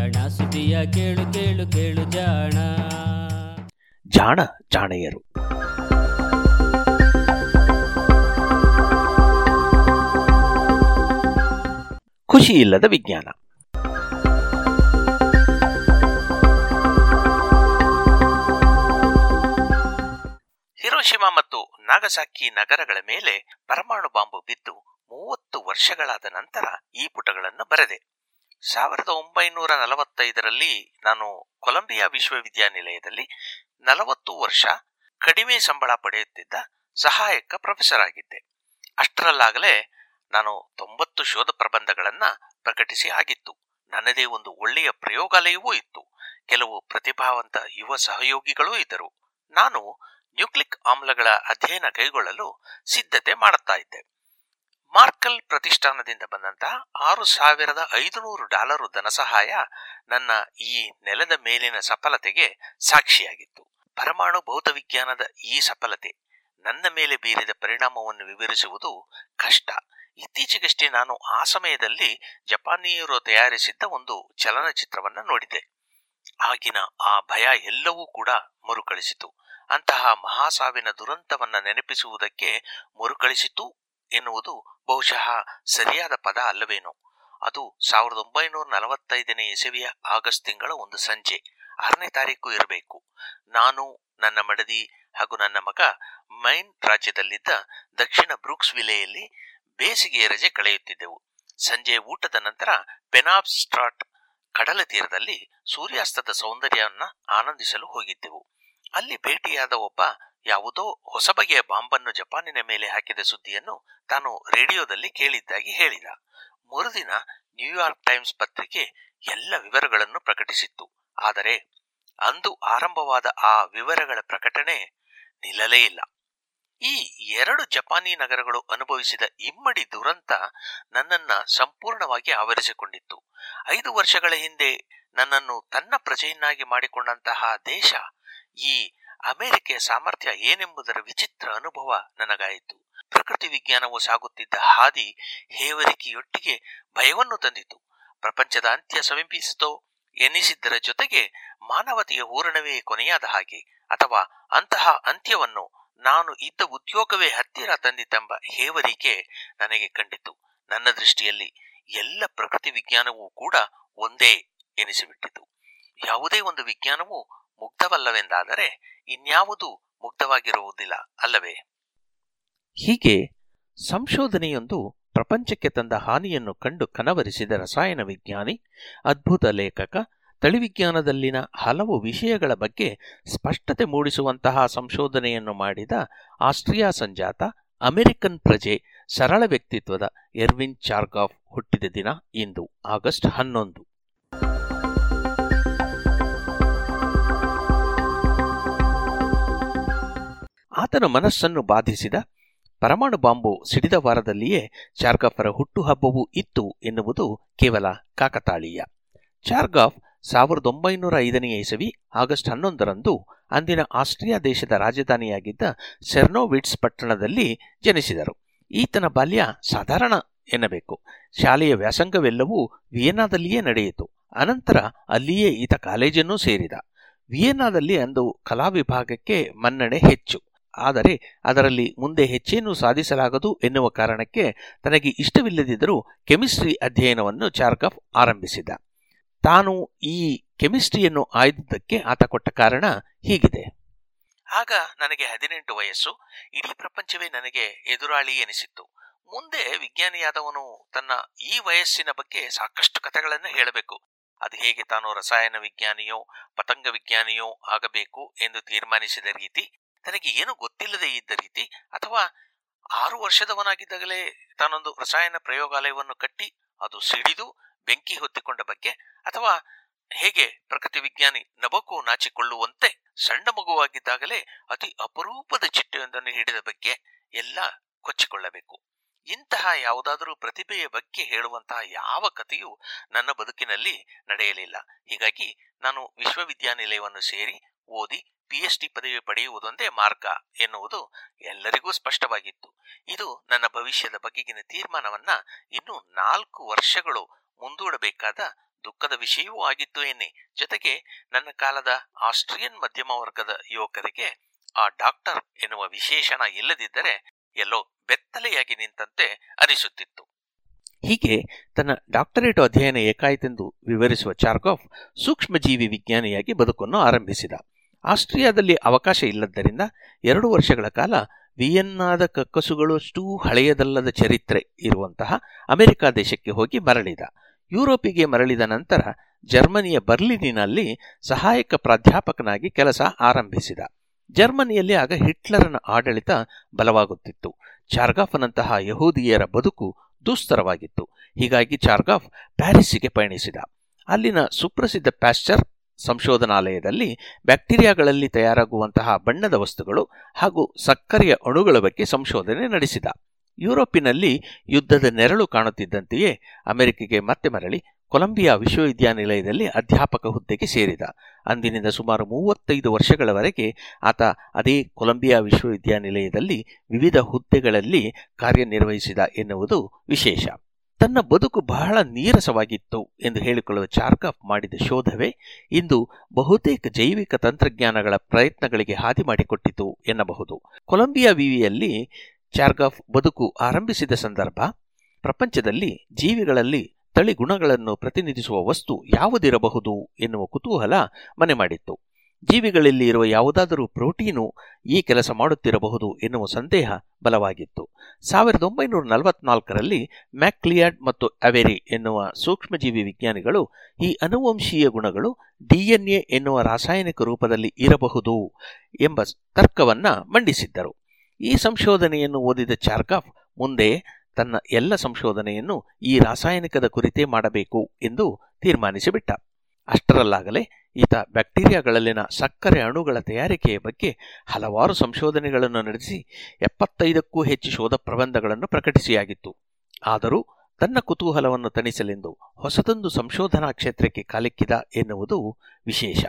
ಜಾಣ ಸುದಿಯ ಕೇಳು ಕೇಳು ಕೇಳು ಜಾಣ. ಜಾಣ, ಜಾಣೆಯರು. ಖುಷಿ ಇಲ್ಲದ ವಿಜ್ಞಾನ. ಹಿರೋಶಿಮಾ ಮತ್ತು ನಾಗಸಾಕಿ ನಗರಗಳ ಮೇಲೆ ಪರಮಾಣು ಬಾಂಬು ಬಿದ್ದು ಮೂವತ್ತು ವರ್ಷಗಳಾದ ನಂತರ ಈ ಪುಟಗಳನ್ನು ಬರೆದೆ. ಸಾವಿರದ ಒಂಬೈನೂರ ನಲವತ್ತೈದರಲ್ಲಿ ನಾನು ಕೊಲಂಬಿಯಾ ವಿಶ್ವವಿದ್ಯಾನಿಲಯದಲ್ಲಿ ನಲವತ್ತು ವರ್ಷ ಕಡಿಮೆ ಸಂಬಳ ಪಡೆಯುತ್ತಿದ್ದ ಸಹಾಯಕ ಪ್ರೊಫೆಸರ್ ಆಗಿದ್ದೆ. ಅಷ್ಟರಲ್ಲಾಗಲೇ ನಾನು ತೊಂಬತ್ತು ಶೋಧ ಪ್ರಬಂಧಗಳನ್ನು ಪ್ರಕಟಿಸಿ ಆಗಿತ್ತು. ನನ್ನದೇ ಒಂದು ಒಳ್ಳೆಯ ಪ್ರಯೋಗಾಲಯವೂ ಇತ್ತು. ಕೆಲವು ಪ್ರತಿಭಾವಂತ ಯುವ ಸಹಯೋಗಿಗಳೂ ಇದ್ದರು. ನಾನು ನ್ಯೂಕ್ಲಿಕ್ ಆಮ್ಲಗಳ ಅಧ್ಯಯನ ಕೈಗೊಳ್ಳಲು ಸಿದ್ಧತೆ ಮಾಡುತ್ತಾ ಇದ್ದೆ. ಮಾರ್ಕಲ್ ಪ್ರತಿಷ್ಠಾನದಿಂದ ಬಂದಂತಹ ಆರು ಸಾವಿರದ ಐದುನೂರು ಡಾಲರು ಧನಸಹಾಯ ನನ್ನ ಈ ನೆಲದ ಮೇಲಿನ ಸಫಲತೆಗೆ ಸಾಕ್ಷಿಯಾಗಿತ್ತು. ಪರಮಾಣು ಭೌತವಿಜ್ಞಾನದ ಈ ಸಫಲತೆ ನನ್ನ ಮೇಲೆ ಬೀರಿದ ಪರಿಣಾಮವನ್ನು ವಿವರಿಸುವುದು ಕಷ್ಟ. ಇತ್ತೀಚೆಗಷ್ಟೇ ನಾನು ಆ ಸಮಯದಲ್ಲಿ ಜಪಾನಿಯರು ತಯಾರಿಸಿದ್ದ ಒಂದು ಚಲನಚಿತ್ರವನ್ನು ನೋಡಿದೆ. ಆಗಿನ ಆ ಭಯ ಎಲ್ಲವೂ ಕೂಡ ಮರುಕಳಿಸಿತು. ಅಂತಹ ಮಹಾಸಾವಿನ ದುರಂತವನ್ನು ನೆನಪಿಸುವುದಕ್ಕೆ ಮರುಕಳಿಸಿತು ಎನ್ನುವುದು ಬಹುಶಃ ಸರಿಯಾದ ಪದ ಅಲ್ಲವೇನೋ. ಅದು ಸಾವಿರದ ಒಂಬೈನೂರ ನಲವತ್ತೈದನೇ ಇಸವಿಯ ಆಗಸ್ಟ್ ತಿಂಗಳ ಒಂದು ಸಂಜೆ. ಆರನೇ ತಾರೀಕು ಇರಬೇಕು. ನಾನು, ನನ್ನ ಮಡದಿ ಹಾಗೂ ನನ್ನ ಮಗ ಮೈನ್ ರಾಜ್ಯದಲ್ಲಿದ್ದ ದಕ್ಷಿಣ ಬ್ರೂಕ್ಸ್ ವಿಲೆಯಲ್ಲಿ ಬೇಸಿಗೆ ರಜೆ ಕಳೆಯುತ್ತಿದ್ದೆವು. ಸಂಜೆ ಊಟದ ನಂತರ ಪೆನಾಬ್ ಸ್ಟ್ರಾಟ್ ಕಡಲ ತೀರದಲ್ಲಿ ಸೂರ್ಯಾಸ್ತದ ಸೌಂದರ್ಯವನ್ನು ಆನಂದಿಸಲು ಹೋಗಿದ್ದೆವು. ಅಲ್ಲಿ ಭೇಟಿಯಾದ ಒಬ್ಬ ಯಾವುದೋ ಹೊಸ ಬಗೆಯ ಬಾಂಬನ್ನು ಜಪಾನಿನ ಮೇಲೆ ಹಾಕಿದ ಸುದ್ದಿಯನ್ನು ತಾನು ರೇಡಿಯೋದಲ್ಲಿ ಕೇಳಿದ್ದಾಗಿ ಹೇಳಿದ. ಮರುದಿನ ನ್ಯೂಯಾರ್ಕ್ ಟೈಮ್ಸ್ ಪತ್ರಿಕೆ ಎಲ್ಲ ವಿವರಗಳನ್ನು ಪ್ರಕಟಿಸಿತ್ತು. ಆದರೆ ಅಂದು ಆರಂಭವಾದ ಆ ವಿವರಗಳ ಪ್ರಕಟಣೆ ನಿಲ್ಲಲೇ ಇಲ್ಲ. ಈ ಎರಡು ಜಪಾನಿ ನಗರಗಳು ಅನುಭವಿಸಿದ ಇಮ್ಮಡಿ ದುರಂತ ನನ್ನನ್ನ ಸಂಪೂರ್ಣವಾಗಿ ಆವರಿಸಿಕೊಂಡಿತ್ತು. ಐದು ವರ್ಷಗಳ ಹಿಂದೆ ನನ್ನನ್ನು ತನ್ನ ಪ್ರಜೆಯನ್ನಾಗಿ ಮಾಡಿಕೊಂಡಂತಹ ದೇಶ ಈ ಅಮೆರಿಕೆಯ ಸಾಮರ್ಥ್ಯ ಏನೆಂಬುದರ ವಿಚಿತ್ರ ಅನುಭವ ನನಗಾಯಿತು. ಪ್ರಕೃತಿ ವಿಜ್ಞಾನವು ಸಾಗುತ್ತಿದ್ದ ಹಾದಿ ಹೇವರಿಕೆಯೊಟ್ಟಿಗೆ ಭಯವನ್ನು ತಂದಿತು. ಪ್ರಪಂಚದ ಅಂತ್ಯ ಸಮೀಪಿಸಿತೋ ಎನಿಸಿದ್ದರ ಜೊತೆಗೆ ಮಾನವತೆಯ ಹೂರಣವೇ ಕೊನೆಯಾದ ಹಾಗೆ, ಅಥವಾ ಅಂತಹ ಅಂತ್ಯವನ್ನು ನಾನು ಇದ್ದ ಉದ್ಯೋಗವೇ ಹತ್ತಿರ ತಂದಿತೆಂಬ ಹೇವರಿಕೆ ನನಗೆ ಕಂಡಿತು. ನನ್ನ ದೃಷ್ಟಿಯಲ್ಲಿ ಎಲ್ಲ ಪ್ರಕೃತಿ ವಿಜ್ಞಾನವೂ ಕೂಡ ಒಂದೇ ಎನಿಸಿಬಿಟ್ಟಿತು. ಯಾವುದೇ ಒಂದು ವಿಜ್ಞಾನವು ಮುಗ್ಧವಲ್ಲವೆಂದಾದರೆ ಇನ್ಯಾವುದು ಮುಗ್ಧವಾಗಿರುವುದಿಲ್ಲ ಅಲ್ಲವೇ? ಹೀಗೆ ಸಂಶೋಧನೆಯೊಂದು ಪ್ರಪಂಚಕ್ಕೆ ತಂದ ಹಾನಿಯನ್ನು ಕಂಡು ಕನವರಿಸಿದ ರಸಾಯನ ವಿಜ್ಞಾನಿ, ಅದ್ಭುತ ಲೇಖಕ, ತಳಿವಿಜ್ಞಾನದಲ್ಲಿನ ಹಲವು ವಿಷಯಗಳ ಬಗ್ಗೆ ಸ್ಪಷ್ಟತೆ ಮೂಡಿಸುವಂತಹ ಸಂಶೋಧನೆಯನ್ನು ಮಾಡಿದ ಆಸ್ಟ್ರಿಯಾ ಸಂಜಾತ, ಅಮೆರಿಕನ್ ಪ್ರಜೆ ಸರಳ ವ್ಯಕ್ತಿತ್ವದ ಎರ್ವಿನ್ ಚಾರ್ಗಾಫ್ ಹುಟ್ಟಿದ ದಿನ ಇಂದು, ಆಗಸ್ಟ್ ಹನ್ನೊಂದು. ಆತನ ಮನಸ್ಸನ್ನು ಬಾಧಿಸಿದ ಪರಮಾಣು ಬಾಂಬು ಸಿಡಿದ ವಾರದಲ್ಲಿಯೇ ಚಾರ್ಗಾಫರ ಹುಟ್ಟುಹಬ್ಬವೂ ಇತ್ತು ಎನ್ನುವುದು ಕೇವಲ ಕಾಕತಾಳೀಯ. ಚಾರ್ಗಾಫ್ ಸಾವಿರದ ಒಂಬೈನೂರ ಐದನೇ ಇಸವಿ ಆಗಸ್ಟ್ ಹನ್ನೊಂದರಂದು ಅಂದಿನ ಆಸ್ಟ್ರಿಯಾ ದೇಶದ ರಾಜಧಾನಿಯಾಗಿದ್ದ ಸೆರ್ನೋವಿಟ್ಸ್ ಪಟ್ಟಣದಲ್ಲಿ ಜನಿಸಿದರು. ಈತನ ಬಾಲ್ಯ ಸಾಧಾರಣ ಎನ್ನಬೇಕು. ಶಾಲೆಯ ವ್ಯಾಸಂಗವೆಲ್ಲವೂ ವಿಯೆನ್ನಾದಲ್ಲಿಯೇ ನಡೆಯಿತು. ಅನಂತರ ಅಲ್ಲಿಯೇ ಈತ ಕಾಲೇಜನ್ನೂ ಸೇರಿದ. ವಿಯೆನ್ನಾದಲ್ಲಿ ಅಂದು ಕಲಾ ವಿಭಾಗಕ್ಕೆ ಮನ್ನಣೆ ಹೆಚ್ಚು. ಆದರೆ ಅದರಲ್ಲಿ ಮುಂದೆ ಹೆಚ್ಚೇನೂ ಸಾಧಿಸಲಾಗದು ಎನ್ನುವ ಕಾರಣಕ್ಕೆ ತನಗೆ ಇಷ್ಟವಿಲ್ಲದಿದ್ದರೂ ಕೆಮಿಸ್ಟ್ರಿ ಅಧ್ಯಯನವನ್ನು ಚಾರ್ಕಫ್ ಆರಂಭಿಸಿದ. ತಾನು ಈ ಕೆಮಿಸ್ಟ್ರಿಯನ್ನು ಆಯ್ದುದಕ್ಕೆ ಆತ ಕೊಟ್ಟ ಕಾರಣ ಹೀಗಿದೆ. ಆಗ ನನಗೆ ಹದಿನೆಂಟು ವಯಸ್ಸು. ಇಡೀ ಪ್ರಪಂಚವೇ ನನಗೆ ಎದುರಾಳಿ ಎನಿಸಿತ್ತು. ಮುಂದೆ ವಿಜ್ಞಾನಿಯಾದವನು ತನ್ನ ಈ ವಯಸ್ಸಿನ ಬಗ್ಗೆ ಸಾಕಷ್ಟು ಕಥೆಗಳನ್ನು ಹೇಳಬೇಕು. ಅದು ಹೇಗೆ ತಾನು ರಸಾಯನ ವಿಜ್ಞಾನಿಯೋ, ಪತಂಗ ವಿಜ್ಞಾನಿಯೋ ಆಗಬೇಕು ಎಂದು ತೀರ್ಮಾನಿಸಿದ ರೀತಿ ತನಗೆ ಏನು ಗೊತ್ತಿಲ್ಲದೆ ಇದ್ದ ರೀತಿ ಅಥವಾ ಆರು ವರ್ಷದವನಾಗಿದ್ದಾಗಲೇ ತಾನೊಂದು ರಸಾಯನ ಪ್ರಯೋಗಾಲಯವನ್ನು ಕಟ್ಟಿ ಅದು ಸಿಡಿದು ಬೆಂಕಿ ಹೊತ್ತಿಕೊಂಡ ಬಗ್ಗೆ ಅಥವಾ ಹೇಗೆ ಪ್ರಕೃತಿ ವಿಜ್ಞಾನಿ ನಬಕು ನಾಚಿಕೊಳ್ಳುವಂತೆ ಸಣ್ಣ ಮಗುವಾಗಿದ್ದಾಗಲೇ ಅತಿ ಅಪರೂಪದ ಚಿಟ್ಟೆಯೊಂದನ್ನು ಹಿಡಿದ ಬಗ್ಗೆ ಎಲ್ಲ ಕೊಚ್ಚಿಕೊಳ್ಳಬೇಕು. ಇಂತಹ ಯಾವುದಾದರೂ ಪ್ರತಿಭೆಯ ಬಗ್ಗೆ ಹೇಳುವಂತಹ ಯಾವ ಕಥೆಯೂ ನನ್ನ ಬದುಕಿನಲ್ಲಿ ನಡೆಯಲಿಲ್ಲ. ಹೀಗಾಗಿ ನಾನು ವಿಶ್ವವಿದ್ಯಾನಿಲಯವನ್ನು ಸೇರಿ ಓದಿ ಪಿಎಚ್ಡಿ ಪದವಿ ಪಡೆಯುವುದೊಂದೇ ಮಾರ್ಗ ಎನ್ನುವುದು ಎಲ್ಲರಿಗೂ ಸ್ಪಷ್ಟವಾಗಿತ್ತು. ಇದು ನನ್ನ ಭವಿಷ್ಯದ ಬಗೆಗಿನ ತೀರ್ಮಾನವನ್ನ ಇನ್ನು ನಾಲ್ಕು ವರ್ಷಗಳು ಮುಂದೂಡಬೇಕಾದ ದುಃಖದ ವಿಷಯವೂ ಆಗಿತ್ತು ಎನ್ನಿ. ಜೊತೆಗೆ ನನ್ನ ಕಾಲದ ಆಸ್ಟ್ರಿಯನ್ ಮಧ್ಯಮ ವರ್ಗದ ಯುವಕರಿಗೆ ಆ ಡಾಕ್ಟರ್ ಎನ್ನುವ ವಿಶೇಷಣ ಇಲ್ಲದಿದ್ದರೆ ಎಲ್ಲೋ ಬೆತ್ತಲೆಯಾಗಿ ನಿಂತಂತೆ ಅನಿಸುತ್ತಿತ್ತು. ಹೀಗೆ ತನ್ನ ಡಾಕ್ಟರೇಟ್ ಅಧ್ಯಯನ ಏಕಾಯಿತೆಂದು ವಿವರಿಸುವ ಚಾರ್ಗಾಫ್ ಸೂಕ್ಷ್ಮಜೀವಿ ವಿಜ್ಞಾನಿಯಾಗಿ ಬದುಕನ್ನು ಆರಂಭಿಸಿದ. ಆಸ್ಟ್ರಿಯಾದಲ್ಲಿ ಅವಕಾಶ ಇಲ್ಲದ್ದರಿಂದ ಎರಡು ವರ್ಷಗಳ ಕಾಲ ವಿಯನ್ನಾದ ಕಕ್ಕಸುಗಳಷ್ಟು ಹಳೆಯದಲ್ಲದ ಚರಿತ್ರೆ ಇರುವಂತಹ ಅಮೆರಿಕ ದೇಶಕ್ಕೆ ಹೋಗಿ ಮರಳಿದ. ಯುರೋಪಿಗೆ ಮರಳಿದ ನಂತರ ಜರ್ಮನಿಯ ಬರ್ಲಿನಿನಲ್ಲಿ ಸಹಾಯಕ ಪ್ರಾಧ್ಯಾಪಕನಾಗಿ ಕೆಲಸ ಆರಂಭಿಸಿದ. ಜರ್ಮನಿಯಲ್ಲಿ ಆಗ ಹಿಟ್ಲರನ ಆಡಳಿತ ಬಲವಾಗುತ್ತಿತ್ತು. ಚಾರ್ಗಾಫ್ನಂತಹ ಯಹೂದಿಯರ ಬದುಕು ದುಸ್ತರವಾಗಿತ್ತು. ಹೀಗಾಗಿ ಚಾರ್ಗಾಫ್ ಪ್ಯಾರಿಸ್ಸಿಗೆ ಪಯಣಿಸಿದ. ಅಲ್ಲಿನ ಸುಪ್ರಸಿದ್ಧ ಪ್ಯಾಶ್ಚರ್ ಸಂಶೋಧನಾಲಯದಲ್ಲಿ ಬ್ಯಾಕ್ಟೀರಿಯಾಗಳಲ್ಲಿ ತಯಾರಾಗುವಂತಹ ಬಣ್ಣದ ವಸ್ತುಗಳು ಹಾಗೂ ಸಕ್ಕರೆಯ ಅಣುಗಳ ಬಗ್ಗೆ ಸಂಶೋಧನೆ ನಡೆಸಿದ. ಯುರೋಪಿನಲ್ಲಿ ಯುದ್ಧದ ನೆರಳು ಕಾಣುತ್ತಿದ್ದಂತೆಯೇ ಅಮೆರಿಕೆಗೆ ಮತ್ತೆ ಮರಳಿ ಕೊಲಂಬಿಯಾ ವಿಶ್ವವಿದ್ಯಾನಿಲಯದಲ್ಲಿ ಅಧ್ಯಾಪಕ ಹುದ್ದೆಗೆ ಸೇರಿದ. ಅಂದಿನಿಂದ ಸುಮಾರು ಮೂವತ್ತೈದು ವರ್ಷಗಳವರೆಗೆ ಆತ ಅದೇ ಕೊಲಂಬಿಯಾ ವಿಶ್ವವಿದ್ಯಾನಿಲಯದಲ್ಲಿ ವಿವಿಧ ಹುದ್ದೆಗಳಲ್ಲಿ ಕಾರ್ಯನಿರ್ವಹಿಸಿದ ಎನ್ನುವುದು ವಿಶೇಷ. ತನ್ನ ಬದುಕು ಬಹಳ ನೀರಸವಾಗಿತ್ತು ಎಂದು ಹೇಳಿಕೊಳ್ಳುವ ಚಾರ್ಕಾಫ್ ಮಾಡಿದ ಶೋಧವೇ ಇಂದು ಬಹುತೇಕ ಜೈವಿಕ ತಂತ್ರಜ್ಞಾನಗಳ ಪ್ರಯತ್ನಗಳಿಗೆ ಹಾದಿ ಮಾಡಿಕೊಟ್ಟಿತು ಎನ್ನಬಹುದು. ಕೊಲಂಬಿಯಾ ವಿವಿಯಲ್ಲಿ ಚಾರ್ಗಾಫ್ ಬದುಕು ಆರಂಭಿಸಿದ ಸಂದರ್ಭ, ಪ್ರಪಂಚದಲ್ಲಿ ಜೀವಿಗಳಲ್ಲಿ ತಳಿ ಗುಣಗಳನ್ನು ಪ್ರತಿನಿಧಿಸುವ ವಸ್ತು ಯಾವುದಿರಬಹುದು ಎನ್ನುವ ಕುತೂಹಲ ಮನೆ ಮಾಡಿತ್ತು. ಜೀವಿಗಳಲ್ಲಿ ಇರುವ ಯಾವುದಾದರೂ ಪ್ರೋಟೀನು ಈ ಕೆಲಸ ಮಾಡುತ್ತಿರಬಹುದು ಎನ್ನುವ ಸಂದೇಹ ಬಲವಾಗಿತ್ತು. ಸಾವಿರದ ಒಂಬೈನೂರ ನಲವತ್ನಾಲ್ಕರಲ್ಲಿ ಮ್ಯಾಕ್ಲಿಯಾಡ್ ಮತ್ತು ಅವೆರಿ ಎನ್ನುವ ಸೂಕ್ಷ್ಮಜೀವಿ ವಿಜ್ಞಾನಿಗಳು ಈ ಅನುವಂಶೀಯ ಗುಣಗಳು ಡಿಎನ್ಎ ಎನ್ನುವ ರಾಸಾಯನಿಕ ರೂಪದಲ್ಲಿ ಇರಬಹುದು ಎಂಬ ತರ್ಕವನ್ನ ಮಂಡಿಸಿದ್ದರು. ಈ ಸಂಶೋಧನೆಯನ್ನು ಓದಿದ ಚಾರ್ಕಾಫ್ ಮುಂದೆ ತನ್ನ ಎಲ್ಲ ಸಂಶೋಧನೆಯನ್ನು ಈ ರಾಸಾಯನಿಕದ ಕುರಿತೇ ಮಾಡಬೇಕು ಎಂದು ತೀರ್ಮಾನಿಸಿಬಿಟ್ಟ. ಅಷ್ಟರಲ್ಲಾಗಲೇ ಈತ ಬ್ಯಾಕ್ಟೀರಿಯಾಗಳಲ್ಲಿನ ಸಕ್ಕರೆ ಅಣುಗಳ ತಯಾರಿಕೆಯ ಬಗ್ಗೆ ಹಲವಾರು ಸಂಶೋಧನೆಗಳನ್ನು ನಡೆಸಿ ಎಪ್ಪತ್ತೈದಕ್ಕೂ ಹೆಚ್ಚು ಶೋಧ ಪ್ರಬಂಧಗಳನ್ನು ಪ್ರಕಟಿಸಿಯಾಗಿತ್ತು. ಆದರೂ ತನ್ನ ಕುತೂಹಲವನ್ನು ತಣಿಸಲೆಂದು ಹೊಸದೊಂದು ಸಂಶೋಧನಾ ಕ್ಷೇತ್ರಕ್ಕೆ ಕಾಲಿಕ್ಕಿದ ಎನ್ನುವುದು ವಿಶೇಷ.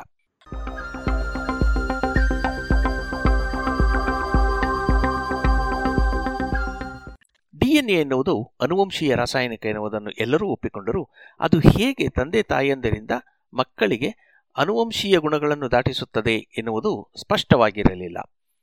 ಡಿಎನ್ಎ ಎನ್ನುವುದು ಅನುವಂಶೀಯ ರಾಸಾಯನಿಕ ಎನ್ನುವುದನ್ನು ಎಲ್ಲರೂ ಒಪ್ಪಿಕೊಂಡರೂ. ಅದು ಹೇಗೆ ತಂದೆ ತಾಯಿಯಂದರಿಂದ ಮಕ್ಕಳಿಗೆ ಅನುವಂಶೀಯ ಗುಣಗಳನ್ನು ದಾಟಿಸುತ್ತದೆ ಎನ್ನುವುದು ಸ್ಪಷ್ಟವಾಗಿರಲಿಲ್ಲ.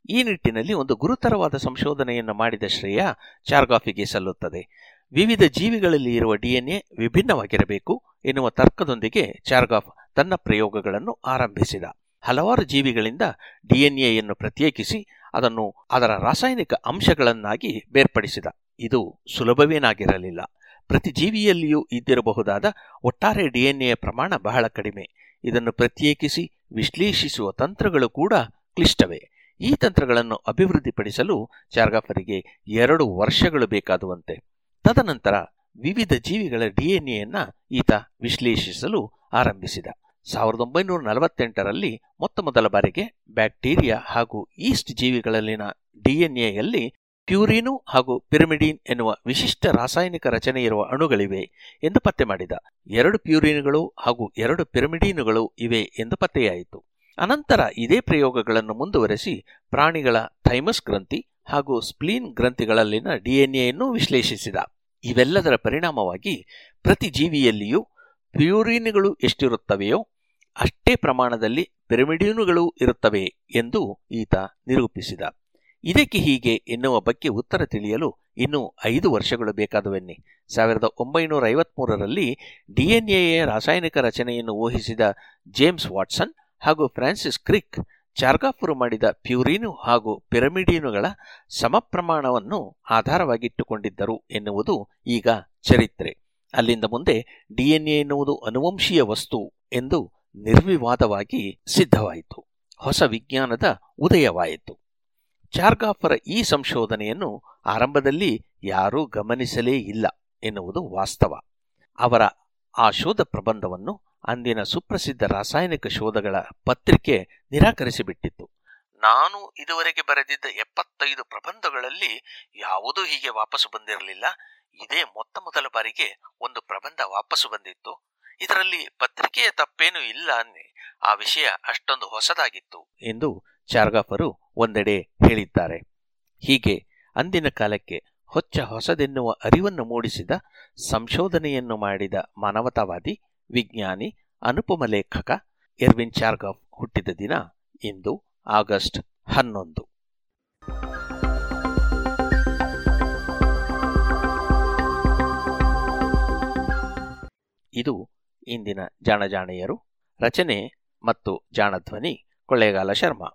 ಈ ನಿಟ್ಟಿನಲ್ಲಿ ಒಂದು ಗುರುತರವಾದ ಸಂಶೋಧನೆಯನ್ನು ಮಾಡಿದ ಶ್ರೇಯ ಚಾರ್ಗಾಫಿಗೆ ಸಲ್ಲುತ್ತದೆ. ವಿವಿಧ ಜೀವಿಗಳಲ್ಲಿ ಇರುವ ಡಿಎನ್ಎ ವಿಭಿನ್ನವಾಗಿರಬೇಕು ಎನ್ನುವ ತರ್ಕದೊಂದಿಗೆ ಚಾರ್ಗಾಫ್ ತನ್ನ ಪ್ರಯೋಗಗಳನ್ನು ಆರಂಭಿಸಿದ. ಹಲವಾರು ಜೀವಿಗಳಿಂದ ಡಿಎನ್ಎಯನ್ನು ಪ್ರತ್ಯೇಕಿಸಿ ಅದನ್ನು ಅದರ ರಾಸಾಯನಿಕ ಅಂಶಗಳನ್ನಾಗಿ ಬೇರ್ಪಡಿಸಿದ. ಇದು ಸುಲಭವೇನಾಗಿರಲಿಲ್ಲ. ಪ್ರತಿ ಜೀವಿಯಲ್ಲಿಯೂ ಇದ್ದಿರಬಹುದಾದ ಒಟ್ಟಾರೆ ಡಿಎನ್ಎ ಪ್ರಮಾಣ ಬಹಳ ಕಡಿಮೆ. ಇದನ್ನು ಪ್ರತ್ಯೇಕಿಸಿ, ವಿಶ್ಲೇಷಿಸುವ ತಂತ್ರಗಳು ಕೂಡ ಕ್ಲಿಷ್ಟವೇ. ಈ ತಂತ್ರಗಳನ್ನು ಅಭಿವೃದ್ಧಿಪಡಿಸಲು ಚಾರ್ಗಾಫರಿಗೆ ಎರಡು ವರ್ಷಗಳು ಬೇಕಾದುವಂತೆ. ತದನಂತರ ವಿವಿಧ ಜೀವಿಗಳ ಡಿಎನ್ಎಯನ್ನ ಈತ ವಿಶ್ಲೇಷಿಸಲು ಆರಂಭಿಸಿದ. ಸಾವಿರದ ಒಂಬೈನೂರ ನಲವತ್ತೆಂಟರಲ್ಲಿ ಮೊತ್ತ ಮೊದಲ ಬಾರಿಗೆ ಬ್ಯಾಕ್ಟೀರಿಯಾ ಹಾಗೂ ಈಸ್ಟ್ ಜೀವಿಗಳಲ್ಲಿನ ಡಿಎನ್ಎಯಲ್ಲಿ ಪ್ಯೂರಿನು ಹಾಗೂ ಪಿರಮಿಡಿನ್ ಎನ್ನುವ ವಿಶಿಷ್ಟ ರಾಸಾಯನಿಕ ರಚನೆ ಇರುವ ಅಣುಗಳಿವೆ ಎಂದು ಪತ್ತೆ ಮಾಡಿದ. ಎರಡು ಪ್ಯೂರಿನ್ಗಳು ಹಾಗೂ ಎರಡು ಪಿರಿಮಿಡೀನುಗಳು ಇವೆ ಎಂದು ಪತ್ತೆಯಾಯಿತು. ಅನಂತರ ಇದೇ ಪ್ರಯೋಗಗಳನ್ನು ಮುಂದುವರೆಸಿ ಪ್ರಾಣಿಗಳ ಥೈಮಸ್ ಗ್ರಂಥಿ ಹಾಗೂ ಸ್ಪ್ಲೀನ್ ಗ್ರಂಥಿಗಳಲ್ಲಿನ ಡಿಎನ್ಎಯನ್ನು ವಿಶ್ಲೇಷಿಸಿದ. ಇವೆಲ್ಲದರ ಪರಿಣಾಮವಾಗಿ ಪ್ರತಿ ಜೀವಿಯಲ್ಲಿಯೂ ಪ್ಯೂರಿನ್ಗಳು ಎಷ್ಟಿರುತ್ತವೆಯೋ ಅಷ್ಟೇ ಪ್ರಮಾಣದಲ್ಲಿ ಪಿರಮಿಡಿನುಗಳು ಇರುತ್ತವೆ ಎಂದು ಈತ ನಿರೂಪಿಸಿದ. ಇದಕ್ಕೆ ಹೀಗೆ ಎನ್ನುವ ಬಗ್ಗೆ ಉತ್ತರ ತಿಳಿಯಲು ಇನ್ನೂ ಐದು ವರ್ಷಗಳು ಬೇಕಾದವೆನ್ನಿ. ಸಾವಿರದ ಒಂಬೈನೂರ ಐವತ್ಮೂರರಲ್ಲಿ ಡಿಎನ್ಎಯ ರಾಸಾಯನಿಕ ರಚನೆಯನ್ನು ಊಹಿಸಿದ ಜೇಮ್ಸ್ ವಾಟ್ಸನ್ ಹಾಗೂ ಫ್ರಾನ್ಸಿಸ್ ಕ್ರಿಕ್ ಚಾರ್ಗಾಪುರ ಮಾಡಿದ ಪ್ಯೂರಿನು ಹಾಗೂ ಪಿರಮಿಡಿನುಗಳ ಸಮಪ್ರಮಾಣವನ್ನು ಆಧಾರವಾಗಿಟ್ಟುಕೊಂಡಿದ್ದರು ಎನ್ನುವುದು ಈಗ ಚರಿತ್ರೆ. ಅಲ್ಲಿಂದ ಮುಂದೆ ಡಿಎನ್ಎ ಎನ್ನುವುದು ಅನುವಂಶೀಯ ವಸ್ತು ಎಂದು ನಿರ್ವಿವಾದವಾಗಿ ಸಿದ್ಧವಾಯಿತು. ಹೊಸ ವಿಜ್ಞಾನದ ಉದಯವಾಯಿತು. ಚಾರ್ಗಾಫರ ಈ ಸಂಶೋಧನೆಯನ್ನು ಆರಂಭದಲ್ಲಿ ಯಾರೂ ಗಮನಿಸಲೇ ಇಲ್ಲ ಎನ್ನುವುದು ವಾಸ್ತವ. ಅವರ ಆ ಶೋಧ ಪ್ರಬಂಧವನ್ನು ಅಂದಿನ ಸುಪ್ರಸಿದ್ಧ ರಾಸಾಯನಿಕ ಶೋಧಗಳ ಪತ್ರಿಕೆ ನಿರಾಕರಿಸಿಬಿಟ್ಟಿತ್ತು. ನಾನು ಇದುವರೆಗೆ ಬರೆದಿದ್ದ ಎಪ್ಪತ್ತೈದು ಪ್ರಬಂಧಗಳಲ್ಲಿ ಯಾವುದೂ ಹೀಗೆ ವಾಪಸ್ಸು ಬಂದಿರಲಿಲ್ಲ. ಇದೇ ಮೊತ್ತ ಮೊದಲ ಬಾರಿಗೆ ಒಂದು ಪ್ರಬಂಧ ವಾಪಸ್ಸು ಬಂದಿತ್ತು. ಇದರಲ್ಲಿ ಪತ್ರಿಕೆಯ ತಪ್ಪೇನೂ ಇಲ್ಲ ಆ ವಿಷಯ ಅಷ್ಟೊಂದು ಹೊಸದಾಗಿತ್ತು ಎಂದು ಚಾರ್ಗಾಪರು ಒಂದೆಡೆ ಹೇಳಿದ್ದಾರೆ. ಹೀಗೆ ಅಂದಿನ ಕಾಲಕ್ಕೆ ಹೊಚ್ಚ ಹೊಸದೆನ್ನುವ ಅರಿವನ್ನು ಮೂಡಿಸಿದ, ಸಂಶೋಧನೆಯನ್ನು ಮಾಡಿದ ಮಾನವತಾವಾದಿ, ವಿಜ್ಞಾನಿ, ಅನುಪಮ ಲೇಖಕ ಎರ್ವಿನ್ ಚಾರ್ಗವ್ ಹುಟ್ಟಿದ ದಿನ ಇಂದು ಆಗಸ್ಟ್ ಹನ್ನೊಂದು. ಇದು ಇಂದಿನ ಜಾಣಜಾಣೆಯರು. ರಚನೆ ಮತ್ತು ಜಾಣಧ್ವನಿ, ಕೊಳ್ಳೇಗಾಲ ಶರ್ಮಾ.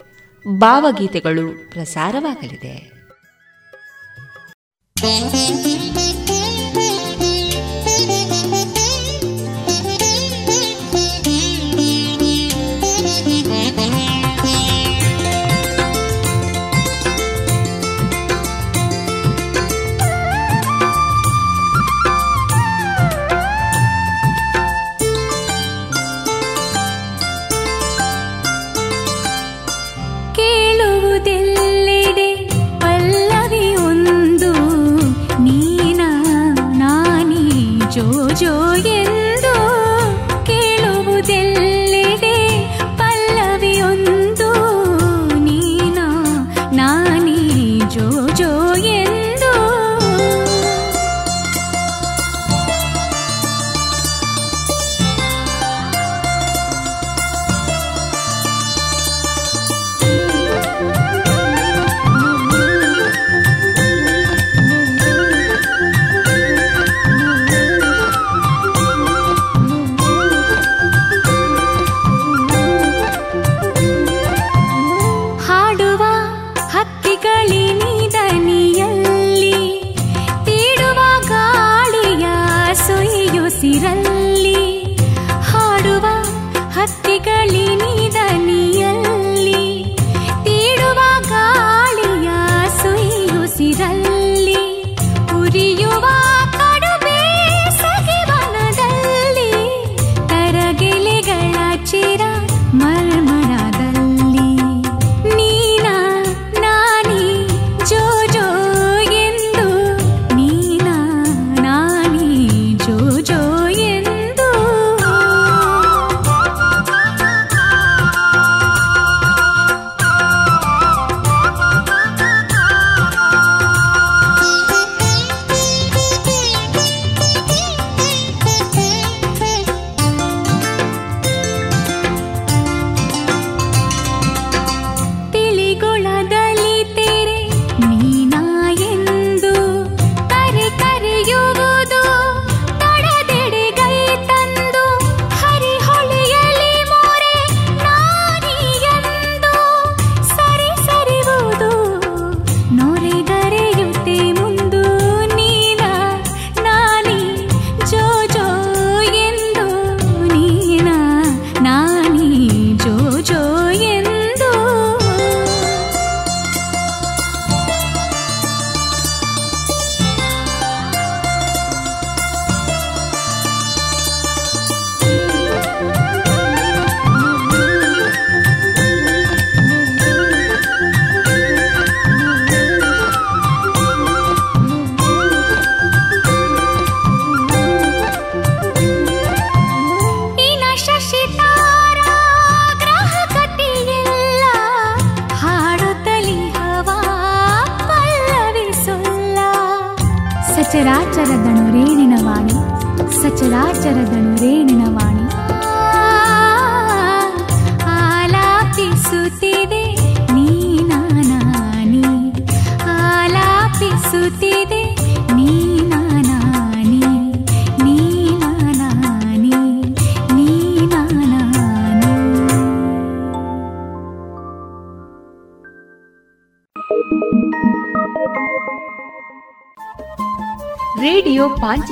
ಭಾವಗೀತೆಗಳು ಪ್ರಸಾರವಾಗಲಿದೆ.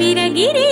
விரகிரே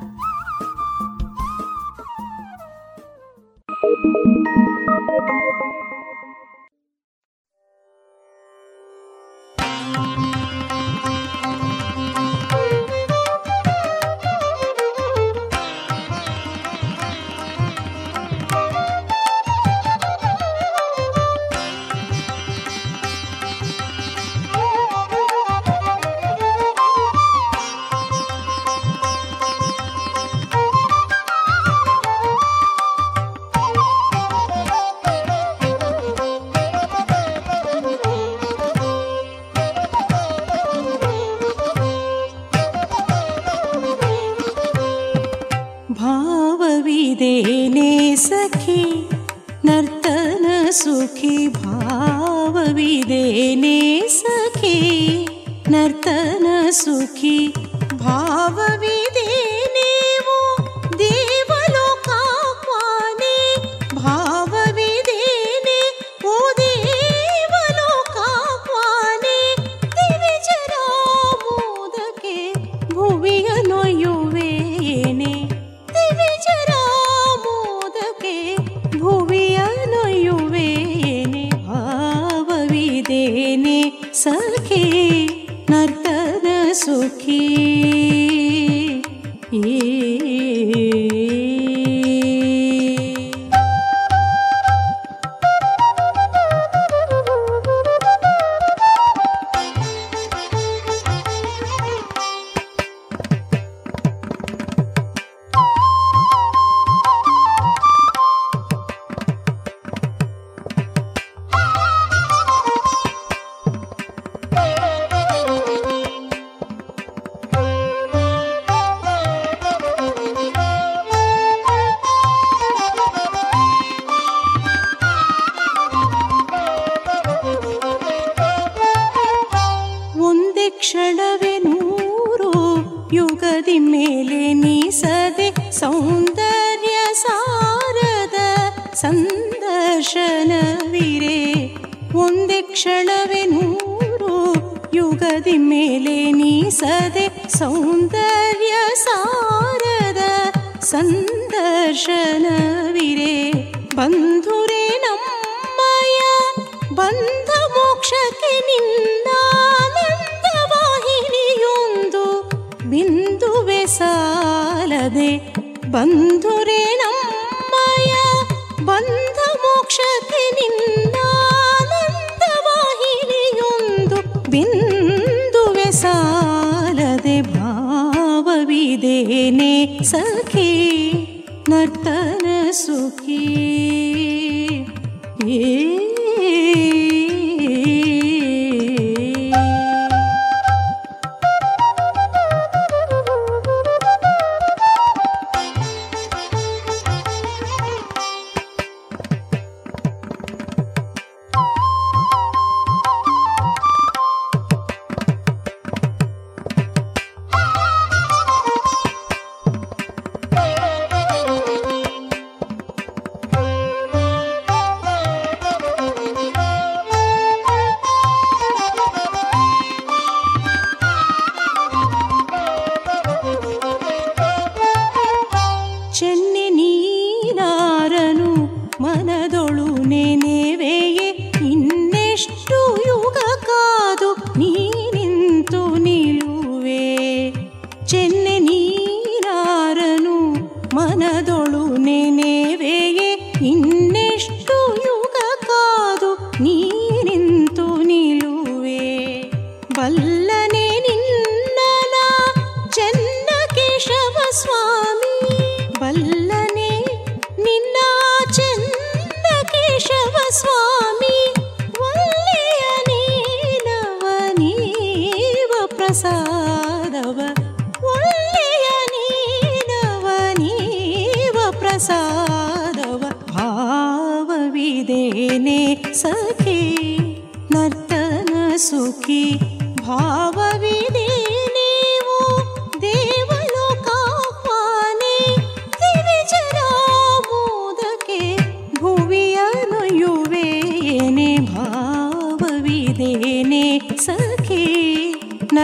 देने सखी नर्तन सुखी भाव विदेने सखी नर्तन सुखी भाव भाववि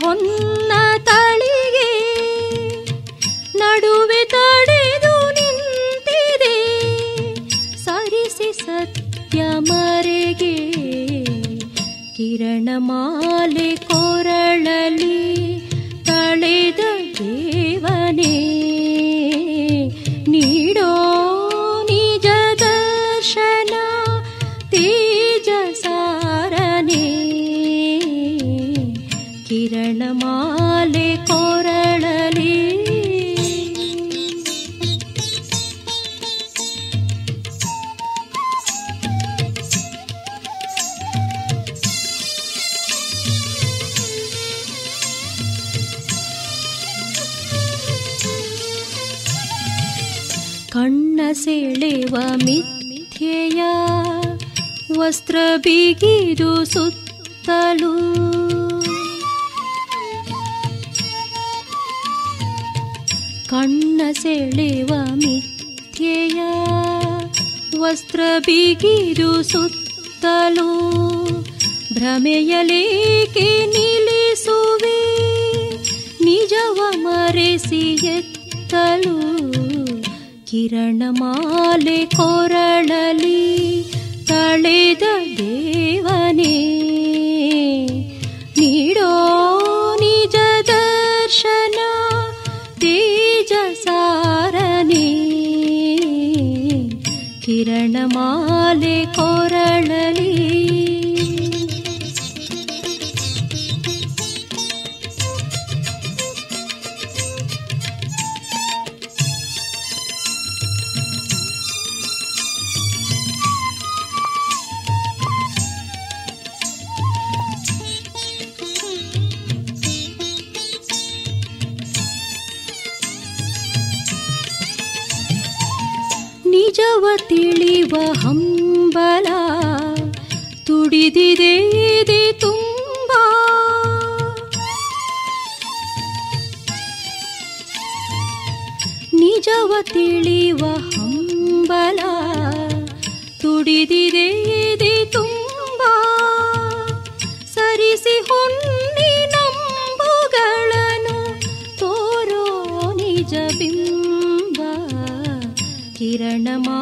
on ಬೆರೆಸಿ ಕಿರಣ ಮಾಲೆ ಕೊರಳಲಿ ಸಿಡಿದಿದೆ ಇದೆ ತುಂಬ. ನಿಜವ ತಿಳಿಯುವ ಹಂಬಲ, ತುಡಿದಿದೆ, ಇದೆ ತುಂಬ. ಸರಿಸಿ ಹೊನ್ನಿ ನಂಬುಗಳನ್ನು, ತೋರೋ ನಿಜ ಬಿಂಬ ಕಿರಣಮಾ